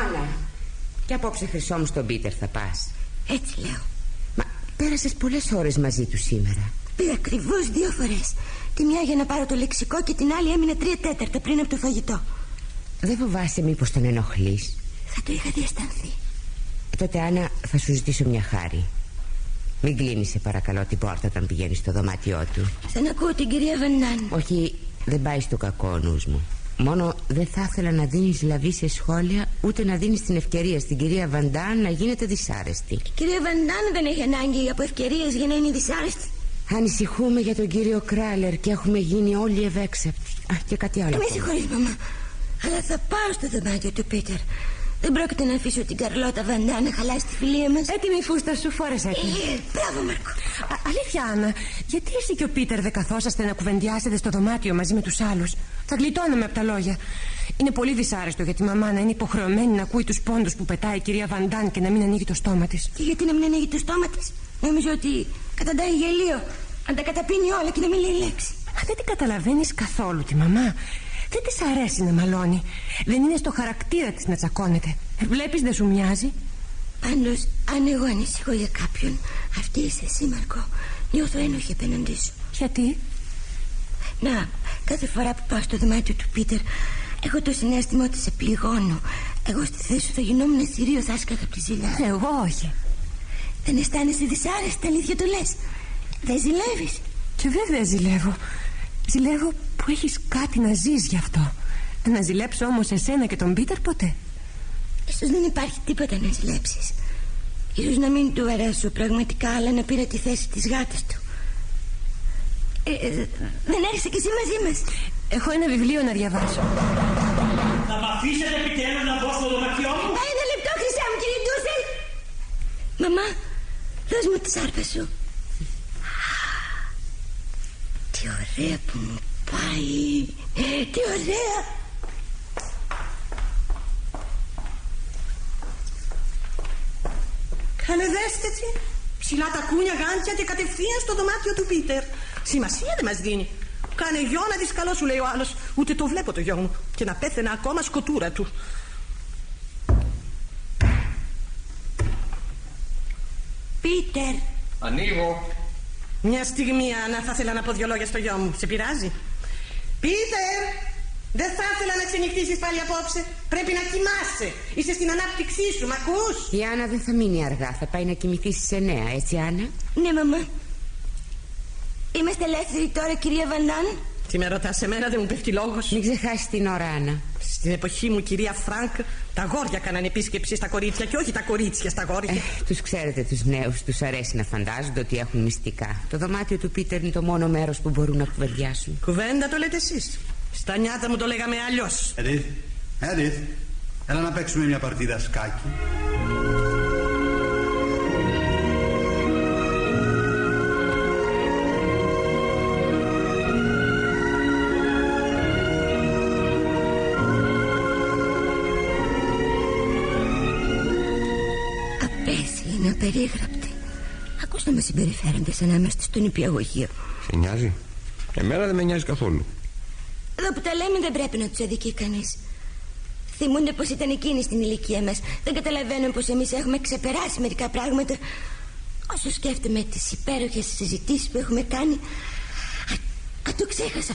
Άννα, και απόψε χρυσό μου στον Πίτερ θα πας. Έτσι λέω. Μα πέρασες πολλές ώρες μαζί του σήμερα. Πήγα ακριβώς δύο φορές. Τη μια για να πάρω το λεξικό και την άλλη έμεινε τρία τέταρτα πριν από το φαγητό. Δεν φοβάσαι μήπως τον ενοχλείς; Θα το είχα διαισθανθεί. Τότε Άννα θα σου ζητήσω μια χάρη. Μην κλείνεις σε παρακαλώ την πόρτα όταν πηγαίνεις στο δωμάτιό του. Δεν ακούω την κυρία Βανάν. Όχι, δεν πάει στο κακό ο νους μου. Μόνο δεν θα ήθελα να δίνεις λαβή σε σχόλια ούτε να δίνεις την ευκαιρία στην κυρία Βαντάν να γίνεται δυσάρεστη. Η κυρία Βαντάν δεν έχει ανάγκη από ευκαιρίες για να είναι δυσάρεστη. Ανησυχούμε για τον κύριο Κράλερ και έχουμε γίνει όλοι ευέξαπτοι. Α, και κάτι άλλο. Με ακόμα. συγχωρείς μαμά. Αλλά θα πάω στο δωμάτιο του Πίτερ. Δεν πρόκειται να αφήσω την Καρλώτα Βαντά να χαλάσει τη φιλία μας. Έτοιμη η φούστα σου, φόρεσε τη. Ε, μπράβο Μαρκό. Α, αλήθεια, Άννα, γιατί εσύ και ο Πίτερ δεν καθόσαστε να κουβεντιάσετε στο δωμάτιο μαζί με τους άλλους; Θα γλιτώναμε από τα λόγια. Είναι πολύ δυσάρεστο για τη μαμά να είναι υποχρεωμένη να ακούει τους πόντους που πετάει η κυρία Βαντάν και να μην ανοίγει το στόμα της. Και γιατί να μην ανοίγει το στόμα της; Νομίζω ότι καταντάει γελίο. Αν τα καταπίνει όλα και να μην λέει λέξη. Μα δεν την καταλαβαίνεις καθόλου τη μαμά. Δεν της αρέσει να μαλώνει. Δεν είναι στο χαρακτήρα της να τσακώνεται. Βλέπεις, δεν σου μοιάζει; Πάντως, αν εγώ ανησυχώ για κάποιον, αυτή είσαι εσύ, Μαρκό. Νιώθω ένοχη απέναντί σου. Γιατί; Να, κάθε φορά που πάω στο δωμάτιο του Πίτερ, έχω το συνέστημα ότι σε πληγώνω. Εγώ στη θέση σου θα γινόμουν θηρίο, θα άσκαγα από τη ζήλια. Εγώ όχι. Δεν αισθάνεσαι δυσάρεστα, αλήθεια το λες. Δεν ζηλεύεις. Και βέβαια ζηλεύω. Ζηλεύω που έχεις κάτι να ζεις γι' αυτό. Να ζηλέψω όμως εσένα και τον Πίτερ ποτέ. Ίσως δεν υπάρχει τίποτα να ζηλέψεις. Ίσως να μην του αρέσω πραγματικά, αλλά να πήρα τη θέση της γάτας του. Ε, ε, δεν έρχεσαι κι εσύ μαζί μας. Έχω ένα βιβλίο να διαβάσω. Θα μ' αφήσετε επιτέλους να μπω στο δωμάτιό μου; Α, ένα λεπτό, χρυσά μου, κύριε Ντούσελ. Μαμά, δώσ' μου τη σάρπα σου. Τι ωραία που μου πάει. Τι ωραία. Κάνε δέστε τι. Ψηλά τα κούνια γάντια και κατευθείαν στο δωμάτιο του Πίτερ. Σημασία δεν μας δίνει. Κάνε γιο να δεις καλό σου λέει ο άλλος Ούτε το βλέπω το γιο μου Και να πέθαινα ακόμα σκοτούρα του Πίτερ. Ανοίγω. Μια στιγμή Άννα θα ήθελα να πω δυο λόγια στο γιο μου Σε πειράζει; Πίτερ Δεν θα ήθελα να ξενυχτήσεις πάλι απόψε Πρέπει να κοιμάσαι Είσαι στην ανάπτυξή σου, μ' ακούς; Η Άννα δεν θα μείνει αργά. Θα πάει να κοιμηθείς στι 9, έτσι, Άννα; Ναι, μαμά. Είμαστε ελεύθεροι τώρα, κυρία Βαν Νταν. Τι με ρωτάς εμένα δεν μου πέφτει λόγος Μην ξεχάσεις την ώρα, Άννα. Στην εποχή μου, κυρία Φρανκ, τα γόρια κάνανε επίσκεψη στα κορίτσια και όχι τα κορίτσια στα γόρια. Ε, τους ξέρετε τους νέους, τους αρέσει να φαντάζονται ότι έχουν μυστικά. Το δωμάτιο του Πίτερ είναι το μόνο μέρος που μπορούν να κουβεντιάσουν. Κουβέντα το λέτε εσείς. Στα νιάτα μου το λέγαμε αλλιώς. Edith, Edith, έλα να παίξουμε μια παρτίδα σκάκι. Ακούς να με συμπεριφέρονται σαν να είμαστε στον υπηαγωγείο. Σε νοιάζει; Εμένα δεν με νοιάζει καθόλου. Εδώ που τα λέμε δεν πρέπει να τους αδικεί κανείς. Θυμούνται πως ήταν εκείνοι στην ηλικία μας. Δεν καταλαβαίνουν πως εμείς έχουμε ξεπεράσει μερικά πράγματα. Όσο σκέφτομαι τις υπέροχες συζητήσεις που έχουμε κάνει. Α, α, το ξέχασα.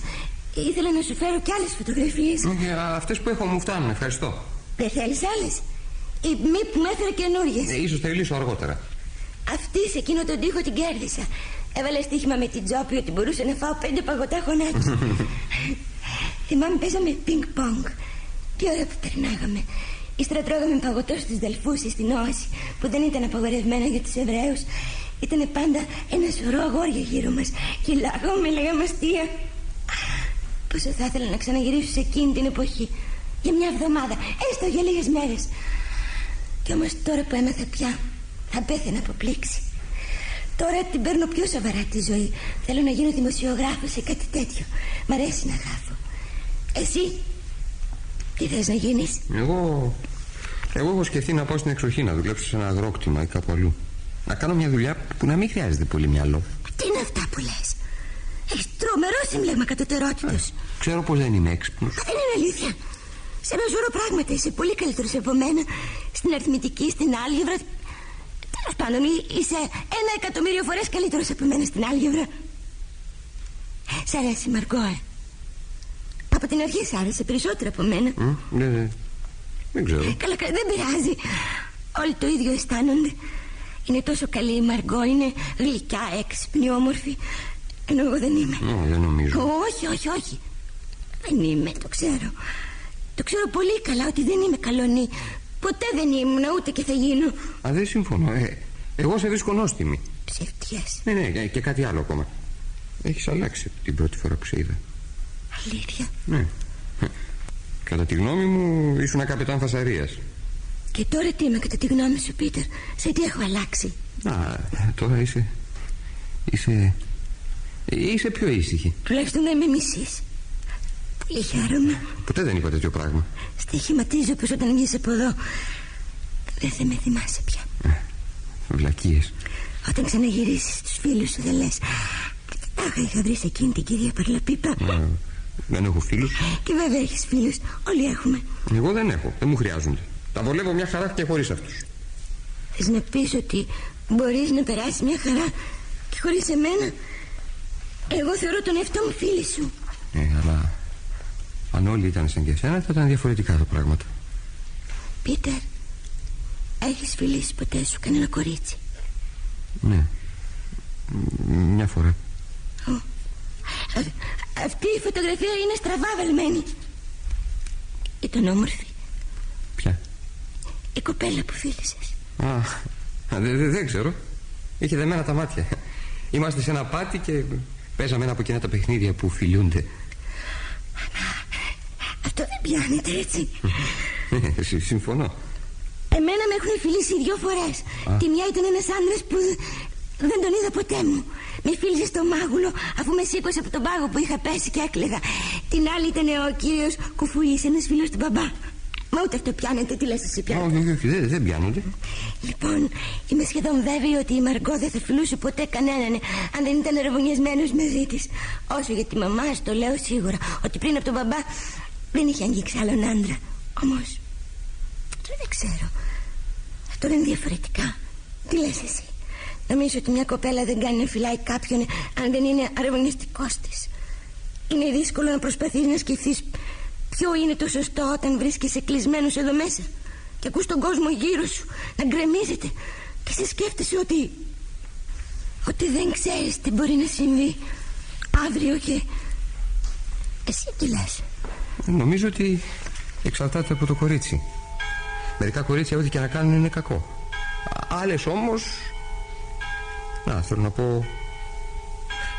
Ήθελα να σου φέρω κι άλλες φωτογραφίες. Αυτές που έχω μου φτάνουν, ευχαριστώ. Δεν θέλεις άλλες; Η μη που με έφερε καινούριε. Ε, ίσως θα λύσω αργότερα. Αυτή σε εκείνο τον τοίχο την κέρδισα. Έβαλε στοίχημα με την τζόπη ότι μπορούσα να φάω πέντε παγωτά χωνάκι. Θυμάμαι παίζαμε πινκ πονγκ. Τι ώρα που περνάγαμε. Ύστερα τρώγαμε παγωτός στους Δελφούς ή στην Όαση που δεν ήταν απαγορευμένα για τους Εβραίους. Ήταν πάντα ένα σωρό αγόρια γύρω μας. Κυλάγαμε, λέγαμε αστεία. Πόσο θα ήθελα να ξαναγυρίσω σε εκείνη την εποχή. Για μια εβδομάδα, έστω για λίγες μέρες. Κι όμως τώρα που έμαθα πια, θα πέθαινα από πλήξη. Τώρα την παίρνω πιο σοβαρά τη ζωή. Θέλω να γίνω δημοσιογράφος ή κάτι τέτοιο. Μ' αρέσει να γράφω. Εσύ τι θες να γίνεις; Εγώ εγώ έχω σκεφτεί να πάω στην εξοχή να δουλέψω σε ένα αγρόκτημα ή κάπου αλλού. Να κάνω μια δουλειά που να μην χρειάζεται πολύ μυαλό. Τι είναι αυτά που λες; Έχεις τρομερό συμπλέγμα κατωτερότητος Ξέρω πως δεν είμαι έξυπνος. Δεν είναι αλήθεια Σε ένα ζώρο πράγματα είσαι πολύ καλύτερος από μένα Στην αριθμητική, στην άλγευρα Τέλος πάντων είσαι ένα εκατομμύριο φορές καλύτερος από μένα στην άλγευρα Σ' αρέσει Μαρκό ε Από την αρχή σ' άρεσε περισσότερο από μένα Mm, ναι, ναι. Δεν ξέρω. Καλά, καλά, δεν πειράζει. Όλοι το ίδιο αισθάνονται. Είναι τόσο καλή η Μαργκό, είναι γλυκιά, έξυπνη, όμορφη. Ενώ εγώ δεν είμαι. Ω, δεν νομίζω. Όχι, όχι, όχι. Δεν είμαι, το ξέρω. Το ξέρω πολύ καλά ότι δεν είμαι καλονή. Ποτέ δεν ήμουν, ούτε και θα γίνω. Α, δεν συμφωνώ. Ε, εγώ σε βρίσκω νόστιμη. Ψευτιές. Ναι, ναι, και κάτι άλλο ακόμα. Έχεις αλλάξει από την πρώτη φορά που σε είδα. Αλήθεια; Ναι. Κατά τη γνώμη μου, ήσουν καπετάν φασαρίας. Και τώρα τι είμαι κατά τη γνώμη σου, Πίτερ; Σε τι έχω αλλάξει; Α, τώρα είσαι. Είσαι. Είσαι πιο ήσυχη. Τουλάχιστον δεν με μισείς. Πολύ χαίρομαι. Ποτέ δεν είπα τέτοιο πράγμα. Στοιχηματίζω πως όταν βγεις από εδώ δεν θα με θυμάσαι πια. Βλακίες. Όταν ξαναγυρίσεις στους φίλους σου δεν λες Αχ, είχα βρει σε εκείνη την κυρία Παρλαπίπα Δεν έχω φίλους. Και βέβαια έχεις φίλους, όλοι έχουμε Εγώ δεν έχω. Δεν μου χρειάζονται. Τα βολεύω μια χαρά και χωρίς αυτούς. Θες να πεις ότι μπορείς να περάσεις μια χαρά και χωρίς εμένα; Εγώ θεωρώ τον εαυτό μου φίλη σου Ε, αλλά αν όλοι ήταν σαν και εσένα θα ήταν διαφορετικά τα πράγματα. Πίτερ, έχεις φιλήσει ποτέ σου κανένα κορίτσι; Ναι. Μ, Μια φορά. Α- Αυτή η φωτογραφία είναι στραβά βαλμένη Ήταν όμορφη Ποια; Η κοπέλα που φίλησες Α, δεν δε, δεν ξέρω. Είχε δεμένα τα μάτια. Είμαστε σε ένα πάτι και παίζαμε ένα από εκείνα τα παιχνίδια που φιλιούνται. Αυτό δεν πιάνεται έτσι Ε, συ- Συμφωνώ. Εμένα με έχουν φιλήσει δυο φορές Α. Τη μια ήταν ένας άντρας που δε- δεν τον είδα ποτέ μου Με φίλησε στο μάγουλο αφού με σήκωσε από τον πάγο που είχα πέσει και έκλαιγα Την άλλη ήταν ο κύριος Κουφουής, ένας φίλος του μπαμπά Μα ούτε αυτό πιάνεται, τι λες εσύ πια Όχι, όχι, όχι, δεν, δεν πιάνονται. Λοιπόν, είμαι σχεδόν βέβαιη ότι η Μαργκό δεν θα φιλούσε ποτέ κανέναν αν δεν ήταν ρεβονιασμένος μαζί της. Όσο για τη μαμά, το λέω σίγουρα ότι πριν από τον μπαμπά δεν είχε αγγίξει άλλον άντρα. Όμως, τώρα δεν ξέρω. Αυτό είναι διαφορετικά. Τι λες εσύ; Νομίζω ότι μια κοπέλα δεν κάνει να φυλάει κάποιον αν δεν είναι αρεβωνιαστικός της. Είναι δύσκολο να προσπαθείς να σκεφτείς ποιο είναι το σωστό όταν βρίσκεσαι κλεισμένος εδώ μέσα και ακούς τον κόσμο γύρω σου να γκρεμίζεται και σε σκέφτεσαι ότι ότι δεν ξέρεις τι μπορεί να συμβεί αύριο και εσύ τι λες Νομίζω ότι εξαρτάται από το κορίτσι. Μερικά κορίτσια ό,τι και να κάνουν είναι κακό. Άλλες όμως. Να, θέλω να πω.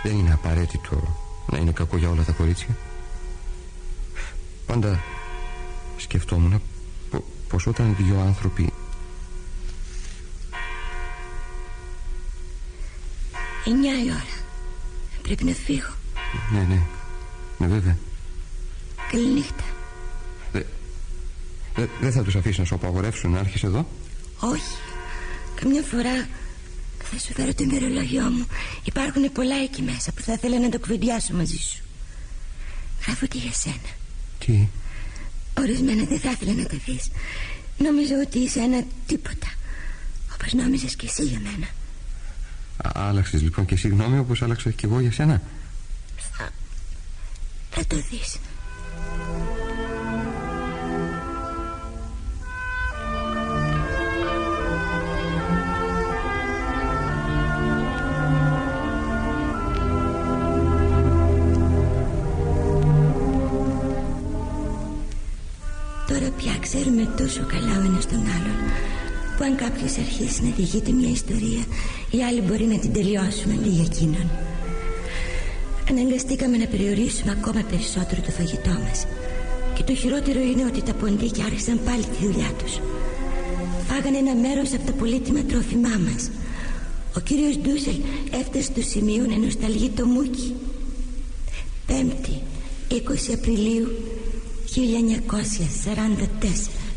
Δεν είναι απαραίτητο να είναι κακό για όλα τα κορίτσια. Πάντα σκεφτόμουν πο- πως όταν δύο άνθρωποι Εννιά η ώρα Πρέπει να φύγω Ναι, ναι, ναι βέβαια Καληνύχτα. Δε- δε- Δεν θα τους αφήσει να σου απαγορεύσουν να έρχεσαι εδώ. Όχι. Καμιά φορά θα σου φέρω το ημερολόγιό μου. Υπάρχουν πολλά εκεί μέσα που θα ήθελα να το κουβεντιάσω μαζί σου. Γράφω και για σένα. Τι; Ορισμένα δεν θα ήθελα να τα δεις. Νόμιζα ότι είσαι ένα τίποτα Όπως νόμιζες και εσύ για μένα. Α- Άλλαξες λοιπόν και εσύ γνώμη όπως άλλαξα και εγώ για σένα. Θα, θα το δεις τόσο καλά ο ένας τον άλλον που αν κάποιος αρχίσει να διηγείται μια ιστορία οι άλλοι μπορεί να την τελειώσουν αντί για εκείνον. Αναγκαστήκαμε να περιορίσουμε ακόμα περισσότερο το φαγητό μας και το χειρότερο είναι ότι τα ποντίκια άρχισαν πάλι τη δουλειά τους. Φάγανε ένα μέρος από τα πολύτιμα τρόφιμά μας. Ο κύριος Ντούσελ έφτασε στο σημείο να νοσταλγεί το μούκι. Πέμπτη, 20 Απριλίου 1944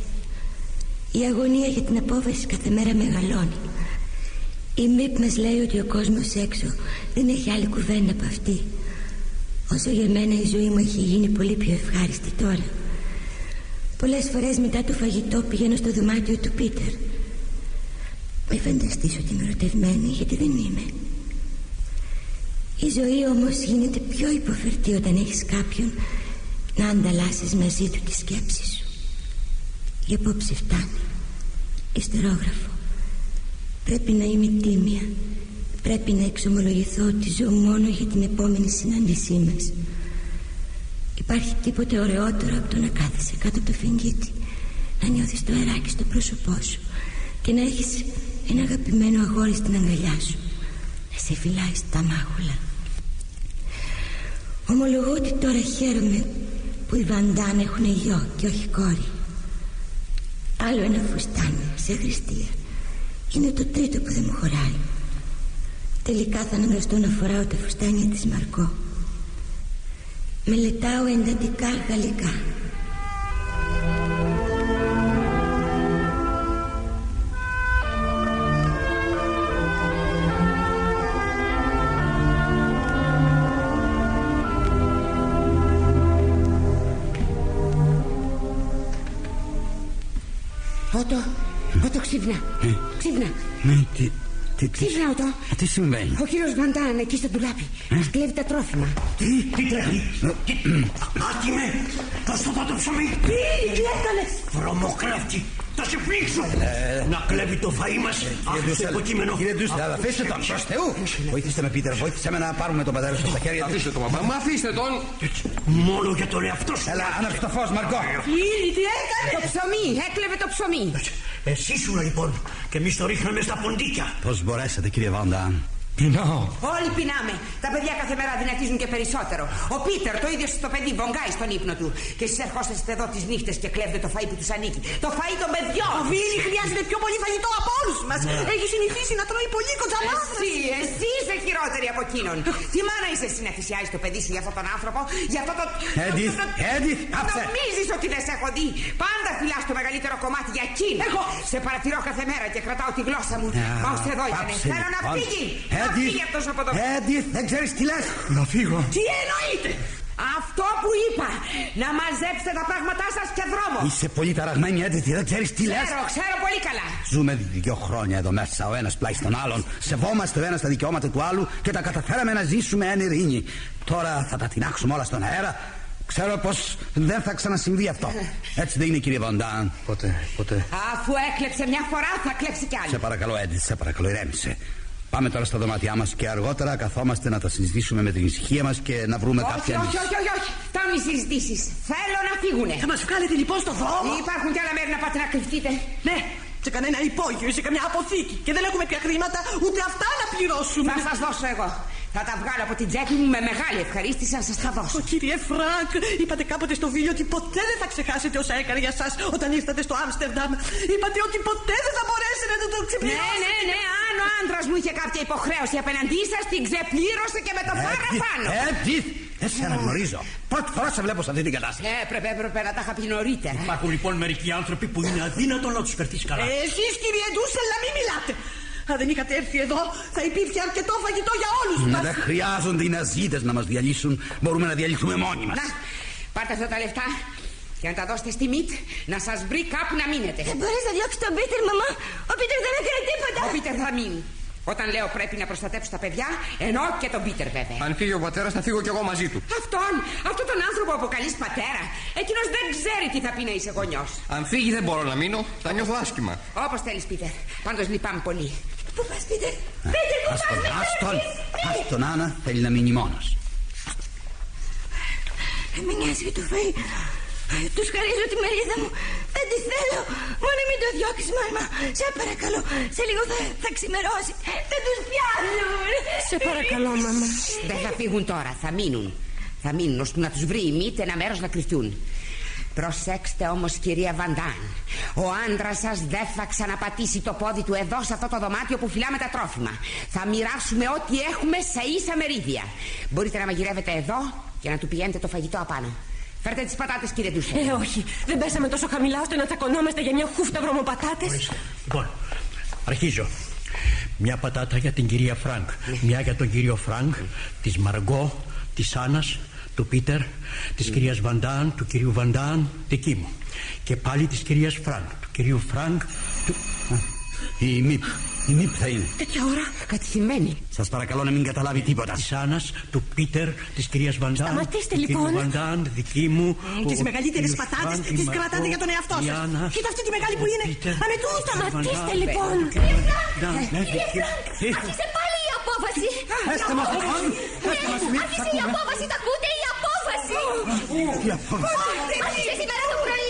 Η αγωνία για την απόφαση κάθε μέρα μεγαλώνει. Η ΜΥΠ μας λέει ότι ο κόσμος έξω δεν έχει άλλη κουβέντα από αυτή. Όσο για μένα η ζωή μου έχει γίνει πολύ πιο ευχάριστη τώρα. Πολλές φορές μετά το φαγητό πηγαίνω στο δωμάτιο του Πίτερ. Μη φανταστείς ότι είμαι ερωτευμένη γιατί δεν είμαι. Η ζωή όμως γίνεται πιο υποφερτή όταν έχεις κάποιον να ανταλλάσσεις μαζί του τη σκέψη σου Για απόψε φτάνει. Ιστερόγραφο. Πρέπει να είμαι τίμια. Πρέπει να εξομολογηθώ ότι ζω μόνο για την επόμενη συνάντησή μας. Υπάρχει τίποτε ωραιότερο από το να κάθεσαι κάτω από το φεγγίτι Να νιώθεις το αεράκι στο πρόσωπό σου Και να έχεις ένα αγαπημένο αγόρι στην αγκαλιά σου. Να σε φυλάει στα μάγουλα Ομολογώ ότι τώρα χαίρομαι που οι Βαντάν έχουν γιο και όχι κόρη Άλλο ένα φουστάνι σε χριστία Είναι το τρίτο που δεν μου χωράει. Τελικά θα αναγκαστώ να φοράω τα φουστάνια της Μαρκό. Μελετάω εντατικά γαλλικά τι, τι, τι, Ξύπνα Ότο τι συμβαίνει; Ο κύριος Βαντάν εκεί στο ντουλάπι Μας κλέβει τα τρόφιμα Τι, τι τρέχει. Άτιμε, το στο το ψωμί. Τι, τι έκανες Βρωμοκλέφτη, θα σε πνίξω. Να κλέβει το φαΐ μας. Αχ, το υποκείμενο. Κύριε Ντούσελ, αφήστε τον, προς Θεού. Βοήθηστε με, Πίτερ, βοήθησε με να πάρουμε τον πατέρα σου στα χέρια του. Αφήστε τον, μαμά μου, αφήστε τον. Μόνο για τον εαυτό σου. Έλα, άναψε το φως, Μαρκό. Φίλοι, τι έκανες Το ψωμί, έκλεβε το ψωμί Εσύ σου λοιπόν και εμείς το ρίχναμε στα ποντίκια. Πώς μπορέσατε, κύριε Βαντάν. Πεινάω. Όλοι πεινάμε. Τα παιδιά κάθε μέρα δυνατίζουν και περισσότερο. Ο Πίτερ το ίδιο στο παιδί βογκάει στον ύπνο του. Και εσεί ερχόσαστε εδώ τις νύχτες και κλέβετε το φαΐ που τους ανήκει. Το φαΐ των παιδιών. Ο Βίλι χρειάζεται πιο πολύ φαγητό από όλους μας. Έχει συνηθίσει να τρώει πολύ κοντζαμάτρες Εσύ, εσύ είσαι χειρότερη από εκείνον. Τι μάνα είσαι εσύ να θυσιάζει το παιδί σου για αυτόν τον άνθρωπο, για αυτό το. Έντιθ, το- το- Έντιθ, άψε. Νομίζεις ότι δεν σε έχω δει. Πάντα φυλάς το μεγαλύτερο κομμάτι για εκείνο. Εγώ σε παρατηρώ κάθε μέρα και κρατάω τη γλώσσα μου. Μα ως εδώ ήταν. Πάψε, Θέλω να λοιπόν. φύγει. Να Έντιθ, φύγει αυτός από εδώ. Έντιθ, δεν ξέρεις τι λες. Να φύγω. Τι εννοείται! Αυτό που είπα! Να μαζέψετε τα πράγματά σας και δρόμο! Είσαι πολύ ταραγμένη, Έντιθ, δεν ξέρεις τι λες. Ξέρω, ξέρω πολύ καλά! Ζούμε δύο χρόνια εδώ μέσα, ο ένας πλάι στον άλλον. Σεβόμαστε ο ένας τα δικαιώματα του άλλου και τα καταφέραμε να ζήσουμε εν ειρήνη. Τώρα θα τα τεινάξουμε όλα στον αέρα. Ξέρω πως δεν θα ξανασυμβεί αυτό. Έτσι δεν είναι, κύριε Βαντάν. Ποτέ, ποτέ. Αφού έκλεψε μια φορά, θα κλέψει κι άλλη. Σε παρακαλώ, Έντιθ, σε παρακαλώ, ηρέμησε. Πάμε τώρα στα δωμάτια μας και αργότερα καθόμαστε να τα συζητήσουμε με την ησυχία μας και να βρούμε Όχι, κάποια όχι, λύση. όχι, όχι, όχι. Φτάνουν οι συζητήσεις. Θέλω να φύγουνε. Θα μας βγάλετε λοιπόν στο δρόμο. Υπάρχουν κι άλλα μέρη να πάτε να κρυφτείτε. Ναι, σε κανένα υπόγειο ή σε καμιά αποθήκη. Και δεν έχουμε πια χρήματα ούτε αυτά να πληρώσουμε. Θα σας δώσω εγώ. Θα τα βγάλω από την τσέπη μου με μεγάλη ευχαρίστηση να σας τα δώσω. Ο κύριε Φρανκ, είπατε κάποτε στο βίλιο ότι ποτέ δεν θα ξεχάσετε όσα έκανε για σας όταν ήρθατε στο Άμστερνταμ. Είπατε ότι ποτέ δεν θα μπορέσετε να το Ναι, ξεπληρώσετε. ναι, ναι. Αν ο άντρας μου είχε κάποια υποχρέωση απέναντί σας, την ξεπλήρωσε και με το παραπάνω. Έντιθ, δεν σε αναγνωρίζω. Πρώτη φορά σε βλέπω σε αυτή την κατάσταση. Έπρεπε, έπρεπε να τα είχα πει νωρίτερα. Υπάρχουν λοιπόν μερικοί άνθρωποι που είναι αδύνατο να τους φερθείς καλά. Ε, Εσείς κύριε Ντούσελ να μην μιλάτε. Αν δεν είχατε έρθει εδώ, θα υπήρχε αρκετό φαγητό για όλους Ναι, μας. Δεν χρειάζονται οι ναζίδες να μας διαλύσουν. Μπορούμε να διαλυθούμε μόνοι μας. Να, πάρτε αυτά τα λεφτά και να τα δώσετε στη ΜΙΤ να σας βρει κάπου να μείνετε. Δεν μπορείς να διώξεις τον Πίτερ μαμά Ο Πίτερ δεν έκανε τίποτα Ο Πίτερ θα μείνει. Όταν λέω πρέπει να προστατέψω τα παιδιά, εννοώ και τον Πίτερ βέβαια. Αν φύγει ο πατέρας, θα φύγω κι εγώ μαζί του. Αυτόν, αυτόν τον άνθρωπο που αποκαλεί πατέρα. Εκείνος δεν ξέρει τι θα πει να είσαι γονιός. Αν φύγει, δεν μπορώ να μείνω. Θα νιώθω άσχημα. Όπως θέλεις, Πίτερ. Πάντως λυπάμαι πολύ. Πού πας Πίτερ; Πίτερ πού πας Άστον, μη άστον, φεύγεις. άστον, Άννα, θέλει να μείνει μόνος. Δεν με νοιάζει για το φαΐ Τους χαρίζω τη μερίδα μου Δεν τη θέλω Μόνο μην το διώξεις μάμα Σε παρακαλώ Σε λίγο θα, θα ξημερώσει Δεν τους πιάνουν Σε παρακαλώ, μαμά. Δεν θα φύγουν τώρα, θα μείνουν. Θα μείνουν ώστε να τους βρει η Μιπ ένα μέρος να κρυφτούν. Προσέξτε όμως, κυρία Βαν Νταν. Ο άντρας σας δεν θα ξαναπατήσει το πόδι του εδώ σε αυτό το δωμάτιο που φυλάμε τα τρόφιμα. Θα μοιράσουμε ό,τι έχουμε σε ίσα μερίδια. Μπορείτε να μαγειρεύετε εδώ και να του πηγαίνετε το φαγητό απάνω. Φέρτε τις πατάτες, κύριε Ντούσελ. Ε, όχι. Δεν πέσαμε τόσο χαμηλά ώστε να τσακωνόμαστε για μια χούφτα βρωμοπατάτες. Λοιπόν, αρχίζω. Μια πατάτα για την κυρία Φρανκ. Μια για τον κύριο Φρανκ, της Μαργκό, της Άννα, του Πίτερ, της κυρίας Βαντάν, του κυρίου Βαντάν, δική μου. Και πάλι της κυρίας Φρανκ, του κυρίου Φρανκ. Του... Η ΜΥΠ. Η ΜΥΠ θα είναι. Τέτοια ώρα, κατηχημένη. Σας παρακαλώ να μην καταλάβει τίποτα. Της Άννας, του Πίτερ, της κυρίας Βαντάν. Σταματήστε, του λοιπόν. Κυρίου Βαντάν, δική μου. Τις ο- μεγαλύτερες κύριος πατάτες Φρανκ, η τις Μαργκό, κρατάτε για τον εαυτό η σας. Άννα, Κοίτα αυτή τη μεγάλη που είναι. Πίτερ. Αμετού, Σταματήστε, λοιπόν. Βαντάν, ναι, Άρχισε πάλι η απόφαση. Έστε μας, λοιπόν. Έστε μας, Μη. Άρχισε η απόφαση, τα ακούτε, η απόφαση. Η απόφαση. Άρχισε σήμερα το πρωί.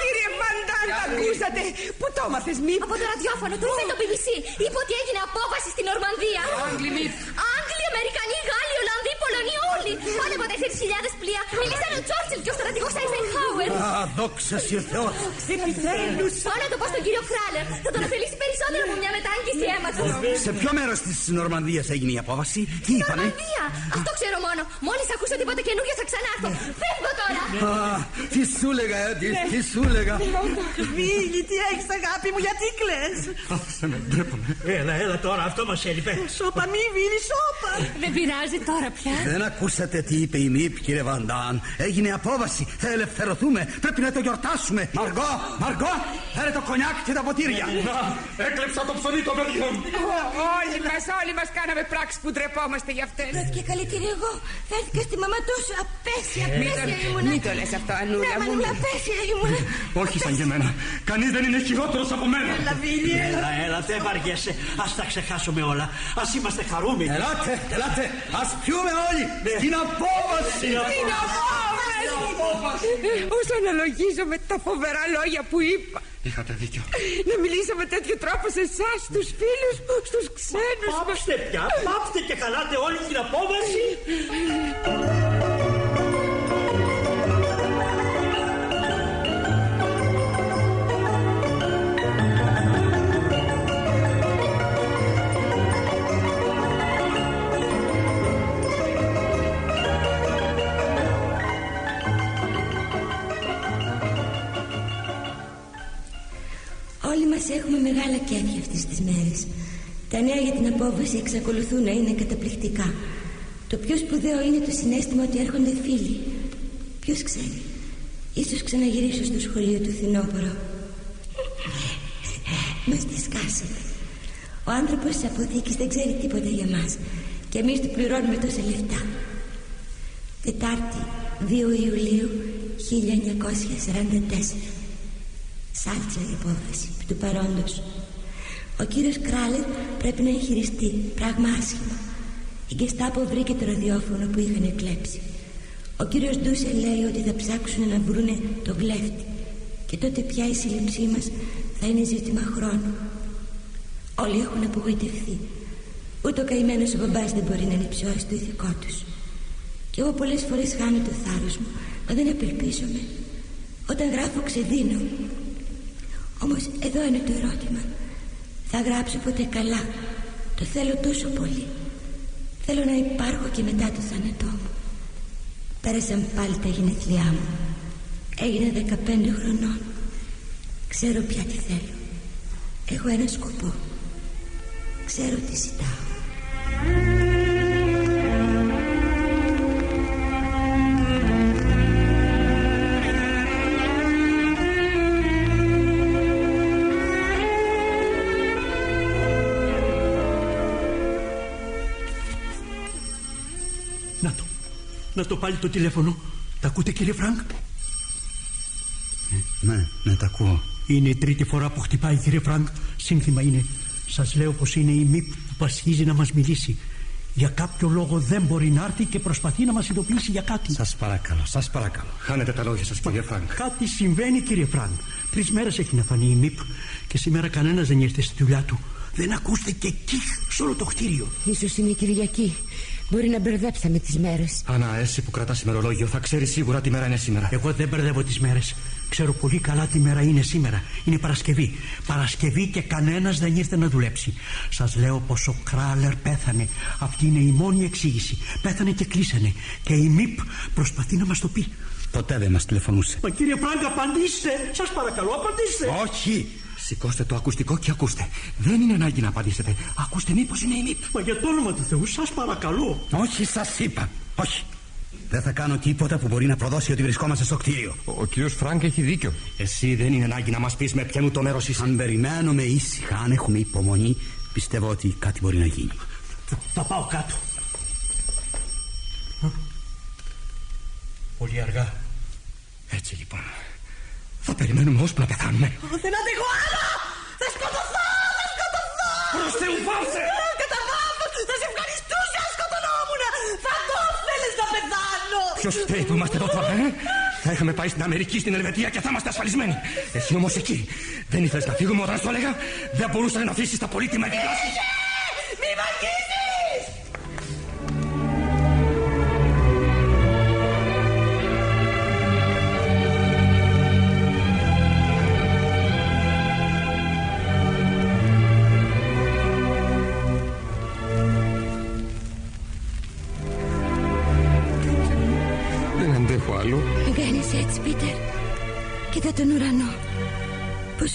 Κύριε Βαντάν, τα ακούσατε. Πού το έμαθες, μη. Από το ραδιόφωνο του είπε το BBC. Είπε ότι έγινε απόφαση στην Ορμανδία. Άγγλοι, μη. Άγγλοι, Αμερικανοί, Γάλλοι, Ολλανδοί, Πολωνοί, όλοι. Πάνω από 4.000 πλοία. Μίλησαν ο Τσόρτσιλ και ο στρατηγός Άιζενχάουερ. Α, δόξα σοι ο Θεός. Επιτέλους. Πάω να το πω στον κύριο Κράλερ. Θα τον ωφελήσει περισσότερο από μια μετάγγιση αίματος. Σε ποιο μέρος της Νορμανδίας έγινε η απόφαση, τι είπανε. Νορμανδία! Αυτό ξέρω μόνο. Μόλις ακούσω τίποτα καινούργιο θα ξανάρθω. Φεύγω τώρα. Α, τι σου λέγα, ε, τι, τι σου λέγα. Βίλι, τι έχεις, αγάπη μου, γιατί κλε. Άφησε με, ντρέπομαι. Έλα, έλα τώρα, αυτό μας έλειπε. Σώπα, μη Βίλι, σώπα. Δεν πειράζει τώρα πια. Δεν ακούσατε τι είπε η ΜΥΠ, κύριε Βαντάν. Έγινε απόβαση. Θα ελευθερωθούμε. Πρέπει να το γιορτάσουμε. Μαργό, Μαργό, φέρε το κονιάκ και τα ποτήρια. Έκλεψα το ψωμί των παιδιών. Όλοι μας, όλοι μας κάναμε πράξη που ντρεπόμαστε για αυτές. Και καλύτερη εγώ. Φέρθηκα στη μαμά τόσο απέσια, Μην το, απέσια ήμουνα. μην το λες αυτό, Ανούλα Ναι, μα μου. ήμουν απέσια ήμουνα. Όχι σαν και εμένα. Κανείς δεν είναι χειρότερος από μένα. Έλα, Βίλι, έλα. Έλα, έλα, δεν βαριέσαι. Α τα ξεχάσουμε όλα. Α είμαστε χαρούμενοι. Ελάτε, ελάτε. Ας πιούμε όλοι. Την απόβαση. Είναι απόφαση. Όσο αναλογίζω με τα φοβερά λόγια που είπα. Είχατε δίκιο. Να μιλήσω με τέτοιο τρόπο σε εσάς, στους φίλους μου, στου ξένους μα. Πάψτε πια, πάψτε και χαλάτε όλη την απόβαση. Τα νέα για την απόβαση εξακολουθούν να είναι καταπληκτικά. Το πιο σπουδαίο είναι το συνέστημα ότι έρχονται φίλοι. Ποιος ξέρει; Ίσως ξαναγυρίσω στο σχολείο του φθινόπωρο. Μας τη σκάσαμε. Ο άνθρωπος της αποθήκης δεν ξέρει τίποτα για μας. Και εμείς του πληρώνουμε τόσα λεφτά. Τετάρτη 2 Ιουλίου 1944. Σάλτσα η απόφαση του παρόντος. Ο κύριος Κράλερ πρέπει να εγχειριστεί πράγμα άσχημα. Η Γκεστάπο βρήκε το ραδιόφωνο που είχαν κλέψει. Ο κύριος Ντούσε λέει ότι θα ψάξουν να βρούνε τον κλέφτη. Και τότε πια η σύλληψή μας θα είναι ζήτημα χρόνου. Όλοι έχουν απογοητευθεί. Ούτε ο καημένος ο μπαμπάς δεν μπορεί να ανυψώσει το ηθικό τους. Κι εγώ πολλές φορές χάνω το θάρρος μου, μα δεν απελπίζομαι. Όταν γράφω ξεδίνω. Όμως εδώ είναι το ερώτημα. Θα γράψω ποτέ καλά. Το θέλω τόσο πολύ. Θέλω να υπάρχω και μετά το θάνατό μου. Πέρασαν πάλι τα γενέθλιά μου. Έγινα 15 χρονών. Ξέρω πια τι θέλω. Έχω ένα σκοπό. Ξέρω τι ζητάω. Να το πάλι το τηλέφωνο. Τα ακούτε κύριε Φρανκ; Ναι, ναι, τα ακούω. Είναι η τρίτη φορά που χτυπάει κύριε Φρανκ. Σύνθημα είναι. Σας λέω πως είναι η Μιπ που πασχίζει να μας μιλήσει. Για κάποιο λόγο δεν μπορεί να έρθει και προσπαθεί να μας ειδοποιήσει για κάτι. Σας παρακαλώ, σας παρακαλώ. Χάνετε τα λόγια σας κύριε Φρανκ. Κάτι συμβαίνει κύριε Φρανκ. Τρεις μέρες έχει να φανεί η Μιπ και σήμερα κανένας δεν ήρθε στη δουλειά του. Δεν ακούστηκε κιχ σε όλο το κτίριο. Ίσως είναι η Κυριακή. Μπορεί να μπερδέψαμε τις μέρες. Ανά, εσύ που κρατάς ημερολόγιο, θα ξέρεις σίγουρα τι μέρα είναι σήμερα. Εγώ δεν μπερδεύω τις μέρες. Ξέρω πολύ καλά τι μέρα είναι σήμερα. Είναι Παρασκευή. Παρασκευή και κανένας δεν ήρθε να δουλέψει. Σας λέω πω ο Κράλερ πέθανε. Αυτή είναι η μόνη εξήγηση. Πέθανε και κλείσανε. Και η ΜΥΠ προσπαθεί να μας το πει. Ποτέ δεν μας τηλεφωνούσε. Μα κύριε Φράγκα, απαντήστε. Σας παρακαλώ, απαντήστε. Όχι. Σηκώστε το ακουστικό και ακούστε. Δεν είναι ανάγκη να απαντήσετε. Ακούστε, μήπως είναι η Μιπ. Μα για το όνομα του Θεού, σας παρακαλώ. Όχι, σας είπα. Όχι. Δεν θα κάνω τίποτα που μπορεί να προδώσει ότι βρισκόμαστε στο κτίριο. Ο, ο κύριος Φρανκ έχει δίκιο. Εσύ δεν είναι ανάγκη να μας πεις με ποιανού το μέρος είσαι. Αν περιμένουμε ήσυχα, αν έχουμε υπομονή, πιστεύω ότι κάτι μπορεί να γίνει. Θα πάω κάτω. Πολύ αργά. Έτσι λοιπόν. Θα περιμένουμε ώσπου να πεθάνουμε. Δεν αντέχω άλλο! Θα σκοτωθώ! Θα σκοτωθώ! Προς Θεού πάψε! Κατά βάθος! Θα σε ευχαριστούσα! Σκοτωνόμουν! Θα το θέλεις να πεθάνω! Ποιος φταίει που είμαστε εδώ τώρα, ε; Θα είχαμε πάει στην Αμερική, στην Ελβετία και θα είμαστε ασφαλισμένοι. Εσύ όμως εκεί. Δεν ήθελες να φύγουμε όταν σου έλεγα; Δεν μπορούσε να αφήσεις τα πολύτιμα επιδράσεις. Μη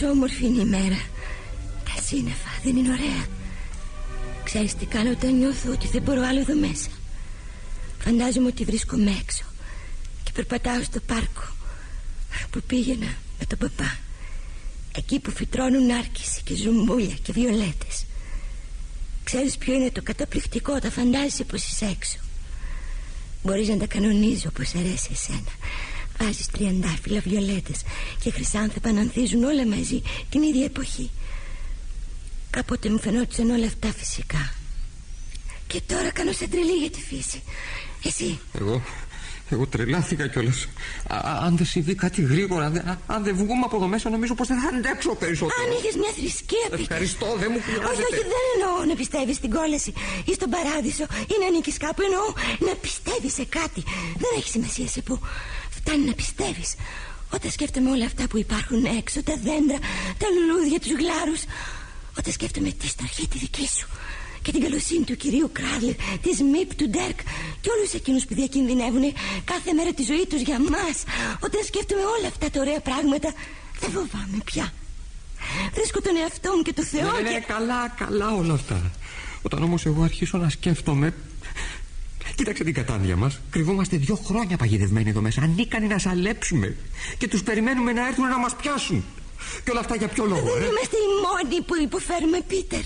Πόσο όμορφη είναι η μέρα. Τα σύννεφα δεν είναι ωραία. Ξέρεις τι κάνω όταν νιώθω ότι δεν μπορώ άλλο εδώ μέσα. Φαντάζομαι ότι βρίσκομαι έξω και περπατάω στο πάρκο που πήγαινα με τον παπά. Εκεί που φυτρώνουν άρκηση και ζουμπούλια και βιολέτες. Ξέρεις ποιο είναι το καταπληκτικό όταν φαντάζεσαι πως είσαι έξω. Μπορείς να τα κανονίζεις όπως αρέσει εσένα Βάζεις τριαντάφυλλα, βιολέτες και χρυσάνθεπα να ανθίζουν όλα μαζί την ίδια εποχή Κάποτε μου φαινόντουσαν όλα αυτά φυσικά Και τώρα κάνω σαν τρελή για τη φύση Εσύ Εγώ, εγώ τρελάθηκα κιόλας. Αν δεν συμβεί κάτι γρήγορα, δε- α- αν δεν βγούμε από εδώ μέσα, νομίζω πως δεν θα αντέξω περισσότερο. Αν είχες μια θρησκεία Πίτερ Ευχαριστώ, δεν μου όχι, χρειάζεται. όχι, δεν εννοώ να πιστεύεις στην κόλαση ή στον παράδεισο ή να ανήκεις κάπου. Εννοώ να πιστεύεις σε κάτι. Δεν έχει σημασία σε πού. Φτάνει να πιστεύεις. Όταν σκέφτομαι όλα αυτά που υπάρχουν έξω, τα δέντρα, τα λουλούδια, τους γλάρους. Όταν σκέφτομαι τη στοχή τη δική σου και την καλοσύνη του κυρίου Κράρλερ, της Μιπ, του Ντέρκ και όλους εκείνους που διακινδυνεύουν κάθε μέρα τη ζωή τους για μας. Όταν σκέφτομαι όλα αυτά τα ωραία πράγματα, δεν φοβάμαι πια. Βρίσκω τον εαυτό μου και το Θεό Ναι, ναι, και... ναι, καλά, καλά όλα αυτά. Όταν όμως εγώ αρχίσω να σκέφτομαι. Κοίταξε την κατάντια μας. Κρυβόμαστε δύο χρόνια παγιδευμένοι εδώ μέσα. Ανίκανοι να σαλέψουμε. Και τους περιμένουμε να έρθουν να μας πιάσουν. Και όλα αυτά για ποιο λόγο, Δεν ε; είμαστε οι μόνοι που υποφέρουμε, Πίτερ.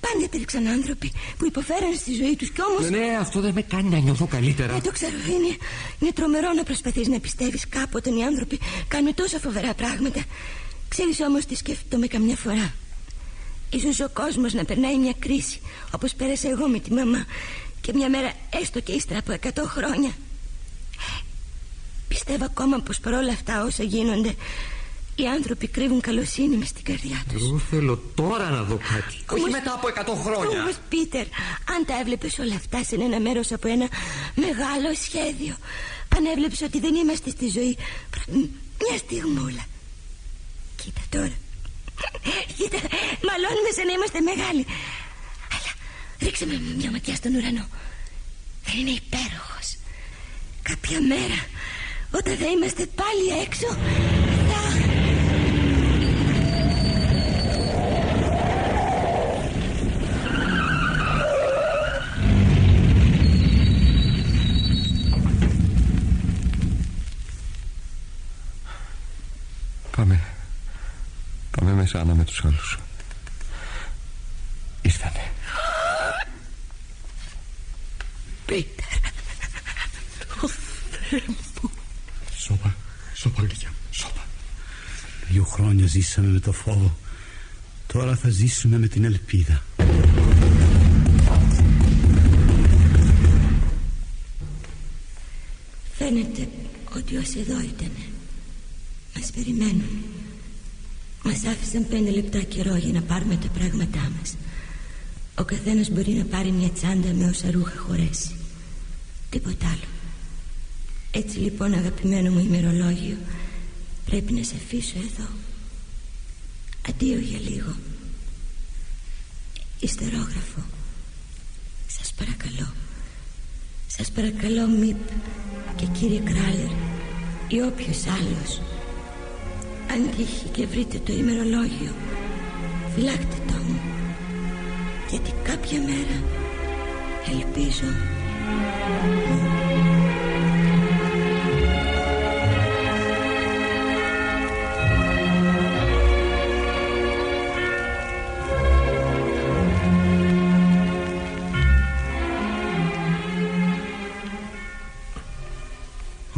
Πάντα υπήρξαν άνθρωποι που υποφέραν στη ζωή τους κι όμως... Ναι, ναι, αυτό δεν με κάνει να νιώθω καλύτερα. Ε, το ξέρω, είναι, είναι τρομερό να προσπαθείς να πιστεύεις κάπου όταν οι άνθρωποι κάνουν τόσα φοβερά πράγματα. Ξέρεις όμως τι σκέφτομαι καμιά φορά. Ίσως ο κόσμος να περνάει μια κρίση, όπως πέρασα εγώ με τη μαμά, και μια μέρα έστω και ύστερα από εκατό χρόνια. Πιστεύω ακόμα πως παρόλα αυτά όσα γίνονται, οι άνθρωποι κρύβουν καλοσύνη μες στην καρδιά τους. Εγώ θέλω τώρα να δω κάτι. Όχι μετά από 100 χρόνια. Όμως Πίτερ Αν τα έβλεπες όλα αυτά σε ένα μέρος από ένα Μεγάλο σχέδιο Αν έβλεπες ότι δεν είμαστε στη ζωή προ- Μια στιγμούλα Κοίτα τώρα Κοίτα Μαλώνουμε σαν να είμαστε μεγάλοι Αλλά ρίξε με μια ματιά στον ουρανό Δεν είναι υπέροχος Κάποια μέρα Όταν θα είμαστε πάλι έξω Θα Πάμε. Πάμε μέσα Άννα με τους άλλους. Ήρθανε. Πίτερ Σώπα, σώπα, γλυκιά μου, σώπα. Δύο χρόνια ζήσαμε με το φόβο. Τώρα θα ζήσουμε με την ελπίδα. Φαίνεται ότι όσοι εδώ ήταν Μας περιμένουν Μας άφησαν πέντε λεπτά καιρό για να πάρουμε τα πράγματά μας Ο καθένας μπορεί να πάρει μια τσάντα με όσα ρούχα χωρέσει Τίποτα άλλο. Έτσι λοιπόν αγαπημένο μου ημερολόγιο Πρέπει να σε αφήσω εδώ. Αντίο για λίγο. Ιστερόγραφο. Σας παρακαλώ. Σας παρακαλώ Μιπ και κύριε Κράλερ ή όποιος άλλος αν τύχει και βρείτε το ημερολόγιο φυλάχτε το μου. Γιατί κάποια μέρα ελπίζω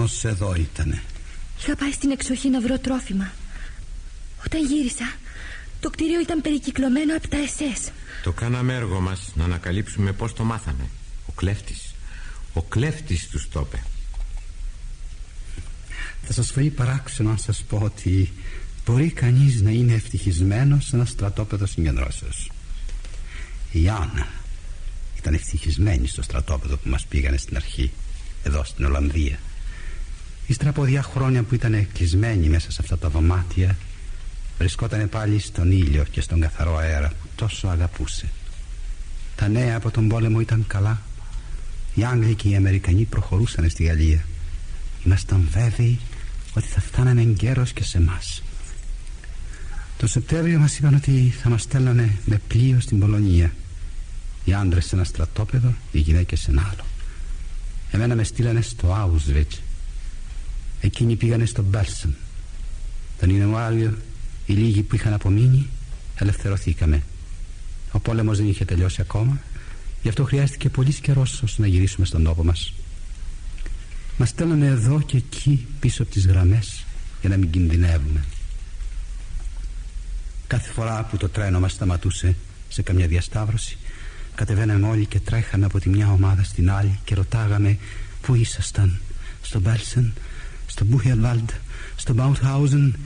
Ως εδώ ήτανε. Είχα πάει στην εξοχή να βρω τρόφιμα. Όταν γύρισα Το κτίριο ήταν περικυκλωμένο από τα ΕΣΕΣ Το κάναμε έργο μας να ανακαλύψουμε πώς το μάθαμε. Ο κλέφτης Ο κλέφτης τους το είπε. Θα σας φύγει παράξενο να σας πω ότι Μπορεί κανείς να είναι ευτυχισμένος σε ένα στρατόπεδο συγκεντρώσεως. Η Άννα ήταν ευτυχισμένη στο στρατόπεδο που μας πήγανε στην αρχή Εδώ στην Ολλανδία. Ύστερα από δύο χρόνια που ήταν κλεισμένη μέσα σε αυτά τα δωμάτια Βρισκόταν πάλι στον ήλιο και στον καθαρό αέρα που τόσο αγαπούσε. Τα νέα από τον πόλεμο ήταν καλά Οι Άγγλοι και οι Αμερικανοί προχωρούσαν στη Γαλλία. Ήμασταν βέβαιοι ότι θα φτάνανε εγκαίρως και σε εμάς. Το Σεπτέμβριο μας είπαν ότι θα μας στέλνανε με πλοίο στην Πολωνία. Οι άντρες σε ένα στρατόπεδο, οι γυναίκες σε ένα άλλο. Εμένα με στείλανε στο Auschwitz. Εκείνοι πήγανε στο Μπέλσον Τον Ιανουάριο οι λίγοι που είχαν απομείνει ελευθερωθήκαμε. Ο πόλεμος δεν είχε τελειώσει ακόμα Γι' αυτό χρειάστηκε πολύς καιρός ώστε να γυρίσουμε στον τόπο μας. Μας στέλνανε εδώ και εκεί πίσω από τις γραμμές Για να μην κινδυνεύουμε. Κάθε φορά που το τρένο μας σταματούσε σε καμιά διασταύρωση Κατεβαίναμε όλοι και τρέχαμε από τη μια ομάδα στην άλλη Και ρωτάγαμε πού ήσασταν. Στο Μπέλσεν στο Μπούχελβαλντ, στο Μπαουτχάουζεν.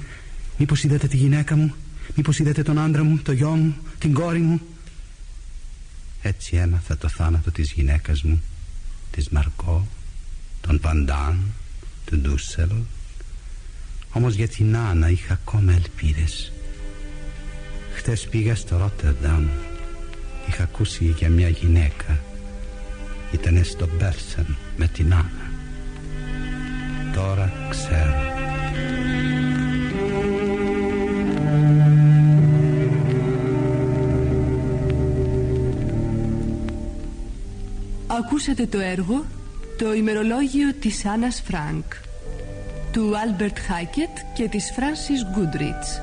Μήπως είδατε τη γυναίκα μου Μήπως είδατε τον άντρα μου, το γιο μου, την κόρη μου Έτσι έμαθα το θάνατο της γυναίκας μου Της Μαρκό, τον Παντάν, του Ντούσελ. Όμως για την Άννα είχα ακόμα ελπίδες. Χτες πήγα στο Ρότερνταμ. Είχα ακούσει για μια γυναίκα. Ήτανε στο Μπέρσεν με την Άννα. Τώρα ξέρω Ακούσατε το έργο «Το ημερολόγιο της Άννας Φρανκ» του Άλμπερτ Χάκετ και της Φράνσις Γκούντριτς.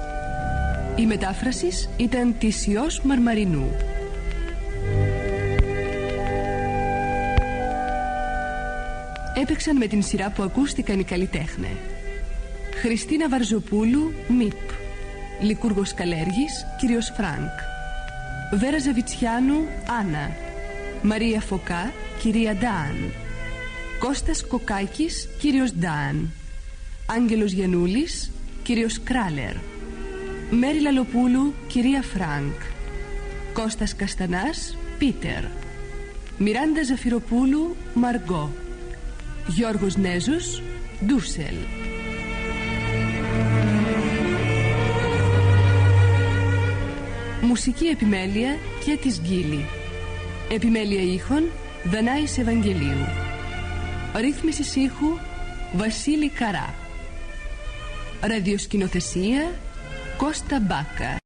Η μετάφραση ήταν της Ιώς Μαρμαρινού. έπαιξαν με την σειρά που ακούστηκαν οι καλλιτέχνες. Χριστίνα Βαρζοπούλου, Μιπ. Λυκούργος Καλέργης, κύριος Φρανκ. Βέρα Ζαβιτσιάνου, Άννα. Μαρία Φωκά, κυρία Νταν. Κώστας Κοκάκης, κύριος Νταν. Άγγελος Γενούλης, κύριος Κράλερ. Μέρη Λαλοπούλου, κυρία Φρανκ. Κώστας Καστανάς, Πίτερ. Μιράντα Ζαφειροπούλου, Μαργκό. Γιώργος Νέζος, Ντούσελ. Μουσική επιμέλεια και της Γκίλη. Επιμέλεια ήχων Δανάης Ευαγγελίου. Ρύθμιση ήχου Βασίλη Καρά. Ραδιοσκηνοθεσία Κώστα Μπάκα.